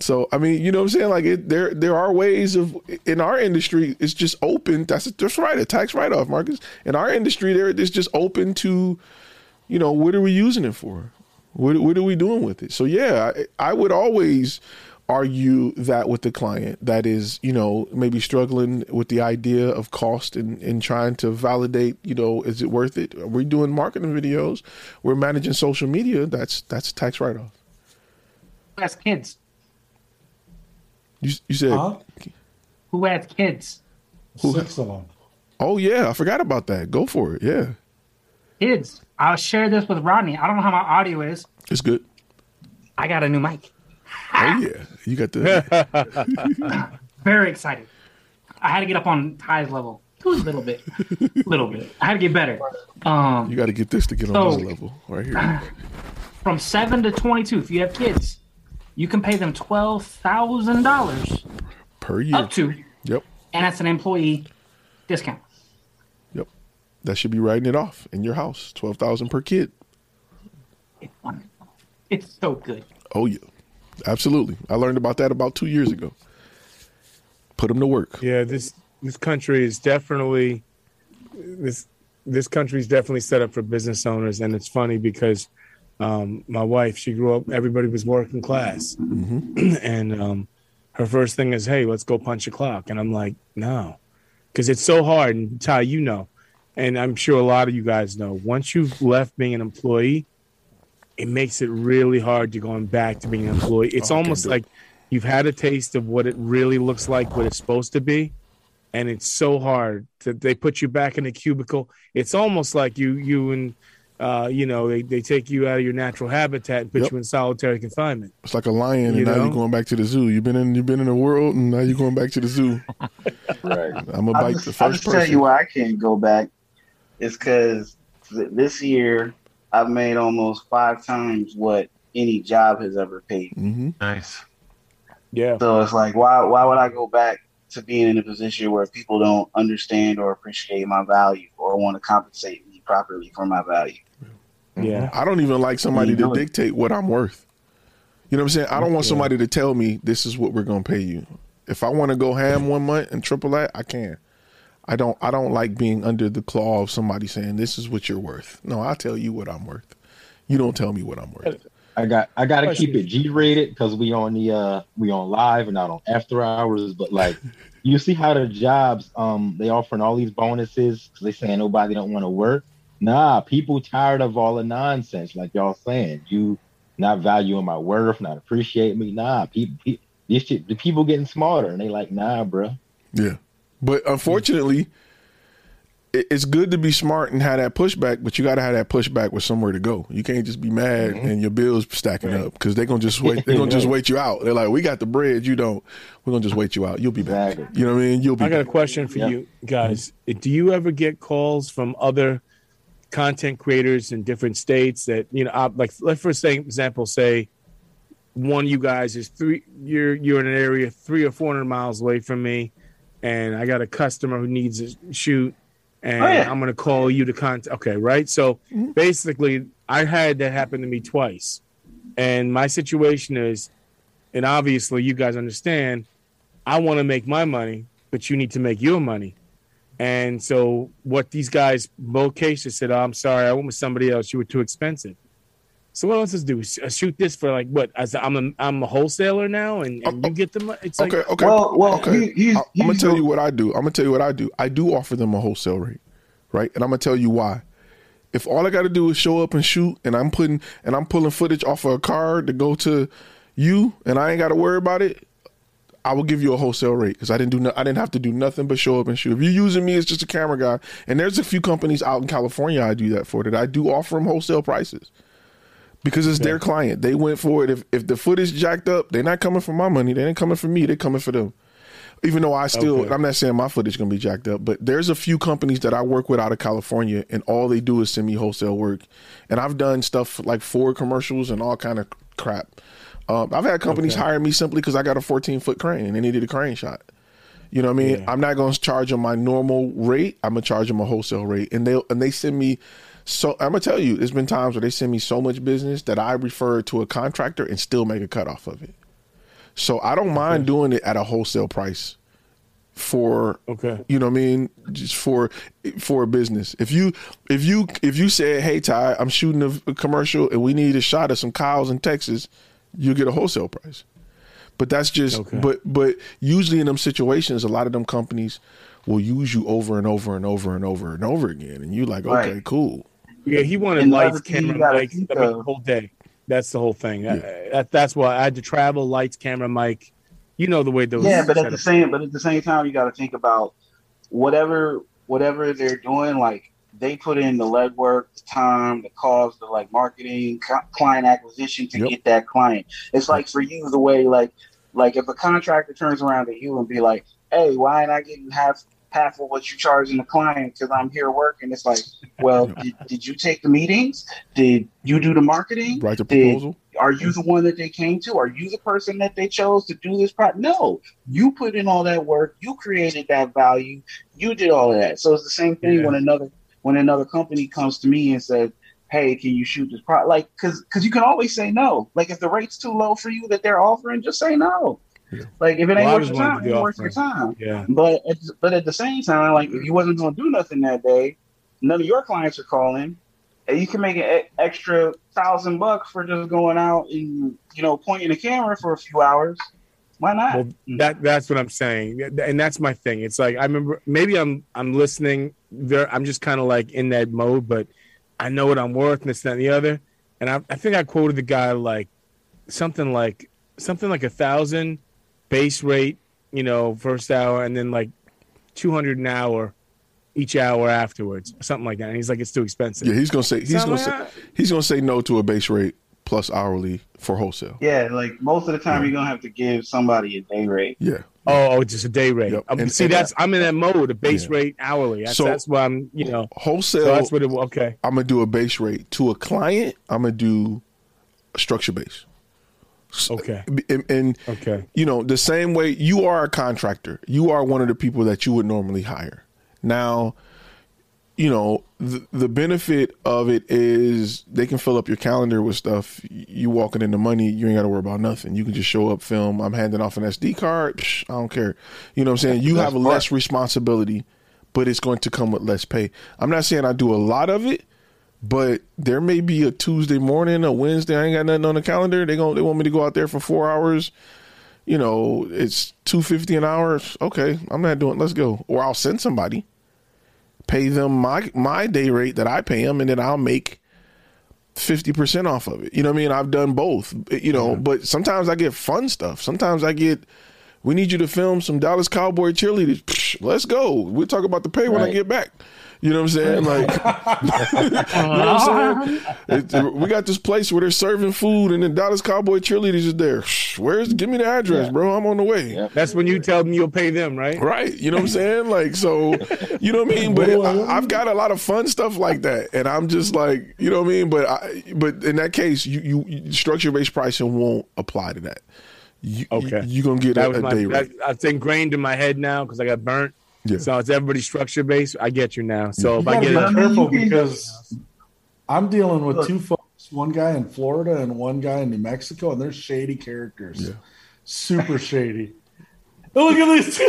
So I mean, you know what I'm saying? Like it, there there are ways of in our industry. It's just open. That's that's right. A tax write off, Marcus. In our industry, there it's just open to, you know, what are we using it for? What what are we doing with it? So yeah, I, I would always argue that with the client that is you know maybe struggling with the idea of cost and, and trying to validate you know is it worth it we're doing marketing videos we're managing social media that's that's a tax write-off
Who has kids?
you, you said
Huh?
Who has kids?
Six of them.
oh yeah i forgot about that go for it yeah
Kids. I'll share this with Rodney. I don't know how my audio is.
it's good
I got a new mic.
Oh yeah you got the (laughs)
Very excited. I had to get up on Ty's level. A little bit. a little bit. I had to get better. Um,
you got to get this to get on this level right here (sighs)
from 7 to 22, if you have kids, you can pay them $12,000
per year
up to,
yep
and that's an employee discount.
yep that should be writing it off in your house 12000 per kid
It's, It's so good.
Oh yeah, absolutely. I learned about that about two years ago. Put them to work.
Yeah, this this country is definitely this this country is definitely set up for business owners, and it's funny because um, my wife she grew up everybody was working class,
Mm-hmm. (clears throat)
and um, her first thing is, "Hey, let's go punch a clock," and I'm like, "No," because it's so hard. And Ty, you know, and I'm sure a lot of you guys know. Once you've left being an employee, it makes it really hard to going back to being an employee. It's
Oh,
almost like you've had a taste of what it really looks like, what it's supposed to be, and it's so hard that they put you back in a cubicle. It's almost like you you and uh, you know they, they take you out of your natural habitat and put
Yep.
you in solitary confinement.
It's like a lion,
You
and now you're going back to the zoo. You've been in, you've been in the world, and now you're going back to the zoo. (laughs)
Right.
I'm gonna
I'll
bite
just,
the
I'll
first
just tell you why I can't go back. It's because th- this year I've made almost five times what any job has ever paid.
Mm-hmm.
Nice.
Yeah.
So it's like, why why would I go back to being in a position where people don't understand or appreciate my value or want to compensate me properly for my value?
Yeah.
I don't even like somebody
You
to
know it.
dictate what I'm worth. You know what I'm saying? I don't want somebody to tell me this is what we're gonna pay you. If I want to go ham (laughs) one month and triple that, I can. I don't. I don't like being under the claw of somebody saying this is what you're worth. No, I'll tell you what I'm worth. You don't tell me what I'm worth.
I got I gotta
Question.
keep it G rated because we on the uh we on live and not on after hours. But like (laughs) you see how the jobs um they offering all these bonuses because they saying nobody don't want to work. Nah, people tired of all the nonsense like y'all saying. You not valuing my worth, not appreciate me. Nah, people, pe- this shit, the people getting smarter and they like nah, bro.
Yeah, but unfortunately, it- it's good to be smart and have that pushback. But you got to have that pushback with somewhere to go. You can't just be mad and your bills stacking up because they're gonna just wait. (laughs) They're gonna just wait you out. They're like, we got the bread, you don't. We're gonna just wait you out. You'll be back.
Exactly.
You know what I mean? You'll be.
I got a question for
Yeah.
you guys. Do you ever get calls from other content creators in different states that you know, uh, like let's for say example, say one of you guys is three, you're you're in an area three or four hundred miles away from me, and I got a customer who needs a shoot, and
Oh, yeah.
I'm gonna call you to contact. Okay, right. So mm-hmm. basically, I had that happen to me twice, and my situation is, and obviously you guys understand, I want to make my money, but you need to make your money. And so what these guys, both cases said, oh, I'm sorry, I went with somebody else. You were too expensive. So what else does do? Uh, shoot this for like what? As I'm a I'm a wholesaler now, and, and oh, you get the money. It's like
Okay, okay.
Well- well,
okay.
he- he's-
I- I'm gonna
he's
tell you what I do. I'm gonna tell you what I do. I do offer them a wholesale rate, right? And I'm gonna tell you why. If all I got to do is show up and shoot, and I'm putting and I'm pulling footage off of a card to go to you, and I ain't got to worry about it, I will give you a wholesale rate because I didn't do no, I didn't have to do nothing but show up and shoot. If you're using me as just a camera guy, and there's a few companies out in California I do that for that I do offer them wholesale prices because it's their client. They went for it. If if the footage jacked up, they're not coming for my money. They ain't coming for me. They're coming for them. Even though I still,
Okay.
I'm not saying my footage gonna be jacked up, but there's a few companies that I work with out of California, and all they do is send me wholesale work. And I've done stuff like Ford commercials and all kind of crap. Um, I've had companies hire me simply because I got a 14 foot crane and they needed a crane shot. You know what I mean? I'm not going to charge them my normal rate. I'm gonna charge them a wholesale rate, and they and they send me. So I'm gonna tell you, there's been times where they send me so much business that I refer to a contractor and still make a cut off of it. So I don't mind doing it at a wholesale price for
Okay.
you know what I mean just for for a business. If you if you if you said, "Hey Ty, I'm shooting a, a commercial and we need a shot of some cows in Texas," you get a wholesale price. But that's just
Okay.
but but usually in them situations, a lot of them companies will use you over and over and over and over and over again, and you're like, okay,
Right.
cool.
Yeah, he wanted
And
lights,
other thing you
camera,
gotta
mics.
think
I mean, the whole day. That's the whole thing. I- uh, that, that's why I had to travel, lights, camera, mic. You know the way those.
yeah, but at the
setups-
same but at the same time, you got to think about whatever whatever they're doing. Like they put in the legwork, the time, the cost, the like marketing, co- client acquisition to
Yep.
get that client. It's like for you the way like like if a contractor turns around to you and be like, "Hey, why ain't I getting half half of what you charging the client because I'm here working?" It's like, well, (laughs) did, did you take the meetings? Did you do the marketing?
Write the
Did-
proposal.
are you the one that they came to? Are you the person that they chose to do this project? No, you put in all that work. You created that value. You did all of that. So it's the same thing
Yeah.
when another when another company comes to me and says, hey, can you shoot this product? Like, because because you can always say no. Like, if the rate's too low for you that they're offering, just say no. Like, if it ain't
Well,
worth your time,
to
it ain't worth your time.
Yeah.
But at, but at the same time, like, if you wasn't going to do nothing that day, none of your clients are calling, and you can make an extra thousand bucks for just going out and you know pointing the camera for a few hours. Why not?
Well, that that's what I'm saying, and that's my thing. It's like I remember maybe I'm I'm listening. There, I'm just kind of like in that mode, but I know what I'm worth, and this that, and the other. And I, I think I quoted the guy like something like something like a thousand base rate, you know, first hour, and then like two hundred an hour each hour afterwards, something like that. And he's like, it's too expensive.
Yeah, he's gonna say he's
So
gonna
like,
say he's gonna say no to a base rate plus hourly for wholesale.
Yeah, like most of the time, you're gonna have to give somebody a day rate.
Yeah.
Oh, oh, just a day rate. Um,
And-
see,
and-
that's I'm in that mode, a base
Yeah.
rate hourly. That's,
So-
that's why I'm, you know,
Wholesale.
So that's what it. Okay.
I'm gonna do a base rate to a client. I'm gonna do a structure base.
Okay.
And, and
Okay.
you know the same way you are a contractor. You are one of the people that you would normally hire. Now, you know the, the benefit of it is they can fill up your calendar with stuff. You walking in the money, you ain't got to worry about nothing. You can just show up, film. I'm handing off an SD card. Psh, I don't care. You know what I'm saying? You have less responsibility, but it's going to come with less pay. I'm not saying I do a lot of it, but there may be a Tuesday morning, a Wednesday. I ain't got nothing on the calendar. They going they want me to go out there for four hours. You know, it's two fifty an hour. Okay, I'm not doing. Let's go. Or I'll send somebody, pay them my my day rate that I pay them, and then I'll make fifty percent off of it. You know what I mean? I've done both. You know, but sometimes I get fun stuff. Sometimes I get. We need you to film some Dallas Cowboy cheerleaders. Psh, let's go. We'll talk about the pay when I get back. You know what I'm saying? Like, (laughs) you know what I'm saying? It- we got this place where they're serving food, and then Dallas Cowboy cheerleaders is there. Where's? Give me the address, bro. I'm on the way.
That's when you tell them you'll pay them, right?
Right. You know what I'm saying? Like, so, you know what I mean? But I, I've got a lot of fun stuff like that. And I'm just like, you know what I mean? But I, but in that case, you, you, you structure based pricing won't apply to that. You,
Okay.
You, are going to get
that
a,
was
a
my.
day
That,
rate.
it's ingrained in my head now because I got burnt.
Yeah.
So it's everybody structure based. I get you now. So
You
if I get
be
it,
careful because I'm dealing with two folks, one guy in Florida and one guy in New Mexico, and they're shady characters. Super shady. (laughs) Look at these two.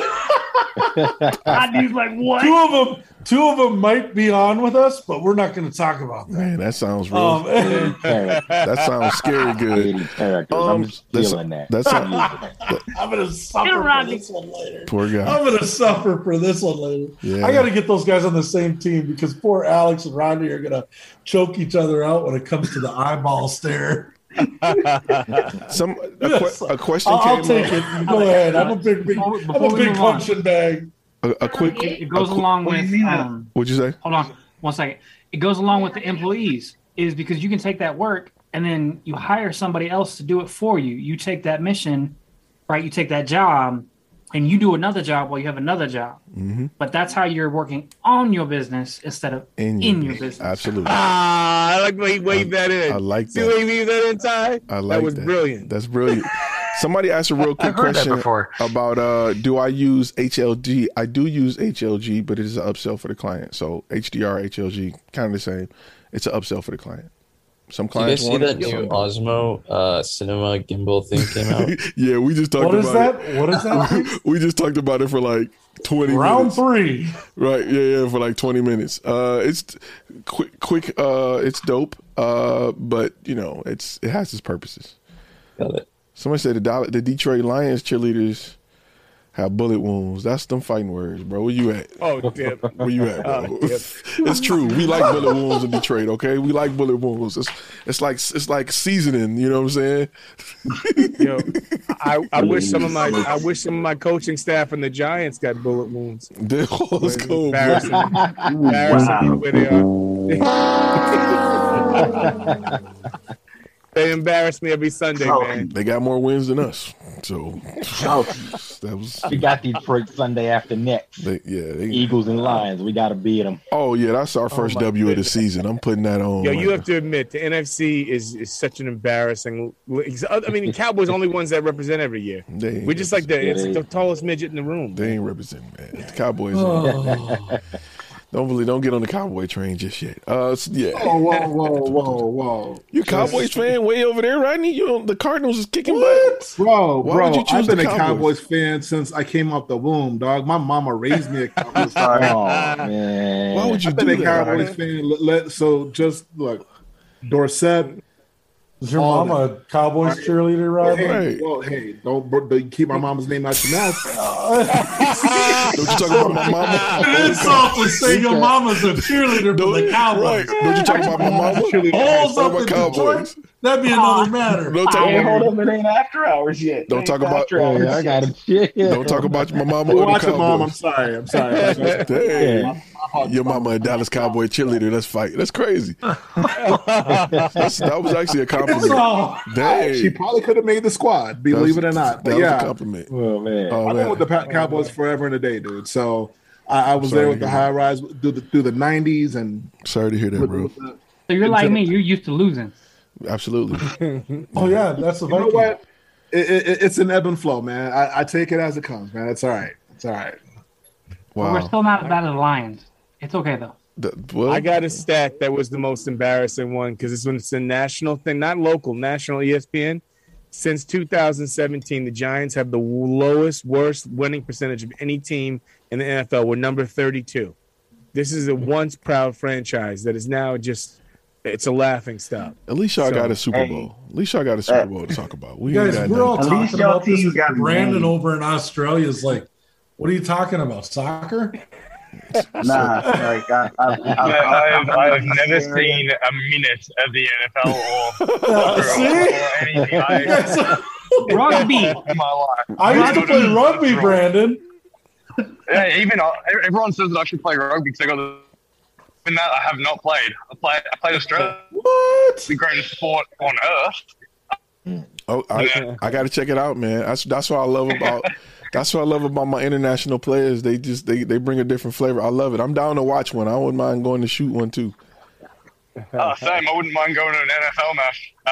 He's like, what?
Two of them, two of them might be on with us, but we're not going to talk about that.
Man, that sounds real.
Um, (laughs)
that sounds scary good.
characters. I'm stealing that.
That's
I'm.
I'm going to suffer for this one later.
Poor guy.
I'm going to suffer for this one later.
Yeah.
I got to get those guys on the same team because poor Alex and Rodney are going to choke each other out when it comes to the eyeball stare. (laughs)
Some a, que- a question
I'll, I'll
came
take
up.
it. Go ahead. I'm a big, big,
Before-
I'm a big
move on.
punching bag.
A, a quick.
It, it goes
a qu-
along
What
with.
you?
Um,
What'd you say?
hold on one second. It goes along with the employees is because you can take that work and then you hire somebody else to do it for you. You take that mission, right? You take that job and you do another job while you have another job.
Mm-hmm.
But that's how you're working on your business instead of
In
in,
your
your business.
Absolutely.
ah, I like the way you waved that in.
I like
See the way
that.
waved that in, Ty?
I like
that was brilliant.
That's brilliant. (laughs) Somebody asked a real quick
I've heard that
question about uh, do I use HLG? I do use HLG, but it is an upsell for the client. So HDR, HLG, kind of the same. It's an upsell for the client. Some
Do you guys
clients
see
want
that new
some.
Osmo uh, cinema gimbal thing came out? (laughs)
yeah, we just talked about
What is
about
that? What is that? (laughs)
it. we just talked about it for like twenty
Round
minutes.
three.
Right, yeah, yeah, for like 20 minutes. Uh it's quick quick uh it's dope. Uh but you know, it's it has its purposes.
Got it.
Somebody said the the Detroit Lions cheerleaders have bullet wounds. That's them fighting words, bro. Where you at?
Oh, damn.
Where you at, bro?
Oh, (laughs)
it's true. We like bullet wounds in Detroit, okay? We like bullet wounds. It's it's like it's like seasoning, you know what I'm saying?
Yo, I, I (laughs) wish some of my I wish some of my coaching staff and the Giants got bullet wounds. (laughs)
Let's go.
Embarrassing, embarrassing the way they are. They embarrass me every Sunday, oh, man.
They got more wins than us. So oh. that was
We got Detroit Sunday after next.
they, yeah, they,
Eagles and Lions. We got to beat them.
Oh yeah, that's our oh first
my
W of the season. I'm putting that on.
Yo, you have to admit the NFC is, is such an embarrassing. I mean, the Cowboys are only ones that represent every year.
They
We're just like the,
Yeah,
it's
they-
the tallest midget in the room.
They ain't representing, man. The Cowboys. (laughs)
Oh.
Don't believe. Don't get on the Cowboy train just yet. Uh, yeah.
Oh, whoa, whoa, whoa, whoa!
You Cowboys fan way over there, Rodney? You know, the Cardinals is kicking butt.
Bro,
Why
bro,
would you choose
I've been
the
a
Cowboys?
Cowboys fan since I came off the womb, dog. My mama raised me a Cowboys (laughs) fan.
Oh man.
Why would you
I've been
do
a
that?
Cowboys
Rodney?
fan. Let, let- so just look, Dorset.
Is your
all
mama a Cowboys cheerleader, Rob?
Hey,
Right.
well, hey, don't, br- don't keep my mama's name out your mouth. (laughs)
Don't you talk about my mama?
An insult to say your mama's a cheerleader for the
Right.
Cowboys.
Don't you talk about my mama?
Holes
What
up
about
in
Cowboys?
Detroit? That'd be another matter.
Don't talk
Hey, hold
about.
up, it ain't after hours yet.
Don't talk about-
after hours
Yeah, I got
yet.
it. Yeah. (laughs)
Don't talk about my mama
Watch it, mom. I'm sorry. I'm sorry. I'm sorry. (laughs)
Dang. (laughs) Your mama a Dallas Cowboy cheerleader. Let's fight. That's crazy. (laughs) That's, that was actually a compliment.
Oh,
Dang.
She probably could have made the squad, believe it or not.
That
But
was a
yeah,
compliment.
Oh man.
Oh,
I've been with the Pa- oh, Cowboys forever and a day, dude. So I, I was
Sorry
there with the high rise through the through the '90s and
Sorry to hear that,
with,
bro.
with the,
So you're like me. You're used to losing.
Absolutely. (laughs)
oh yeah, that's the
you know what? It, it, it's an ebb and flow, man. I, I take it as it comes, man. It's all right. It's all right.
But we're still not as bad as the Lions. It's okay though.
The- well,
I got a stat that was the most embarrassing one because it's when it's a national thing, not local, national ESPN. Since 2017, the Giants have the lowest, worst winning percentage of any team in the NFL. We're number 32. This is a once proud franchise that is now just it's a laughing stock.
At least y'all
So-
got a Super
Hey.
Bowl. At least y'all got a Super Bowl to talk about. We
Guys,
ain't got
we're all
nothing.
At least
talking about this.
got
Brandon over in Australia is like, what are you talking about? Soccer?
Nah, like I, I, I, (laughs)
I've, I've never seen a minute of the NFL or, (laughs) or,
see?
anything (laughs) I,
Rugby.
in my life.
I used to play rugby, Brandon.
Yeah, even uh, everyone says that I should play rugby because I got the. Even that, I have not played. I played. I played Australia,
What?
the greatest sport on earth.
Oh, I, I got to check it out, man. That's that's what I love about. That's what I love about my international players. They just they, they bring a different flavor. I love it. I'm down to watch one. I wouldn't mind going to shoot one too.
Uh, same. I wouldn't mind going to an NFL match uh,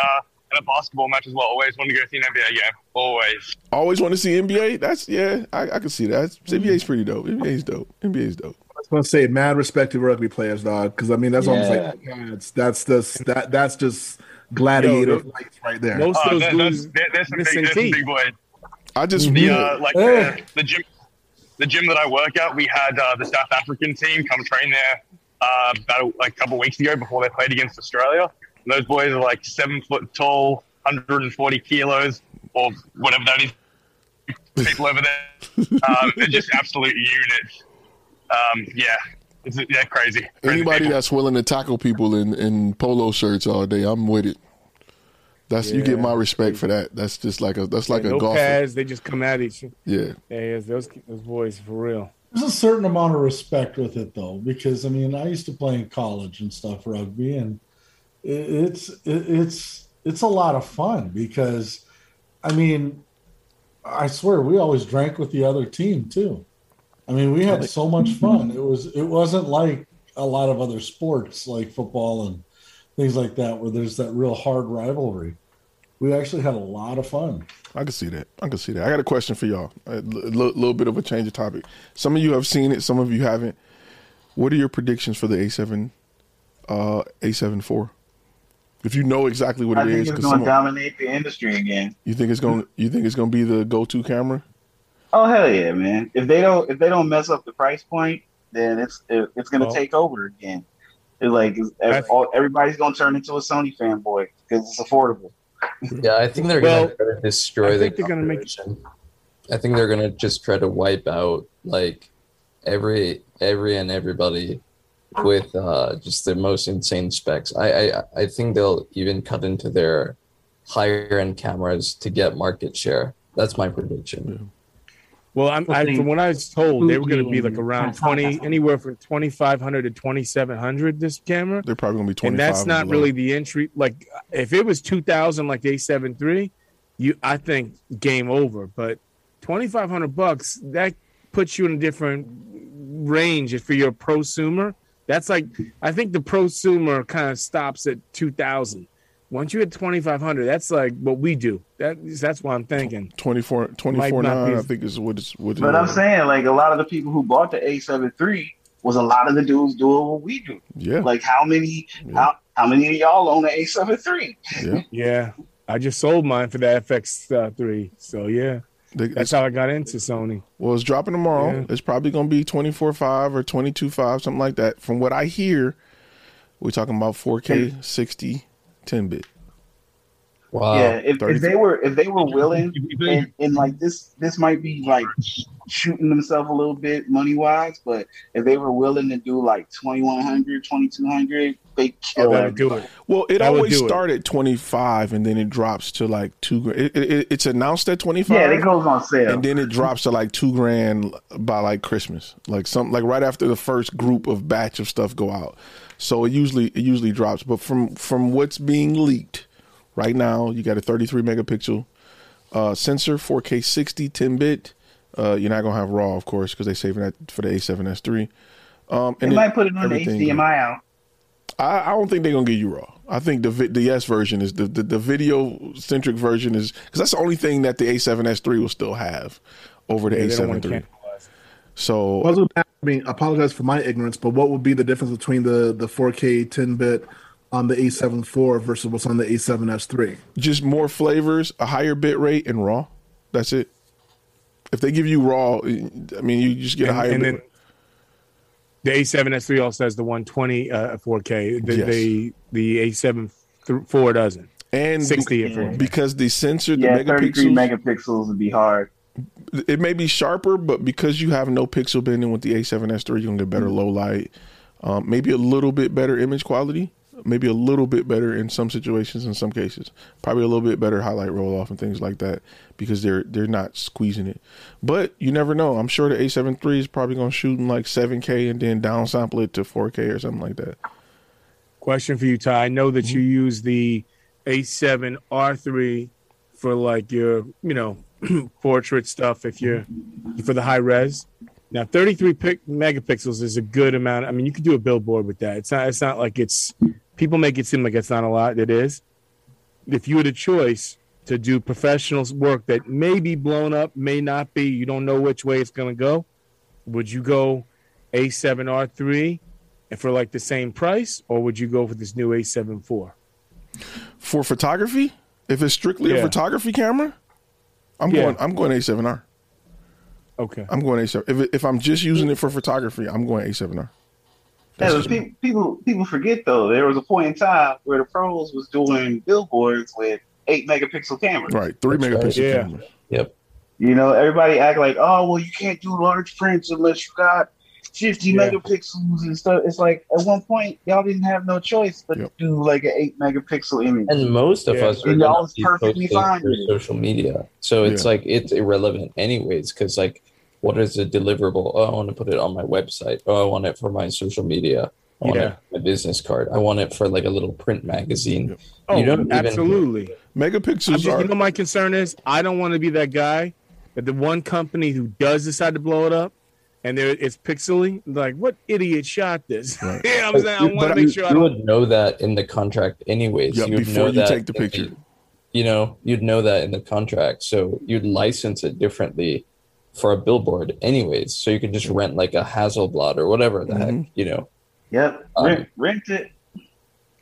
and a basketball match as well. Always want to go see an NBA game. Always.
Always want to see NBA. That's yeah, I, I can see that. NBA's pretty dope. NBA's dope. NBA's dope.
I was gonna say, mad respect to rugby players, dog. Because I mean, that's almost
Yeah.
like that's that's just that that's just gladiator
Yo,
fights right there.
Most
Uh,
of those
there-
dudes
there's, there- there's some big,
missing
there's some
teeth.
big boys.
I just
The
really,
uh, like
Hey.
the, the gym, the gym that I work at, we had uh, the South African team come train there uh, about a, like a couple weeks ago before they played against Australia. And those boys are like seven foot tall, 140 kilos, or whatever that is. People over there, (laughs) um, they're just absolute units. Um, yeah, it's yeah crazy. crazy
anybody
people.
that's willing to tackle people in, in polo shirts all day, I'm with it. That's you get my respect for that. That's just like a that's like a
no
golfer.
pads, they just come at each.
Yeah,
Yeah, those those boys for real.
There's a certain amount of respect with it, though, because I mean, I used to play in college and stuff rugby, and it, it's it, it's it's a lot of fun because, I mean, I swear we always drank with the other team too. I mean, we had so much fun. It was it wasn't like a lot of other sports like football and things like that where there's that real hard rivalry. We actually had a lot of fun.
I can see that. I can see that. I got a question for y'all. A l- little, little bit of a change of topic. Some of you have seen it. Some of you haven't. What are your predictions for the A7, uh, A7 four? If you know exactly what
I
it
think
is,
it's
'cause
going to dominate the industry again.
you think it's going. to You think it's going to be the go-to camera?
Oh hell yeah, man! If they don't if they don't mess up the price point, then it's it, it's going to
Well-
take over again. It's like it's, all, everybody's going to turn into a Sony fanboy because it's affordable.
Yeah, I think they're
Well,
gonna destroy
I
the
think they're gonna make-
I think they're gonna just try to wipe out like every every and everybody with uh, just the most insane specs. I, I I think they'll even cut into their higher end cameras to get market share. That's my prediction.
Well, I'm, I, from what I was told, they were going to be like around twenty, anywhere from twenty five hundred to twenty seven hundred. This camera,
They're probably going to be twenty
and that's not really the entry. Like, if it was two thousand, like the A seven three, you, I think game over. But twenty five hundred bucks that puts you in a different range. If you're a prosumer, that's like I think the prosumer kind of stops at two thousand. Once you hit twenty five hundred, that's like what we do. That that's what I'm thinking.
24 24 9
be-
I think is what it's what. it
But I'm
is.
saying like a lot of the people who bought the A7 III was a lot of the dudes doing what we do.
Yeah.
Like how many how how many of y'all own an A7 III?
Yeah. (laughs)
Yeah. I just sold mine for the FX uh, three. So yeah. That's how I got into Sony.
Well, it's dropping tomorrow.
Yeah.
It's probably going to be 24.5 or 22.5, something like that. From what I hear, we're talking about 4K, 60, 10 bit.
Wow.
yeah, if, if they were if they were willing, (laughs) and, and like this this might be like shooting themselves a little bit money wise, but if they were willing to do like 2100, 2200, they oh, kill
that'll do it.
Well, it
That
always
do it.
started at 25 and then it drops to like two grand. It, it, it's announced at 25.
Yeah, it goes on sale.
And then it drops to like two grand by like Christmas, like some like right after the first group of batch of stuff go out. So it usually it usually drops. But from from what's being leaked right now, you got a 33 megapixel uh, sensor, 4K 60, 10 bit. Uh, you're not gonna have RAW, of course, because they're saving that for the A7S3. Um,
They
and
might put it on the HDMI out.
I, I don't think they're gonna give you raw. I think the vi- the S version is the the, the video centric version is because that's the only thing that the A7S3 will still have over the
Yeah,
A7
wanna
III. So
I was gonna ask- I mean, apologize for my ignorance, but what would be the difference between the the 4K 10 bit on the A7 IV versus what's on the A7S3?
just more flavors, a higher bit rate, and raw. That's it. If they give you raw, I mean, you just get a
And-
higher
and
bit.
then
rate.
The A7S3 also has the 120 uh, 4K. The,
Yes.
the the A7 th- 4 doesn't.
and
60
be- because the sensor, the
Yeah, 33
megapixels,
megapixels would be hard.
It may be sharper, but because you have no pixel binning with the A7S3, you're gonna get better low light, um, maybe a little bit better image quality, maybe a little bit better in some situations, in some cases, probably a little bit better highlight roll off and things like that because they're they're not squeezing it. But you never know. I'm sure the A7 III is probably gonna shoot in like 7K and then downsample it to 4K or something like that.
Question for you, Ty. I know that
Mm-hmm.
you use the A7 R3 for like your, you know, (clears throat) portrait stuff if you're for the high res. Now, 33 pic- megapixels is a good amount. I mean, you could do a billboard with that. It's not. It's not like it's. People make it seem like it's not a lot. It is. If you had a choice to do professional work that may be blown up, may not be, you don't know which way it's going to go. Would you go A7 R3 and for like the same price, or would you go for this new A7 IV?
For photography, if it's strictly a photography camera, I'm
Yeah.
going. I'm going A7R.
Okay.
I'm going A7. If if I'm just using it for photography, I'm going A7R.
Yeah, pe- people people forget though. There was a point in time where the pros was doing billboards with eight megapixel cameras.
Right, three
That's right.
megapixel
Yeah.
cameras.
Yep.
You know, everybody act like, oh, well, you can't do large prints unless you got 50
Yeah.
megapixels and stuff. It's like at one point, y'all didn't have no choice but to do like an eight megapixel image.
And most of
Yeah.
us are
And y'all was
be
perfectly fine
through
with
social media, so it's
Yeah.
like it's irrelevant anyways. Because like, what is a deliverable? Oh, I want to put it on my website. Oh, I want it for my social media. I want
Yeah.
it my business card. I want it for like a little print magazine.
Oh,
You don't
absolutely. I'm
Megapixels
just,
are
you know, my concern is I don't want to be that guy that the one company who does decide to blow it up and there it's pixely. Like, what idiot shot this? (laughs)
Right.
yeah, I'm saying I want to make
you,
sure I
you
don't.
would know that in the contract anyways.
Yeah,
you would
before
know
you
that
take the
in
picture.
you know, you'd know that in the contract. So you'd license it differently for a billboard anyways. So you could just rent like a Hasselblad or whatever the
Mm-hmm.
heck, you know,
Yep,
Um,
rent, rent it.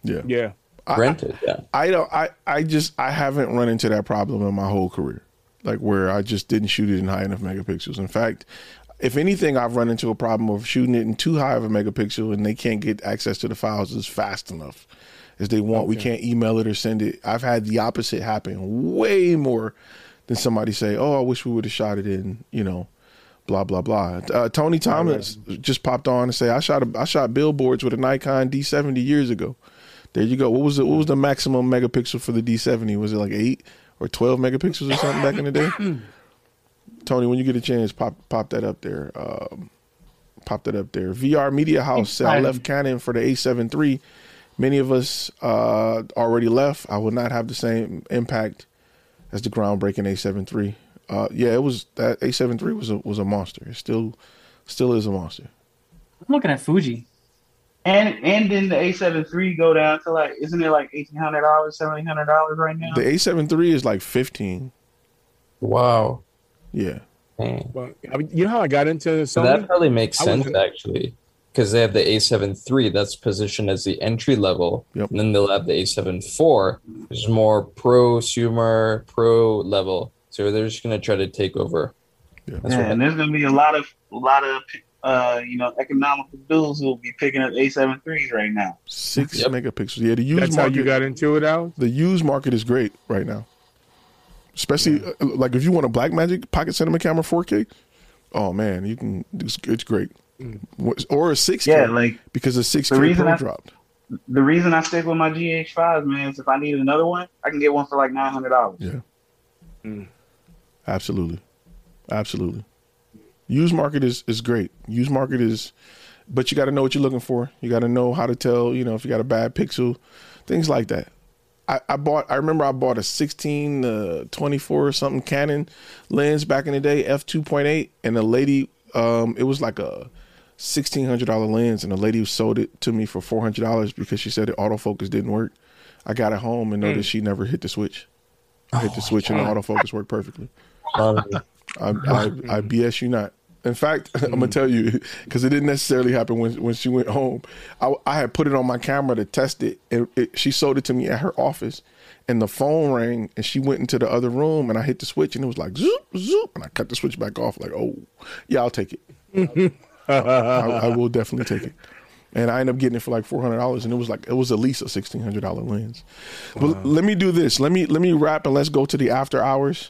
yeah.
Yeah.
I-
rent it. Yeah.
I don't. I I just I haven't run into that problem in my whole career, like where I just didn't shoot it in high enough megapixels. In fact, if anything, I've run into a problem of shooting it in too high of a megapixel, and they can't get access to the files as fast enough as they want. We can't email it or send it. I've had the opposite happen way more than somebody say, "Oh, I wish we would have shot it in," you know. Blah blah blah. Uh, Tony Thomas just popped on and say, "I shot a, I shot billboards with a Nikon D70 years ago." There you go. What was the what was the maximum megapixel for the D70? Was it like eight or twelve megapixels or something back in the day? (clears throat) Tony, when you get a chance, pop pop that up there. Um, pop that up there. VR Media House said I left Canon for the A7 III. Many of us uh, already left. I will not have the same impact as the groundbreaking A7 III. Uh, yeah, it was that A7 III was a was a monster. It still still is a monster.
I'm looking at Fuji.
And and then the A7 III go down to like, isn't it like eighteen hundred dollars, seventeen hundred dollars right now?
The A7 III is like fifteen.
Wow.
Yeah.
Dang.
Well, I mean, you know how I got into
So that probably makes sense
wasn't-
actually. because they have the A7 III that's positioned as the entry level,
yep.
and then they'll have the A7 IV, which is more prosumer, pro level. So they're just going to try to take over.
Yeah, and there's going to be a lot of a lot of uh, you know economical dudes who will be picking up A7 threes right now.
Six yep. megapixels. Yeah, the used
That's
market.
how you got into it, Al.
The used market is great right now, especially yeah. uh, like if you want a Blackmagic Pocket Cinema Camera 4K. Oh man, you can. It's, it's great. Mm. Or a 6K.
Yeah, like
because a 6K Pro
I,
dropped.
The reason I stick with my GH5 man is if I need another one, I can get one for like nine hundred dollars.
Yeah. Mm. Absolutely, absolutely. Used market is is great. Used market is, but you got to know what you're looking for. You got to know how to tell. You know if you got a bad pixel, things like that. I, I bought. I remember I bought a 16 uh, 24 or something Canon lens back in the day, f 2.8, and the lady, um, it was like a sixteen hundred dollar lens, and the lady who sold it to me for four hundred dollars because she said the autofocus didn't work. I got it home and noticed mm. she never hit the switch. I hit the switch and the autofocus worked perfectly. I, I, I BS you not. In fact, (laughs) I'm gonna mm. tell you because it didn't necessarily happen when when she went home. I, I had put it on my camera to test it, and it, she sold it to me at her office. And the phone rang, and she went into the other room, and I hit the switch, and it was like zoop zoop, and I cut the switch back off. Like, oh, yeah, I'll take it. I, I, will definitely take it. And I ended up getting it for like four hundred dollars, and it was like it was at least a sixteen hundred dollar lens. Wow. But let me do this. Let me let me wrap, and let's go to the after hours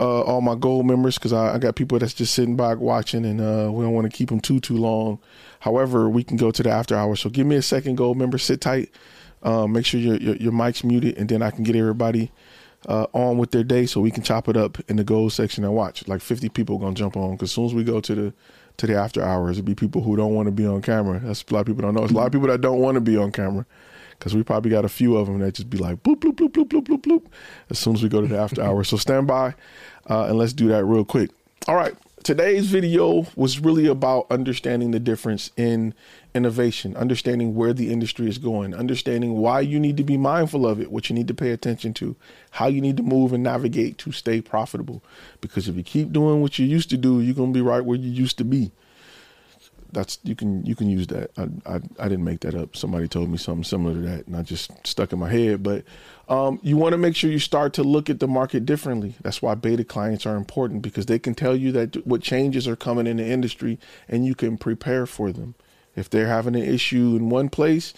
uh, all my gold members because I, I, got people that's just sitting back watching, and uh, we don't want to keep them too too long. However, we can go to the after hours. So give me a second, gold member. Sit tight. Uh, make sure your, your, your mic's muted, and then I can get everybody uh, on with their day so we can chop it up in the gold section and watch. Like 50 people gonna jump on because as soon as we go to the to the after hours, it'll be people who don't want to be on camera. That's a lot of people don't know. It's a lot of people that don't want to be on camera because we probably got a few of them that just be like bloop bloop bloop bloop bloop bloop bloop as soon as we go to the after hours. So stand by uh, and let's do that real quick. All right. Today's video was really about understanding the difference in innovation, understanding where the industry is going, understanding why you need to be mindful of it, what you need to pay attention to, how you need to move and navigate to stay profitable. Because if you keep doing what you used to do, you're going to be right where you used to be that's you can you can use that. I, I, I didn't make that up. Somebody told me something similar to that, and I just stuck in my head. But um, you want to make sure you start to look at the market differently. That's why beta clients are important because they can tell you that what changes are coming in the industry, and you can prepare for them. If they're having an issue in one place,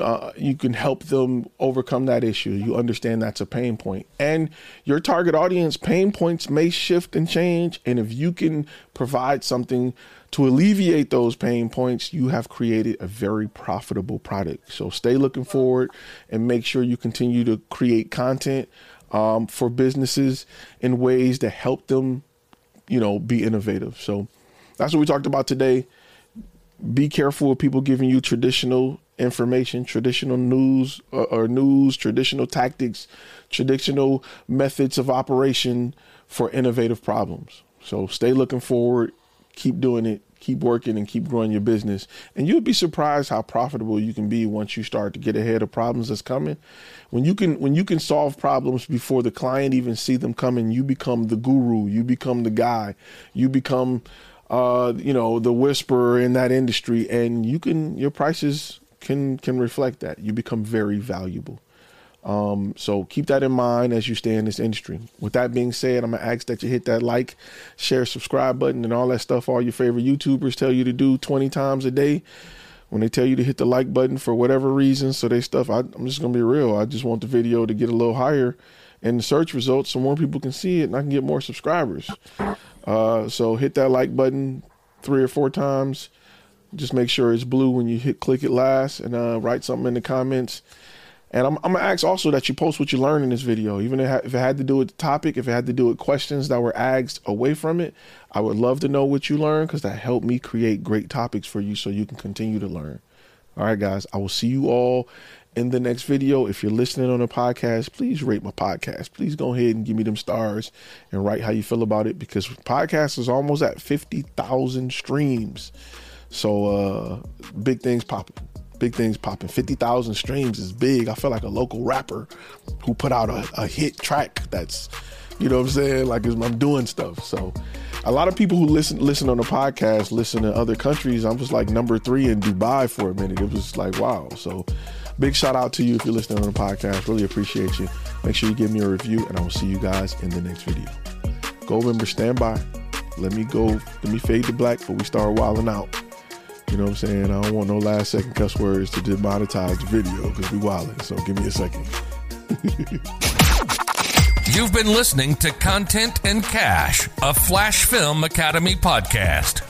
uh, you can help them overcome that issue. You understand that's a pain point. And your target audience pain points may shift and change. And if you can provide something to alleviate those pain points, you have created a very profitable product. So stay looking forward and make sure you continue to create content um, for businesses in ways that help them, you know, be innovative. So that's what we talked about today. Be careful of people giving you traditional information, traditional news or, uh, or news, traditional tactics, traditional methods of operation for innovative problems. So stay looking forward keep doing it, keep working, and keep growing your business. And you'll be surprised how profitable you can be once you start to get ahead of problems that's coming. When you can when you can solve problems before the client even see them coming, you become the guru, you become the guy, you become uh, you know, the whisperer in that industry, and you can your prices can can reflect that. You become very valuable. Um, so keep that in mind as you stay in this industry. With that being said, I'm gonna ask that you hit that like, share, subscribe button, and all that stuff all your favorite YouTubers tell you to do 20 times a day. When they tell you to hit the like button for whatever reason, so they stuff, I, I'm just gonna be real. I just want the video to get a little higher in the search results so more people can see it and I can get more subscribers. Uh, so hit that like button three or four times. Just make sure it's blue when you hit click it last and uh, write something in the comments and I'm, I'm gonna ask also that you post what you learned in this video, even if it had to do with the topic, if it had to do with questions that were asked away from it. I would love to know what you learned because that helped me create great topics for you so you can continue to learn. All right, guys, I will see you all in the next video. If you're listening on a podcast, please rate my podcast. Please go ahead and give me them stars and write how you feel about it because podcast is almost at 50,000 streams. So, uh, big things popping big things popping. 50,000 streams is big. I feel like a local rapper who put out a, a hit track that's, you know what I'm saying? Like I'm doing stuff. So, a lot of people who listen listen on the podcast listen to other countries. I was like number three in Dubai for a minute. It was like wow. So big shout out to you if you're listening on the podcast. Really appreciate you. Make sure you give me a review, and I will see you guys in the next video. Gold member, stand by. Let me go. Let me fade to black before we start wilding out. You know what I'm saying? I don't want no last second cuss words to demonetize the video because we wilding. So give me a second. (laughs)
You've been listening to Content and Cash, a Flash Film Academy podcast.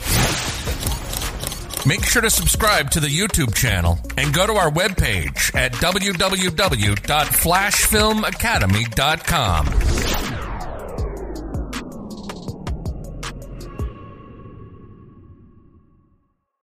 Make sure to subscribe to the YouTube channel and go to our webpage at www.flashfilmacademy.com.